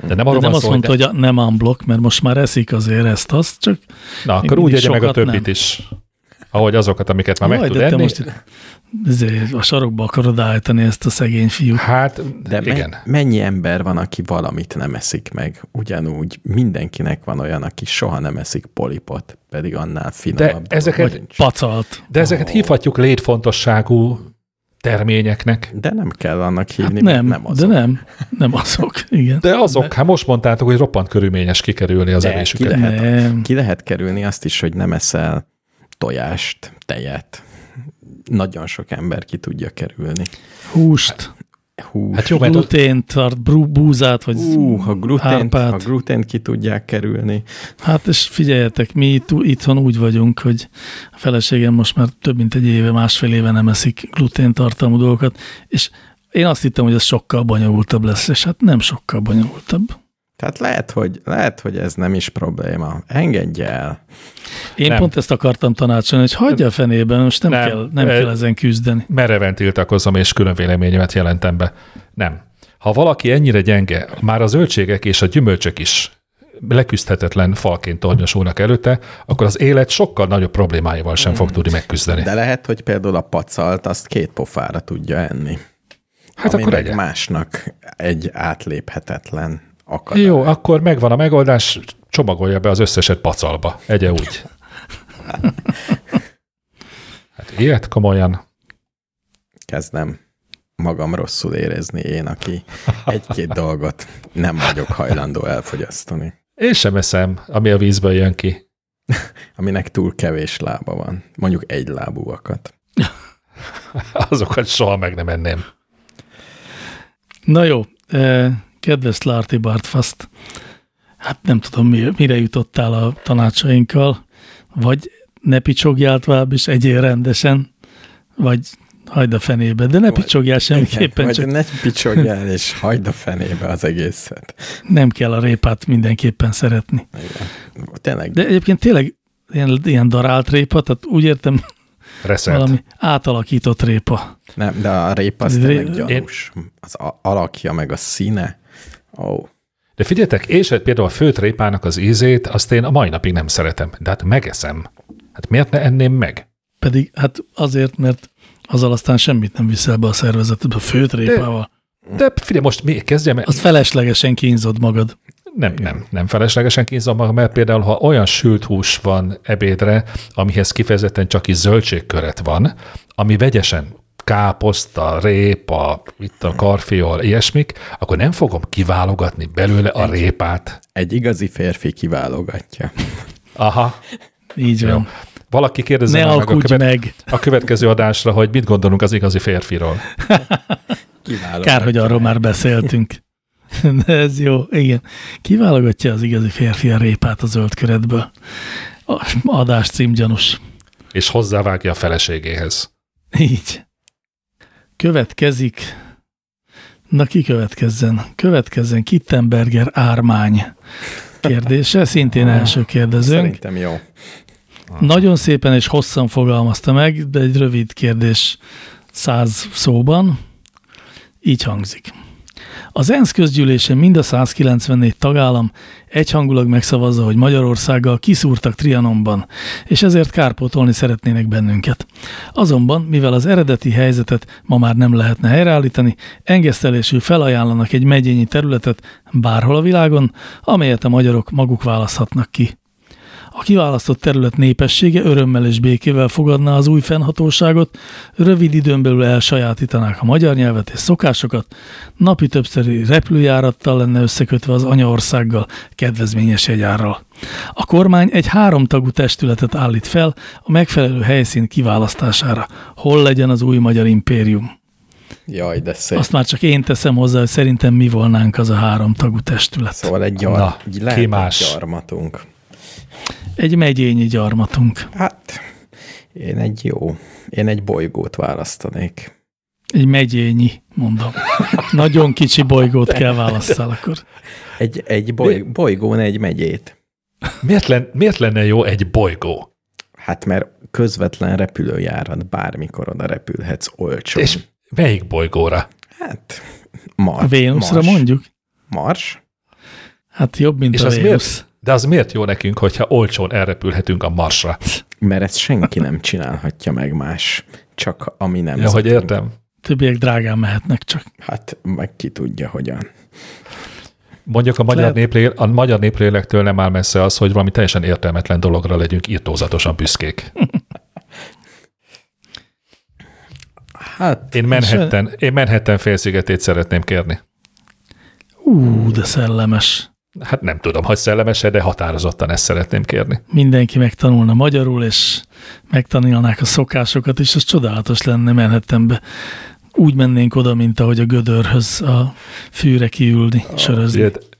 De nem De arról nem van azt szó, mondta, hogy... hogy a- nem unblock, mert most már eszik azért ezt, azt csak Na, akkor úgy egye meg a többit nem. is. Ahogy azokat, amiket már meg Jaj, tud de te enni. most itt ezért a sarokba akarod állítani ezt a szegény fiút. Hát, De igen. me- mennyi ember van, aki valamit nem eszik meg? Ugyanúgy mindenkinek van olyan, aki soha nem eszik polipot, pedig annál finomabb. dolog ezeket- nincs. Pacalt. De ezeket hívhatjuk létfontosságú terményeknek. De nem kell annak hívni, Hát nem, nem de azok. nem. Nem azok, igen. De azok, hát most mondtátok, hogy roppant körülményes kikerülni az De ki evésüket. lehet, Nem. ki lehet kerülni azt is, hogy nem eszel tojást, tejet. Nagyon sok ember ki tudja kerülni. Húst, Hú, Hát jó, mert glutént, tart, brú- búzát, vagy Ú, ha glutént, árpát. ha glutént ki tudják kerülni. Hát és figyeljetek, mi itt, itthon úgy vagyunk, hogy a feleségem most már több mint egy éve, másfél éve nem eszik gluténtartalmú dolgokat, és én azt hittem, hogy ez sokkal bonyolultabb lesz, és hát nem sokkal bonyolultabb. Tehát lehet, hogy, lehet, hogy ez nem is probléma. Engedje el. Én Nem. pont ezt akartam tanácsolni, hogy hagyja a fenében, most nem, Nem. kell, nem Ö- kell ezen küzdeni. mereven tiltakozom, és külön véleményemet jelentem be. Nem. Ha valaki ennyire gyenge, már a zöldségek és a gyümölcsök is leküzdhetetlen falként tornyosulnak előtte, akkor az élet sokkal nagyobb problémáival sem fog tudni megküzdeni. De lehet, hogy például a pacalt azt két pofára tudja enni. hát ami akkor meg egye. másnak egy átléphetetlen akadály. Jó, akkor megvan a megoldás, csomagolja be az összeset pacalba. Egye úgy. Hát ilyet komolyan. Kezdem magam rosszul érezni én, aki egy-két dolgot nem vagyok hajlandó elfogyasztani. Én sem eszem, ami a vízből jön ki. Aminek túl kevés lába van. Mondjuk egy lábúakat. Azokat soha meg nem enném. Na jó, kedves Lárti Bartfast, hát nem tudom, mi- mire jutottál a tanácsainkkal, vagy ne picsogjál tovább, és egyél rendesen, vagy hagyd a fenébe, de ne picsogjál semmiképpen, Vagy csak ne picsogjál, és hagyd a fenébe az egészet. nem kell a répát mindenképpen szeretni. Igen. Tényleg, De egyébként tényleg ilyen, ilyen darált répa, tehát úgy értem, Reszelt. valami átalakított répa. nem, de a répa az Ez tényleg ré- gyanús. Az alakja, meg a színe. Ó, De figyeljetek, és például a főt répának az ízét, azt én a mai napig nem szeretem. De hát megeszem. Hát miért ne enném meg? Pedig hát azért, mert azzal aztán semmit nem viszel be a szervezetedbe, a főt répával. De figyelj, most mi kezdjem? Azt feleslegesen kínzod magad. Nem, nem, nem feleslegesen kínzom magam, mert például, ha olyan sült hús van ebédre, amihez kifejezetten csak is zöldségköret van, ami vegyesen káposzta, répa, itt a karfiol, ilyesmik, akkor nem fogom kiválogatni belőle a répát. egy igazi férfi kiválogatja. Aha, Így jó. van. Valaki kérdezze Ne meg a, követ, meg. a következő adásra, hogy mit gondolunk az igazi férfiról. Kár, hogy arról már beszéltünk. De ez jó, igen. Kiválogatja az igazi férfi a répát a zöld köretből. A adás címgyanús. És hozzávágja a feleségéhez. Így. Következik. Na ki következzen? Következzen Kittenberger Ármány kérdése, szintén első kérdezőnk. Szerintem jó. Nagyon szépen és hosszan fogalmazta meg, de egy rövid kérdés száz szóban. Így hangzik. Az ENSZ közgyűlésen mind a 194 tagállam egyhangulag megszavazza, hogy Magyarországgal kiszúrtak Trianonban, és ezért kárpótolni szeretnének bennünket. Azonban, mivel az eredeti helyzetet ma már nem lehetne helyreállítani, engesztelésül felajánlanak egy megyényi területet bárhol a világon, amelyet a magyarok maguk választhatnak ki. A kiválasztott terület népessége örömmel és békével fogadná az új fennhatóságot, rövid időn belül elsajátítanák a magyar nyelvet és szokásokat, napi többszöri repülőjárattal lenne összekötve az anyaországgal, kedvezményes jegyárral. A kormány egy háromtagú testületet állít fel a megfelelő helyszín kiválasztására. Hol legyen az új magyar impérium? Jaj, de szép. Azt már csak én teszem hozzá, hogy szerintem mi volnánk az a háromtagú testület. Szóval egy, gyar, Na, egy ki lehet egy más? gyarmatunk. Egy megyényi gyarmatunk. Hát, én egy jó, én egy bolygót választanék. Egy megyényi, mondom. Nagyon kicsi bolygót kell válasszál akkor. Egy, egy boly, bolygón egy megyét. Miért, len, miért lenne jó egy bolygó? Hát mert közvetlen repülőjárat, bármikor oda repülhetsz olcsón. És melyik bolygóra? Hát, Mar- A Vénuszra Mars. mondjuk? Mars? Hát jobb, mint És a az Vénusz. miért, de az miért jó nekünk, hogyha olcsón elrepülhetünk a Marsra? Mert ezt senki nem csinálhatja meg más, csak ami nem. Ja, hogy értem. Többiek drágán mehetnek csak. Hát meg ki tudja, hogyan. Mondjuk a magyar, Lehet- néplé, a magyar néplélektől nem áll messze az, hogy valami teljesen értelmetlen dologra legyünk írtózatosan büszkék. Hát Én Manhattan, én Manhattan félszigetét szeretném kérni. Ú, de szellemes. Hát nem tudom, hogy szellemes de határozottan ezt szeretném kérni. Mindenki megtanulna magyarul, és megtanulnák a szokásokat, és ez csodálatos lenne Manhattanbe. Úgy mennénk oda, mint ahogy a gödörhöz a fűre kiülni, sörözni. Azért,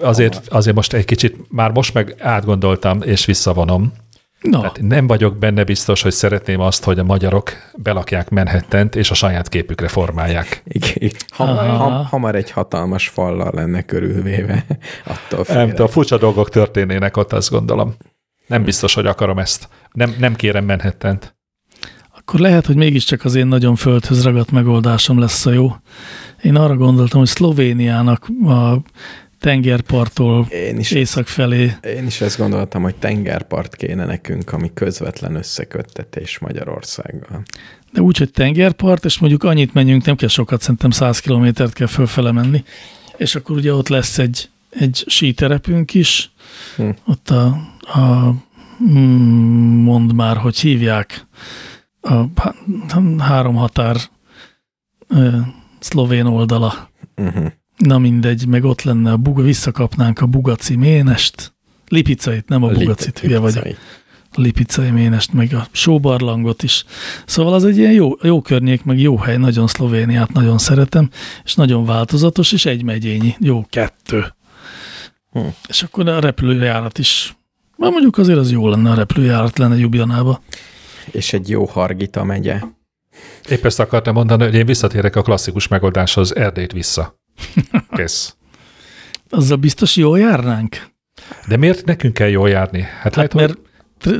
azért, azért most egy kicsit, már most meg átgondoltam, és visszavonom. Na, Hát nem vagyok benne biztos, hogy szeretném azt, hogy a magyarok belakják Manhattant, és a saját képükre formálják. igen, ham, Aha. ham, hamar egy hatalmas fallal lenne körülvéve. Attól Nem tudom, furcsa dolgok történnének ott, azt gondolom. Nem biztos, hogy akarom ezt. Nem, nem kérem Manhattant. akkor lehet, hogy mégiscsak az én nagyon földhöz ragadt megoldásom lesz a jó. Én arra gondoltam, hogy Szlovéniának a tengerparttól Én is, észak felé én is ezt gondoltam, hogy tengerpart kéne nekünk, ami közvetlen összeköttetés Magyarországgal. De úgy, hogy tengerpart, és mondjuk annyit menjünk, nem kell sokat, szerintem 100 kilométert kell fölfele menni, és akkor ugye ott lesz egy, egy síterepünk is, Hm. ott a, a mm, mondd már, hogy hívják, a há- három határ szlovén oldala. Uh-huh. Na mindegy, meg ott lenne a buga, visszakapnánk a bugaci ménest, Lipicait, nem a bugacit, hülye vagyok. Lipicai ménest, meg a sóbarlangot is. Szóval az egy ilyen jó, jó környék, meg jó hely, nagyon Szlovéniát nagyon szeretem, és nagyon változatos, és egy megyényi, jó kettő. Hm. És akkor a repülőjárat is. Már mondjuk azért az jó lenne, a repülőjárat lenne Jubjanába. És egy jó Hargita megye. Épp ezt akartam mondani, hogy én visszatérek a klasszikus megoldáshoz, Erdélyt vissza. Kész. Azzal biztos jól járnánk? De miért nekünk kell jól járni? Hát, Hát lehet, mert hogy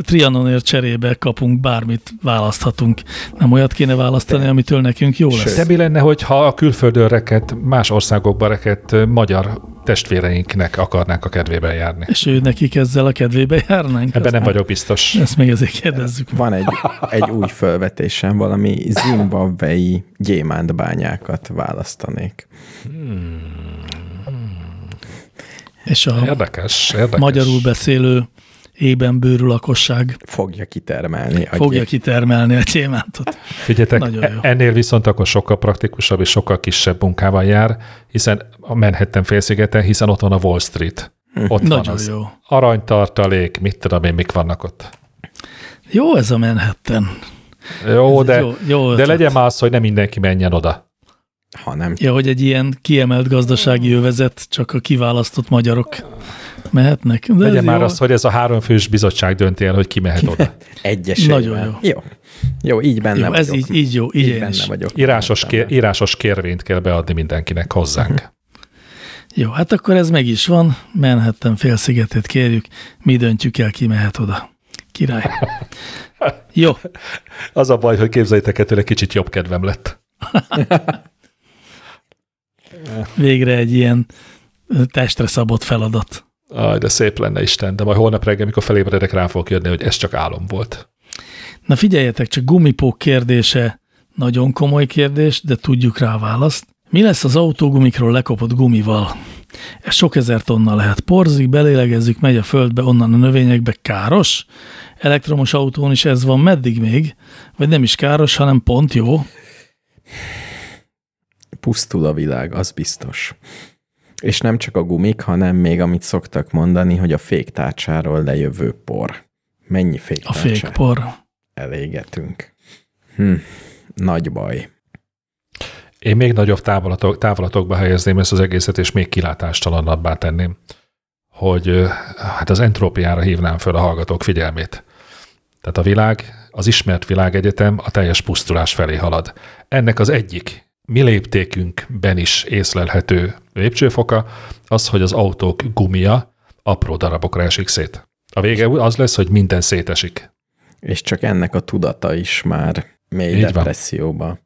Trianonért cserébe kapunk bármit, választhatunk. Nem olyat kéne választani, amitől nekünk jó lesz. de mi lenne, hogyha a külföldön reket, más országokban reket ö, magyar testvéreinknek akarnánk a kedvében járni? És ő nekik ezzel a kedvébe járnánk? Ebben nem vagyok biztos. Ezt még ezért kérdezzük. Van egy, egy új fölvetésem, valami zimbabvei gyémántbányákat választanék. És a Érdekes, érdekes. magyarul beszélő ében bőrű lakosság Fogja kitermelni. a fogja gyé- kitermelni a gyémántot. Figyeljetek, Nagyon jó. e- ennél viszont akkor sokkal praktikusabb és sokkal kisebb munkával jár, hiszen a Manhattan félszigeten, hiszen ott van a Wall Street. Ott van Nagyon az jó. aranytartalék, mit tudom én, mik vannak ott. Jó ez a Manhattan. Jó, Ez de, jó- jó de legyen már az, hogy nem mindenki menjen oda. Ha nem, Ja, hogy egy ilyen kiemelt gazdasági övezet, csak a kiválasztott magyarok mehetnek. De Legyen már jó. az, hogy ez a háromfős bizottság dönti el, hogy ki mehet oda. egyesével. Nagyon jó. Jó, jó így benne Jó, vagyok. ez így, így jó, így, így én benne is. vagyok. Írásos, kér, írásos kérvényt kell beadni mindenkinek hozzánk. Jó, hát akkor ez meg is van. Manhattan félszigetét kérjük, mi döntjük el, ki mehet oda. Király. Jó, Az a baj, hogy képzeljétek, ettől egy kicsit jobb kedvem lett. végre egy ilyen testre szabott feladat. Aj, de szép lenne Isten, de majd holnap reggel, mikor felébredek, rá fogok jönni, hogy ez csak álom volt. Na figyeljetek, csak gumipók kérdése nagyon komoly kérdés, de tudjuk rá választ. Mi lesz az autógumikról lekopott gumival? Ez sok ezer tonna lehet. Porzik, belélegezzük, megy a földbe, onnan a növényekbe. Káros? Elektromos autón is ez van, meddig még? Vagy nem is káros, hanem pont jó? Pusztul a világ, az biztos. És nem csak a gumik, hanem még amit szoktak mondani, hogy a féktárcsáról lejövő por. Mennyi A féktárcsát fékpor. elégetünk? Hm, nagy baj. Én még nagyobb távolatok, távolatokba helyezném ezt az egészet, és még kilátástalanabbá tenném, hogy hát az entrópiára hívnám föl a hallgatók figyelmét. Tehát a világ, az ismert világegyetem a teljes pusztulás felé halad. Ennek az egyik mi léptékünkben is észlelhető lépcsőfoka az, hogy az autók gumia apró darabokra esik szét. A vége az lesz, hogy minden szétesik. És csak ennek a tudata is már mély Így depresszióba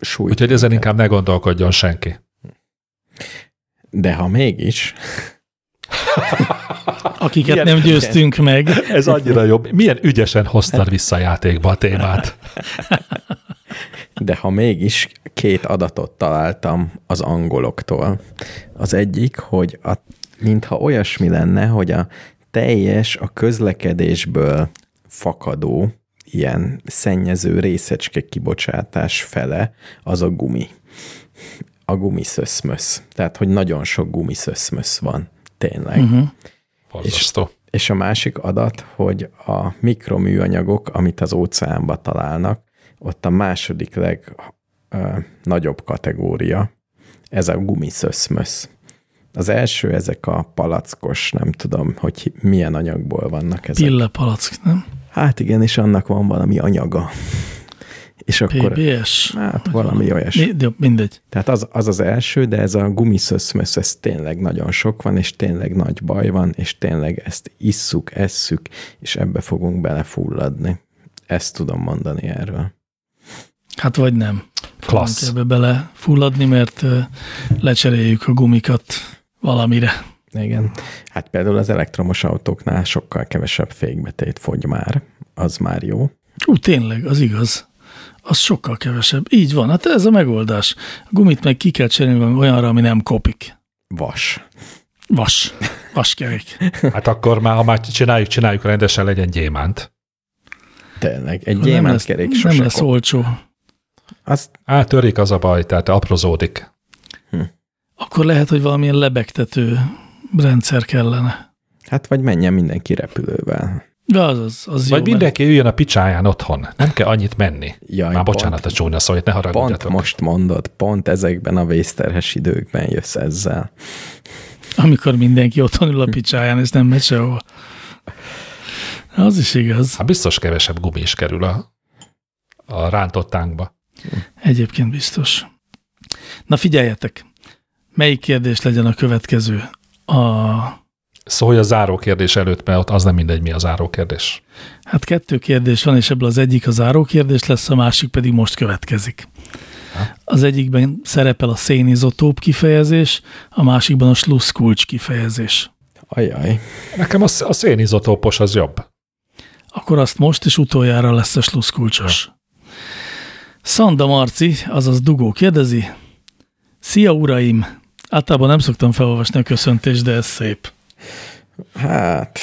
sújt. Úgyhogy ezen inkább ne gondolkodjon senki. De ha mégis, Akiket Milyen- nem győztünk meg. Ez annyira jobb. Milyen ügyesen hoztad vissza a játékba a témát. de ha mégis két adatot találtam az angoloktól. Az egyik, hogy a, mintha olyasmi lenne, hogy a teljes a közlekedésből fakadó ilyen szennyező részecske kibocsátás fele az a gumi. A gumiszöszmösz. Tehát, hogy nagyon sok gumiszöszmösz van. Tényleg. Uh-huh. Borzasztó. És a másik adat, hogy a mikroműanyagok, amit az óceánba találnak, ott a második legnagyobb kategória, ez a gumiszöszmösz. Az első ezek a palackos, nem tudom, hogy milyen anyagból vannak ezek. Pille palack, nem? Hát igen, és annak van valami anyaga. És akkor, PBS? hát valami olyasmi. Mi, jó, mindegy. Tehát az, az az első, de ez a gumiszöszmösz, ez tényleg nagyon sok van, és tényleg nagy baj van, és tényleg ezt isszuk, esszük, és ebbe fogunk belefulladni. Ezt tudom mondani erről. Hát vagy nem. Klassz. Fogunk ebbe bele fulladni, mert lecseréljük a gumikat valamire. Igen. Hát például az elektromos autóknál sokkal kevesebb fékbetét fogy már. Az már jó. Ú, tényleg, az igaz. Az sokkal kevesebb. Így van, hát ez a megoldás. A gumit meg ki kell cserélni valami olyanra, ami nem kopik. Vas. Vas. Vaskerék. Hát akkor már, ha már csináljuk, csináljuk rendesen, legyen gyémánt. Tényleg. Egy Nem lesz, gyémántkerék nem sose lesz kop. olcsó. Azt Átörik az a baj, tehát aprózódik. Akkor lehet, hogy valamilyen lebegtető rendszer kellene. Hát vagy menjen mindenki repülővel. De az, az, az Vagy jó, mindenki üljön a picsáján otthon. Nem kell annyit menni. Jaj, Már bocsánat a pont, csúnya szó, hogy ne pont haragudjatok. most mondod, pont ezekben a vészterhes időkben jössz ezzel. mert amikor mindenki otthon ül a picsáján, és nem megy sehova. Az is igaz. Hát biztos kevesebb gumi is kerül a, a rántott tánkba. Egyébként biztos. Na figyeljetek, melyik kérdés legyen a következő? A, Szólj a záró kérdés előtt, mert ott az nem mindegy, mi a záró kérdés. hát kettő kérdés van, és ebből az egyik a záró kérdés lesz, a másik pedig most következik. Az egyikben szerepel a szénizotóp kifejezés, a másikban a slusszkulcs kifejezés. Ajaj. Nekem a, a szénizotópos az jobb. Akkor azt most és utoljára lesz a slusszkulcsos. Szanda Marci, azaz Dugó kérdezi. Szia uraim! Általában nem szoktam felolvasni a köszöntést, de ez szép. Hát,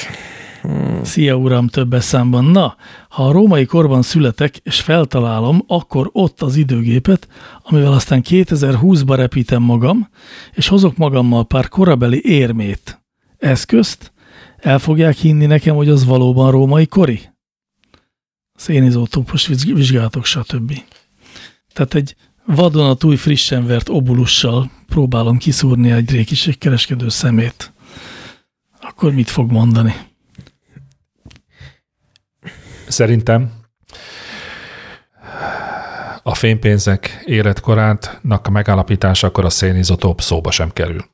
Szia uram, többes számban. Na, ha a római korban születek, és feltalálom, akkor ott az időgépet, amivel aztán 2020-ba repítem magam, és hozok magammal pár korabeli érmét. Eszközt? El fogják hinni nekem, hogy az valóban római kori? Szénizótópos vizs- vizsgálatok, stb. Tehát egy vadonatúj frissen vert obulussal próbálom kiszúrni egy rékiségkereskedő szemét. Akkor mit fog mondani? Szerintem a fénypénzek életkorátnak a megállapítása akkor a szénizotóp szóba sem kerül.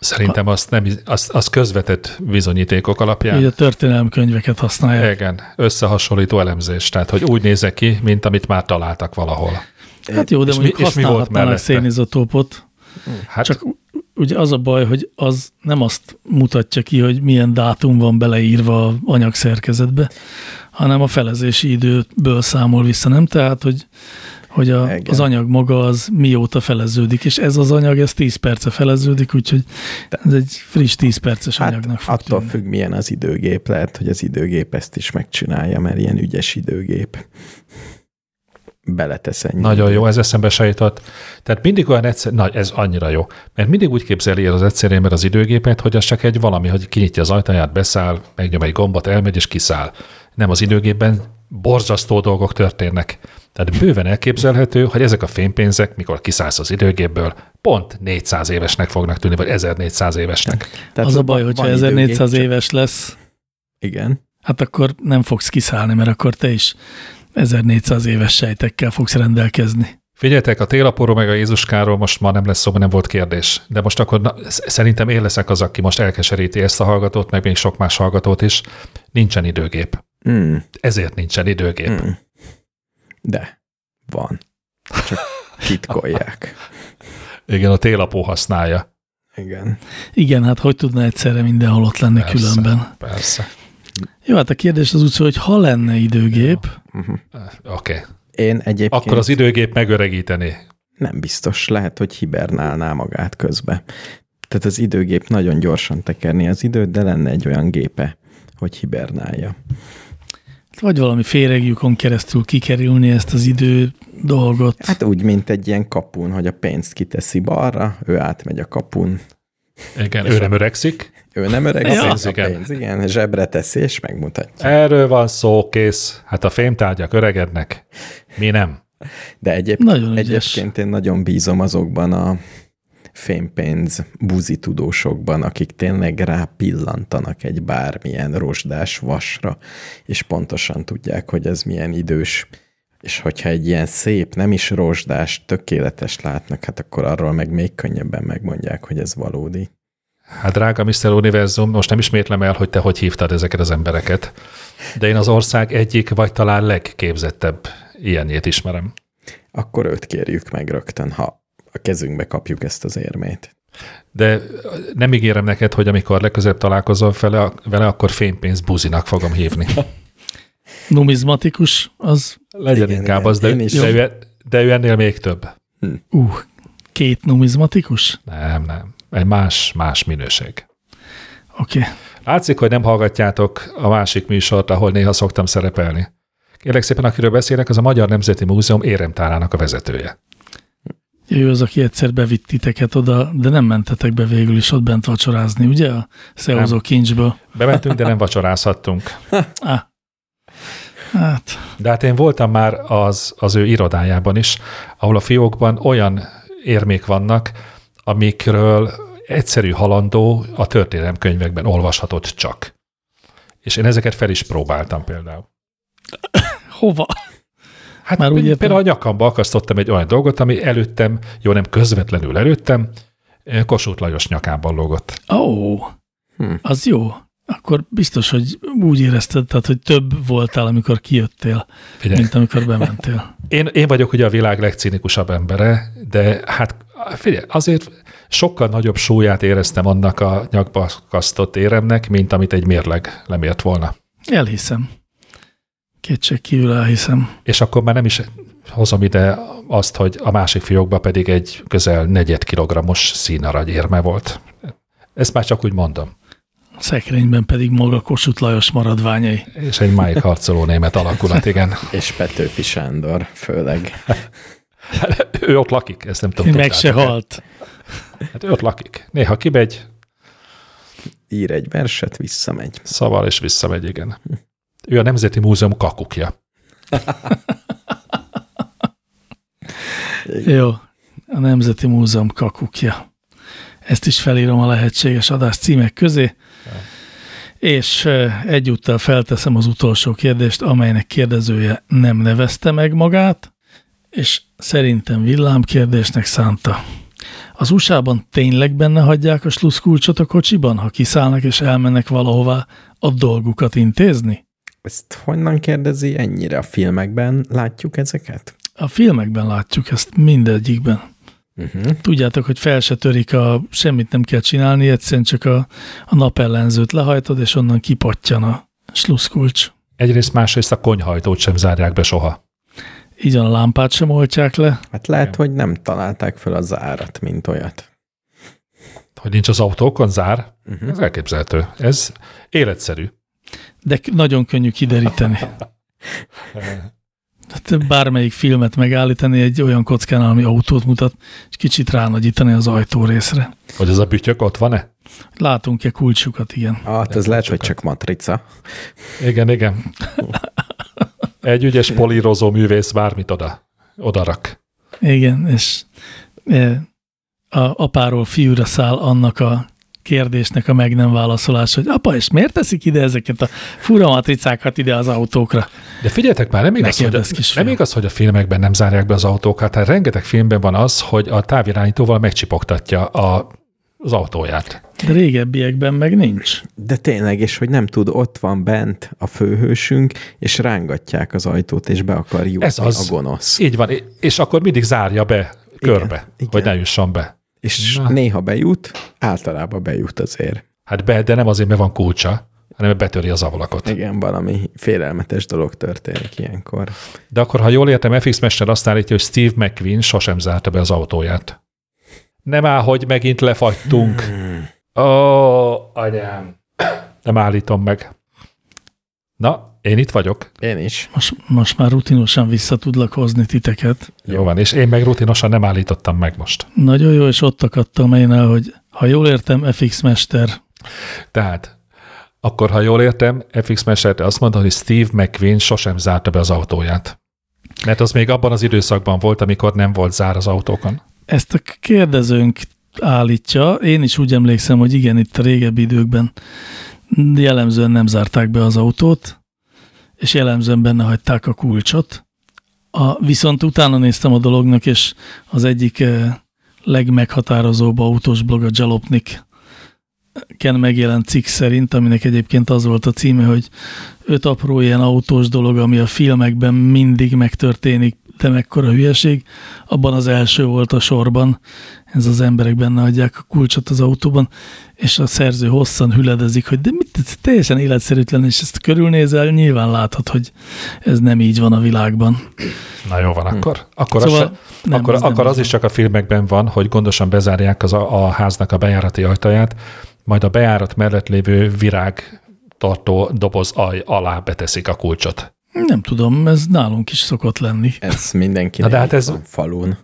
Szerintem azt, nem, azt, azt közvetett bizonyítékok Így alapján. a történelmi könyveket használják. Igen, összehasonlító elemzés. Tehát, hogy úgy nézek ki, mint amit már találtak valahol. Hát jó, de És mi- mondjuk és mi volt mellette? szénizotópot. Hát Csak ugye az a baj, hogy az nem azt mutatja ki, hogy milyen dátum van beleírva a anyagszerkezetbe, hanem a felezési időből számol vissza, nem? Tehát, hogy, hogy a, Igen. az anyag maga az mióta feleződik, és ez az anyag, ez 10 perce feleződik, úgyhogy ez egy friss 10 perces hát anyagnak fog attól tűnni. függ, milyen az időgép. Lehet, hogy az időgép ezt is megcsinálja, mert ilyen ügyes időgép. Beletesz ennyi. Nagyon jó, ez eszembe se jutott. Tehát mindig olyan egyszer, na ez annyira jó, mert mindig úgy képzeli el az egyszerű ember az időgépet, hogy az csak egy valami, hogy kinyitja az ajtaját, beszáll, megnyom egy gombot, elmegy és kiszáll. Nem az időgépben borzasztó dolgok történnek. Tehát bőven elképzelhető, hogy ezek a fénypénzek, mikor kiszállsz az időgépből, pont 400 évesnek fognak tűnni, vagy 1400 évesnek. Tehát Az a baj, hogyha van 1400 időgép, éves lesz, csak- Igen. hát akkor nem fogsz kiszállni, mert akkor te is 1400 éves sejtekkel fogsz rendelkezni. Figyeljetek, a télaporról meg a Jézuskáról most már nem lesz szó, mert nem volt kérdés. De most akkor na, sz- szerintem én leszek az, aki most elkeseríti ezt a hallgatót, meg még sok más hallgatót is. Nincsen időgép. Mm, Ezért nincsen időgép. mm. De van. Csak titkolják. Igen, a télapó használja. Igen. Igen, hát hogy tudna egyszerre mindenhol ott lenni Persze. különben? Persze. Jó, hát a kérdés az úgy szól, hogy ha lenne időgép, Uh-huh. Oké. Okay. Én egyébként Akkor az időgép megöregíteni. nem biztos. Lehet, hogy hibernálná magát közbe. Tehát az időgép nagyon gyorsan tekerni az időt, de lenne egy olyan gépe, hogy hibernálja. Vagy valami féregjükon keresztül kikerülni ezt az idő dolgot. Hát úgy, mint egy ilyen kapun, hogy a pénzt kiteszi balra, ő átmegy a kapun. Igen, ő nem öregszik. Ő nem öreg, Ja. ja. a Igen. pénz, igen, zsebre teszi és megmutatja. Erről van szó, kész. Hát a fémtárgyak öregednek. Mi nem. De egyéb, Nagyon egyébként én nagyon bízom azokban a fémpénz buzi tudósokban, akik tényleg rápillantanak egy bármilyen rozsdás vasra, és pontosan tudják, hogy ez milyen idős. És hogyha egy ilyen szép, nem is rozsdás, tökéletes látnak, hát akkor arról meg még könnyebben megmondják, hogy ez valódi. Hát drága Mr. Univerzum, most nem ismétlem el, hogy te hogy hívtad ezeket az embereket, de én az ország egyik, vagy talán legképzettebb ilyenjét ismerem. Akkor őt kérjük meg rögtön, ha a kezünkbe kapjuk ezt az érmét. De nem ígérem neked, hogy amikor legközelebb találkozol vele, vele akkor fénypénz buzinak fogom hívni. Numizmatikus, az Legyen Igen, inkább igen, az, de, én is. de, ő, de ő ennél még több. uh, két numizmatikus? Nem, nem. Egy más, más minőség. Oké. Okay. Látszik, hogy nem hallgatjátok a másik műsort, ahol néha szoktam szerepelni. Kérlek szépen, akiről beszélek, az a Magyar Nemzeti Múzeum éremtárának a vezetője. Ő az, aki egyszer bevitt titeket oda, de nem mentetek be végül is ott bent vacsorázni, ugye? A Szeózó kincsből. Bementünk, de nem vacsorázhattunk. Ah. Hát, De hát én voltam már az, az ő irodájában is, ahol a fiókban olyan érmék vannak, amikről egyszerű halandó a történelemkönyvekben olvashatott csak. És én ezeket fel is próbáltam például. hova? Hát Már úgy például a nyakamba akasztottam egy olyan dolgot, ami előttem, jó nem közvetlenül előttem, Kossuth Lajos nyakában lógott. Ó, oh, Hm. az jó. Akkor biztos, hogy úgy érezted, tehát, hogy több voltál, amikor kijöttél, Figyelj, mint amikor bementél. én, én vagyok ugye a világ legcinikusabb embere, de hát figyelj, azért sokkal nagyobb súlyát éreztem annak a nyakba éremnek, mint amit egy mérleg lemért volna. Elhiszem. Kétség kívül elhiszem. És akkor már nem is hozom ide azt, hogy a másik fiókban pedig egy közel negyed kilogrammos színaragy érme volt. Ezt már csak úgy mondom. A szekrényben pedig maga Kossuth Lajos maradványai. És egy máig harcoló német alakulat, igen. És Petőfi Sándor főleg. Ő ott lakik, ezt nem tudom. Meg se halt. Hát ő ott lakik. Néha kimegy, Ír egy verset, visszamegy. szaval és visszamegy, igen. Ő a Nemzeti Múzeum kakukja. Jó. A Nemzeti Múzeum kakukja. Ezt is felírom a lehetséges adás címek közé. És egyúttal felteszem az utolsó kérdést, amelynek kérdezője nem nevezte meg magát, és szerintem villámkérdésnek szánta. Az USA-ban tényleg benne hagyják a sluszkulcsot a kocsiban, ha kiszállnak és elmennek valahová a dolgukat intézni? Ezt honnan kérdezi ennyire? A filmekben látjuk ezeket? A filmekben látjuk ezt mindegyikben. Uh-huh. Tudjátok, hogy fel se törik, a, semmit nem kell csinálni, egyszerűen csak a, a napellenzőt lehajtod, és onnan kipottyan a sluszkulcs. Egyrészt, másrészt a konyhajtót sem zárják be soha. Van, a lámpát sem oltják le. Hát lehet, hogy nem találták fel a zárat, mint olyat. Hogy nincs az autókon zár, Uh-huh. ez elképzelhető. Ez életszerű. De k- nagyon könnyű kideríteni. Tehát bármelyik filmet megállítani egy olyan kockán, ami autót mutat, és kicsit ránagyítani az ajtó részre. Hogy ez a bütyök ott van-e? Látunk-e kulcsukat, igen. Ah, hát ez lehet, hogy csak matrica. Igen, igen. Egy ügyes polírozó művész bármit oda, odarak. Igen, és e, a apáról fiúra száll annak a kérdésnek a meg nem válaszolás, hogy apa, és miért teszik ide ezeket a fura matricákat ide az autókra? De figyeljetek már, nem igaz, hogy a, nem igaz, hogy a filmekben nem zárják be az autókat. Hát rengeteg filmben van az, hogy a távirányítóval megcsipogtatja a, az autóját. De régebbiekben meg nincs. De tényleg, és hogy nem tud, ott van bent a főhősünk, és rángatják az ajtót, és be akar jutni Ez az. a gonosz. Így van, és akkor mindig zárja be körbe, igen. hogy ne jusson be. És Na. néha bejut, általában bejut azért. Hát be, de nem azért, mert van kulcsa, hanem betöri az ablakot. Igen, valami félelmetes dolog történik ilyenkor. De akkor, ha jól értem, FX Mester azt állítja, hogy Steve McQueen sosem zárta be az autóját. Nem áll, hogy megint lefagytunk. Hmm. Ó, anyám. Nem állítom meg. Na, én itt vagyok. Én is. Most, most már rutinosan vissza tudlak hozni titeket. Jó van, és én meg rutinosan nem állítottam meg most. Nagyon jó, és ott akadtam én el, hogy ha jól értem, FX Mester. Tehát, akkor ha jól értem, FX Meserte azt mondta, hogy Steve McQueen sosem zárta be az autóját. Mert az még abban az időszakban volt, amikor nem volt zár az autókon. Ezt a kérdezőnk állítja. Én is úgy emlékszem, hogy igen, itt a régebbi időkben jellemzően nem zárták be az autót, és jellemzően benne hagyták a kulcsot. A, viszont utána néztem a dolognak, és az egyik eh, legmeghatározóbb autós blog a Jalopnik Ken megjelent cikk szerint, aminek egyébként az volt a címe, hogy öt apró ilyen autós dolog, ami a filmekben mindig megtörténik, de mekkora hülyeség. Abban az első volt a sorban, ez az emberek benne adják a kulcsot az autóban, és a szerző hosszan hüledezik, hogy de mit, ez teljesen életszerűtlen, és ezt körülnézel, nyilván láthat, hogy ez nem így van a világban. Na jó van, akkor, akkor, Szóval az, nem, akkor, az akkor az az is csak a filmekben van, hogy gondosan bezárják az a, a háznak a bejárati ajtaját, majd a bejárat mellett lévő virág tartó doboz aj alá beteszik a kulcsot. Nem tudom, ez nálunk is szokott lenni. Ez mindenkinek Na de hát ez- van falun.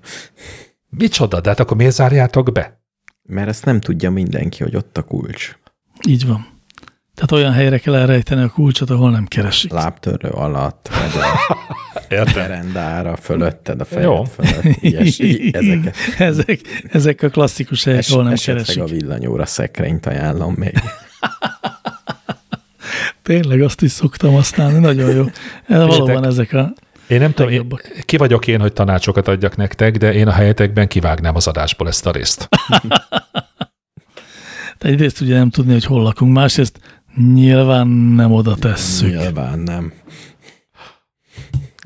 Micsoda, de hát akkor miért zárjátok be? Mert ezt nem tudja mindenki, hogy ott a kulcs. Így van. Tehát olyan helyre kell elrejteni a kulcsot, ahol nem keresik. Lábtörlő alatt, vagy a Értem. verendára, fölötted a fejed Jó. fölött. Ilyesmi, ezeket. ezek, ezek a klasszikus helyek, ahol nem esetleg keresik. a villanyóra szekrényt ajánlom még. Tényleg azt is szoktam használni, nagyon jó. Valóban ezek a... Én nem tudom, én, ki vagyok én, hogy tanácsokat adjak nektek, de én a helyetekben kivágnám az adásból ezt a részt. De egyrészt ugye nem tudni, hogy hol lakunk, másrészt nyilván nem oda tesszük. Nyilván nem.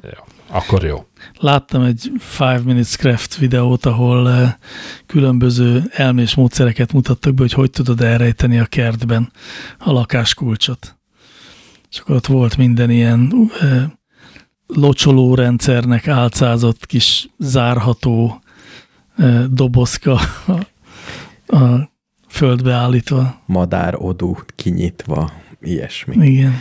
Jó. Akkor jó. Láttam egy Five Minutes Craft videót, ahol eh, különböző elmés módszereket mutattak be, hogy hogy tudod elrejteni a kertben a lakáskulcsot. És akkor ott volt minden ilyen eh, locsoló rendszernek álcázott kis zárható eh, dobozka a, a földbe állítva. Madár odú kinyitva, ilyesmi. Igen.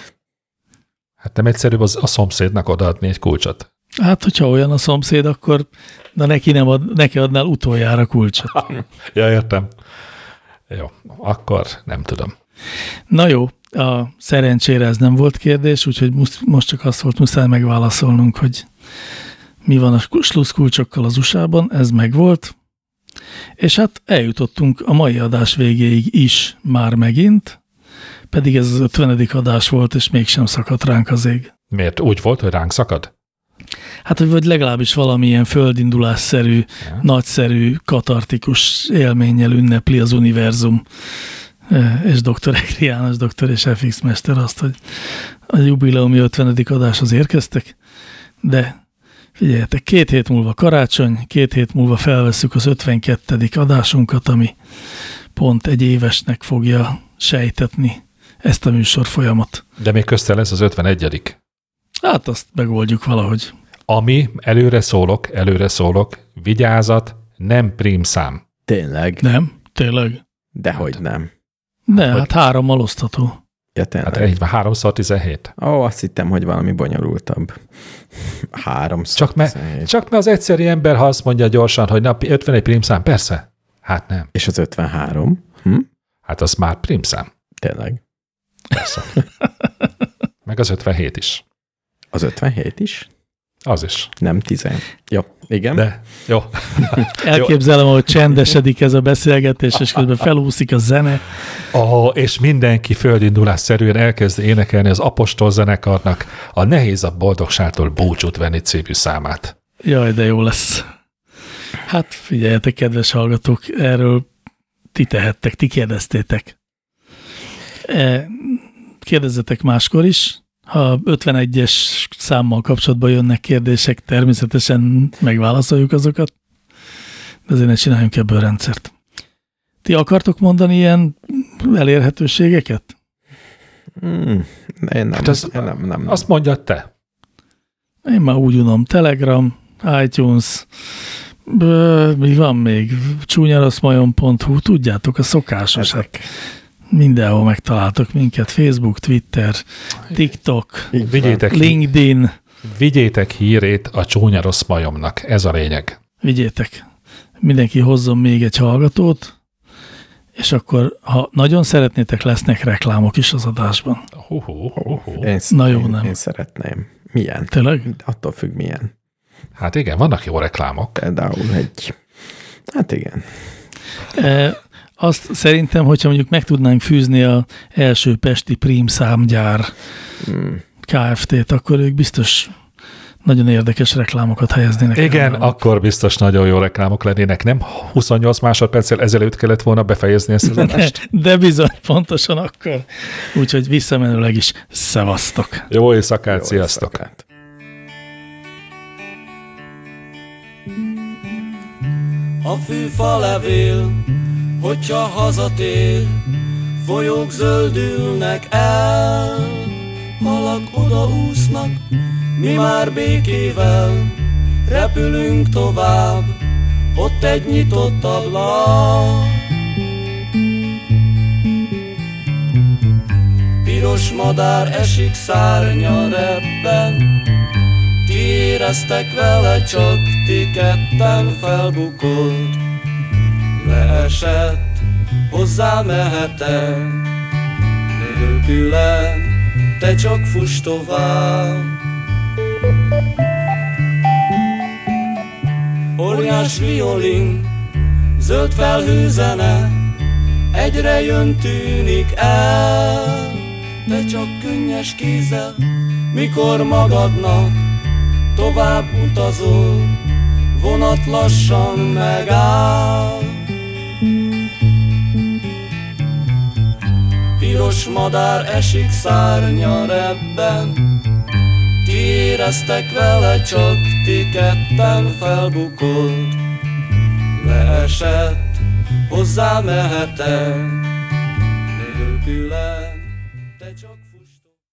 Hát nem egyszerűbb az a szomszédnak odaadni egy kulcsot. Hát, hogyha olyan a szomszéd, akkor na neki, nem ad, neki adnál utoljára kulcsot. Ja, értem. Jó, akkor nem tudom. Na jó, a szerencsére ez nem volt kérdés, úgyhogy most, csak azt volt muszáj megválaszolnunk, hogy mi van a slusszkulcsokkal az USA-ban, ez megvolt, és hát eljutottunk a mai adás végéig is már megint, pedig ez az 50. adás volt, és mégsem szakadt ránk az ég. Miért? Úgy volt, hogy ránk szakad? Hát, vagy legalábbis valamilyen földindulásszerű, Ja. nagyszerű, katartikus élménnyel ünnepli az univerzum, és dr. Egri János, dr. és FX Mester azt, hogy a jubileumi 50. adáshoz érkeztek, de figyeljetek, két hét múlva karácsony, két hét múlva felveszük az 52. adásunkat, ami pont egy évesnek fogja sejtetni ezt a műsor folyamat. De még közte lesz az 51 Hát azt megoldjuk valahogy. Ami, előre szólok, előre szólok, vigyázat, nem prímszám. Tényleg? Nem? Tényleg? Dehogy nem. De Hogy- hát hárommal osztható. Ja, tényleg. Hát így van, 3x17. Ó, azt hittem, hogy valami bonyolultabb. Háromszor. Csak mert, csak mert az egyszeri ember, ha azt mondja gyorsan, hogy na, 51 prímszám, persze. Hát nem. És az 53? Hm? Hát az már prímszám. Tényleg. Persze. Meg az 57 is. Az 57 is? Az is. Nem 10. Jó, igen. De jó. Elképzelem, hogy csendesedik ez a beszélgetés, és közben felúszik a zene. Oh, és mindenki földindulásszerűen elkezd énekelni az apostol zenekarnak a Nehéz a boldogságtól búcsút venni című számát. Jaj, de jó lesz. Hát figyeljetek, kedves hallgatók, erről ti tehettek, ti kérdeztétek. E, Kérdezzetek máskor is. Ha 51-es számmal kapcsolatban jönnek kérdések, természetesen megválaszoljuk azokat, de azért ne csináljunk ebből rendszert. Ti akartok mondani ilyen elérhetőségeket? Mm, én nem, Hát az- én nem, nem, nem. Azt mondja te. Én már úgy unom, Telegram, iTunes, bő, mi van még? Csúnyaraszmajon.hu, tudjátok, a szokásos. Ezek. Mindenhol megtaláltok minket, Facebook, Twitter, TikTok. Vigyétek, LinkedIn, vigyétek hírét a csúnya rossz majomnak. Ez a lényeg. vigyétek. Mindenki hozzon még egy hallgatót, és akkor, ha nagyon szeretnétek, lesznek reklámok is az adásban. Hú, hú, hú, hú. Én, Na jó, én, nem. Én szeretném. Milyen? Tényleg? Attól függ milyen. Hát igen, vannak jó reklámok. Például egy... Hát igen. E, azt szerintem, hogyha mondjuk meg tudnánk fűzni a első pesti Prim számgyár Hmm. Kft-t, akkor ők biztos nagyon érdekes reklámokat helyeznének. el Igen, benne. akkor biztos nagyon jó reklámok lennének. Nem 28 másodperccel ezelőtt kellett volna befejezni ezt az adást. De bizony, pontosan akkor. Úgyhogy visszamenőleg is szevasztok. Jó éjszakát, Jó sziasztok! éjszakát. A fűfa levél, hogyha hazatér, folyók zöldülnek el, halak odaúsznak, mi már békével repülünk tovább, ott egy nyitott ablak. Piros madár esik szárnya rebben, ti éreztek vele, csak ti ketten felbukolt. Leesett, hozzá mehetek, nélküle, te csak fuss tovább. Óriás violin, zöld felhőzene, egyre jön tűnik el, de csak könnyes kézzel, mikor magadnak tovább utazol, vonat lassan megáll. Piros madár esik szárnya rebben, ti éreztek vele, csak ti ketten felbukolt. Leesett, hozzá mehetek, nélküle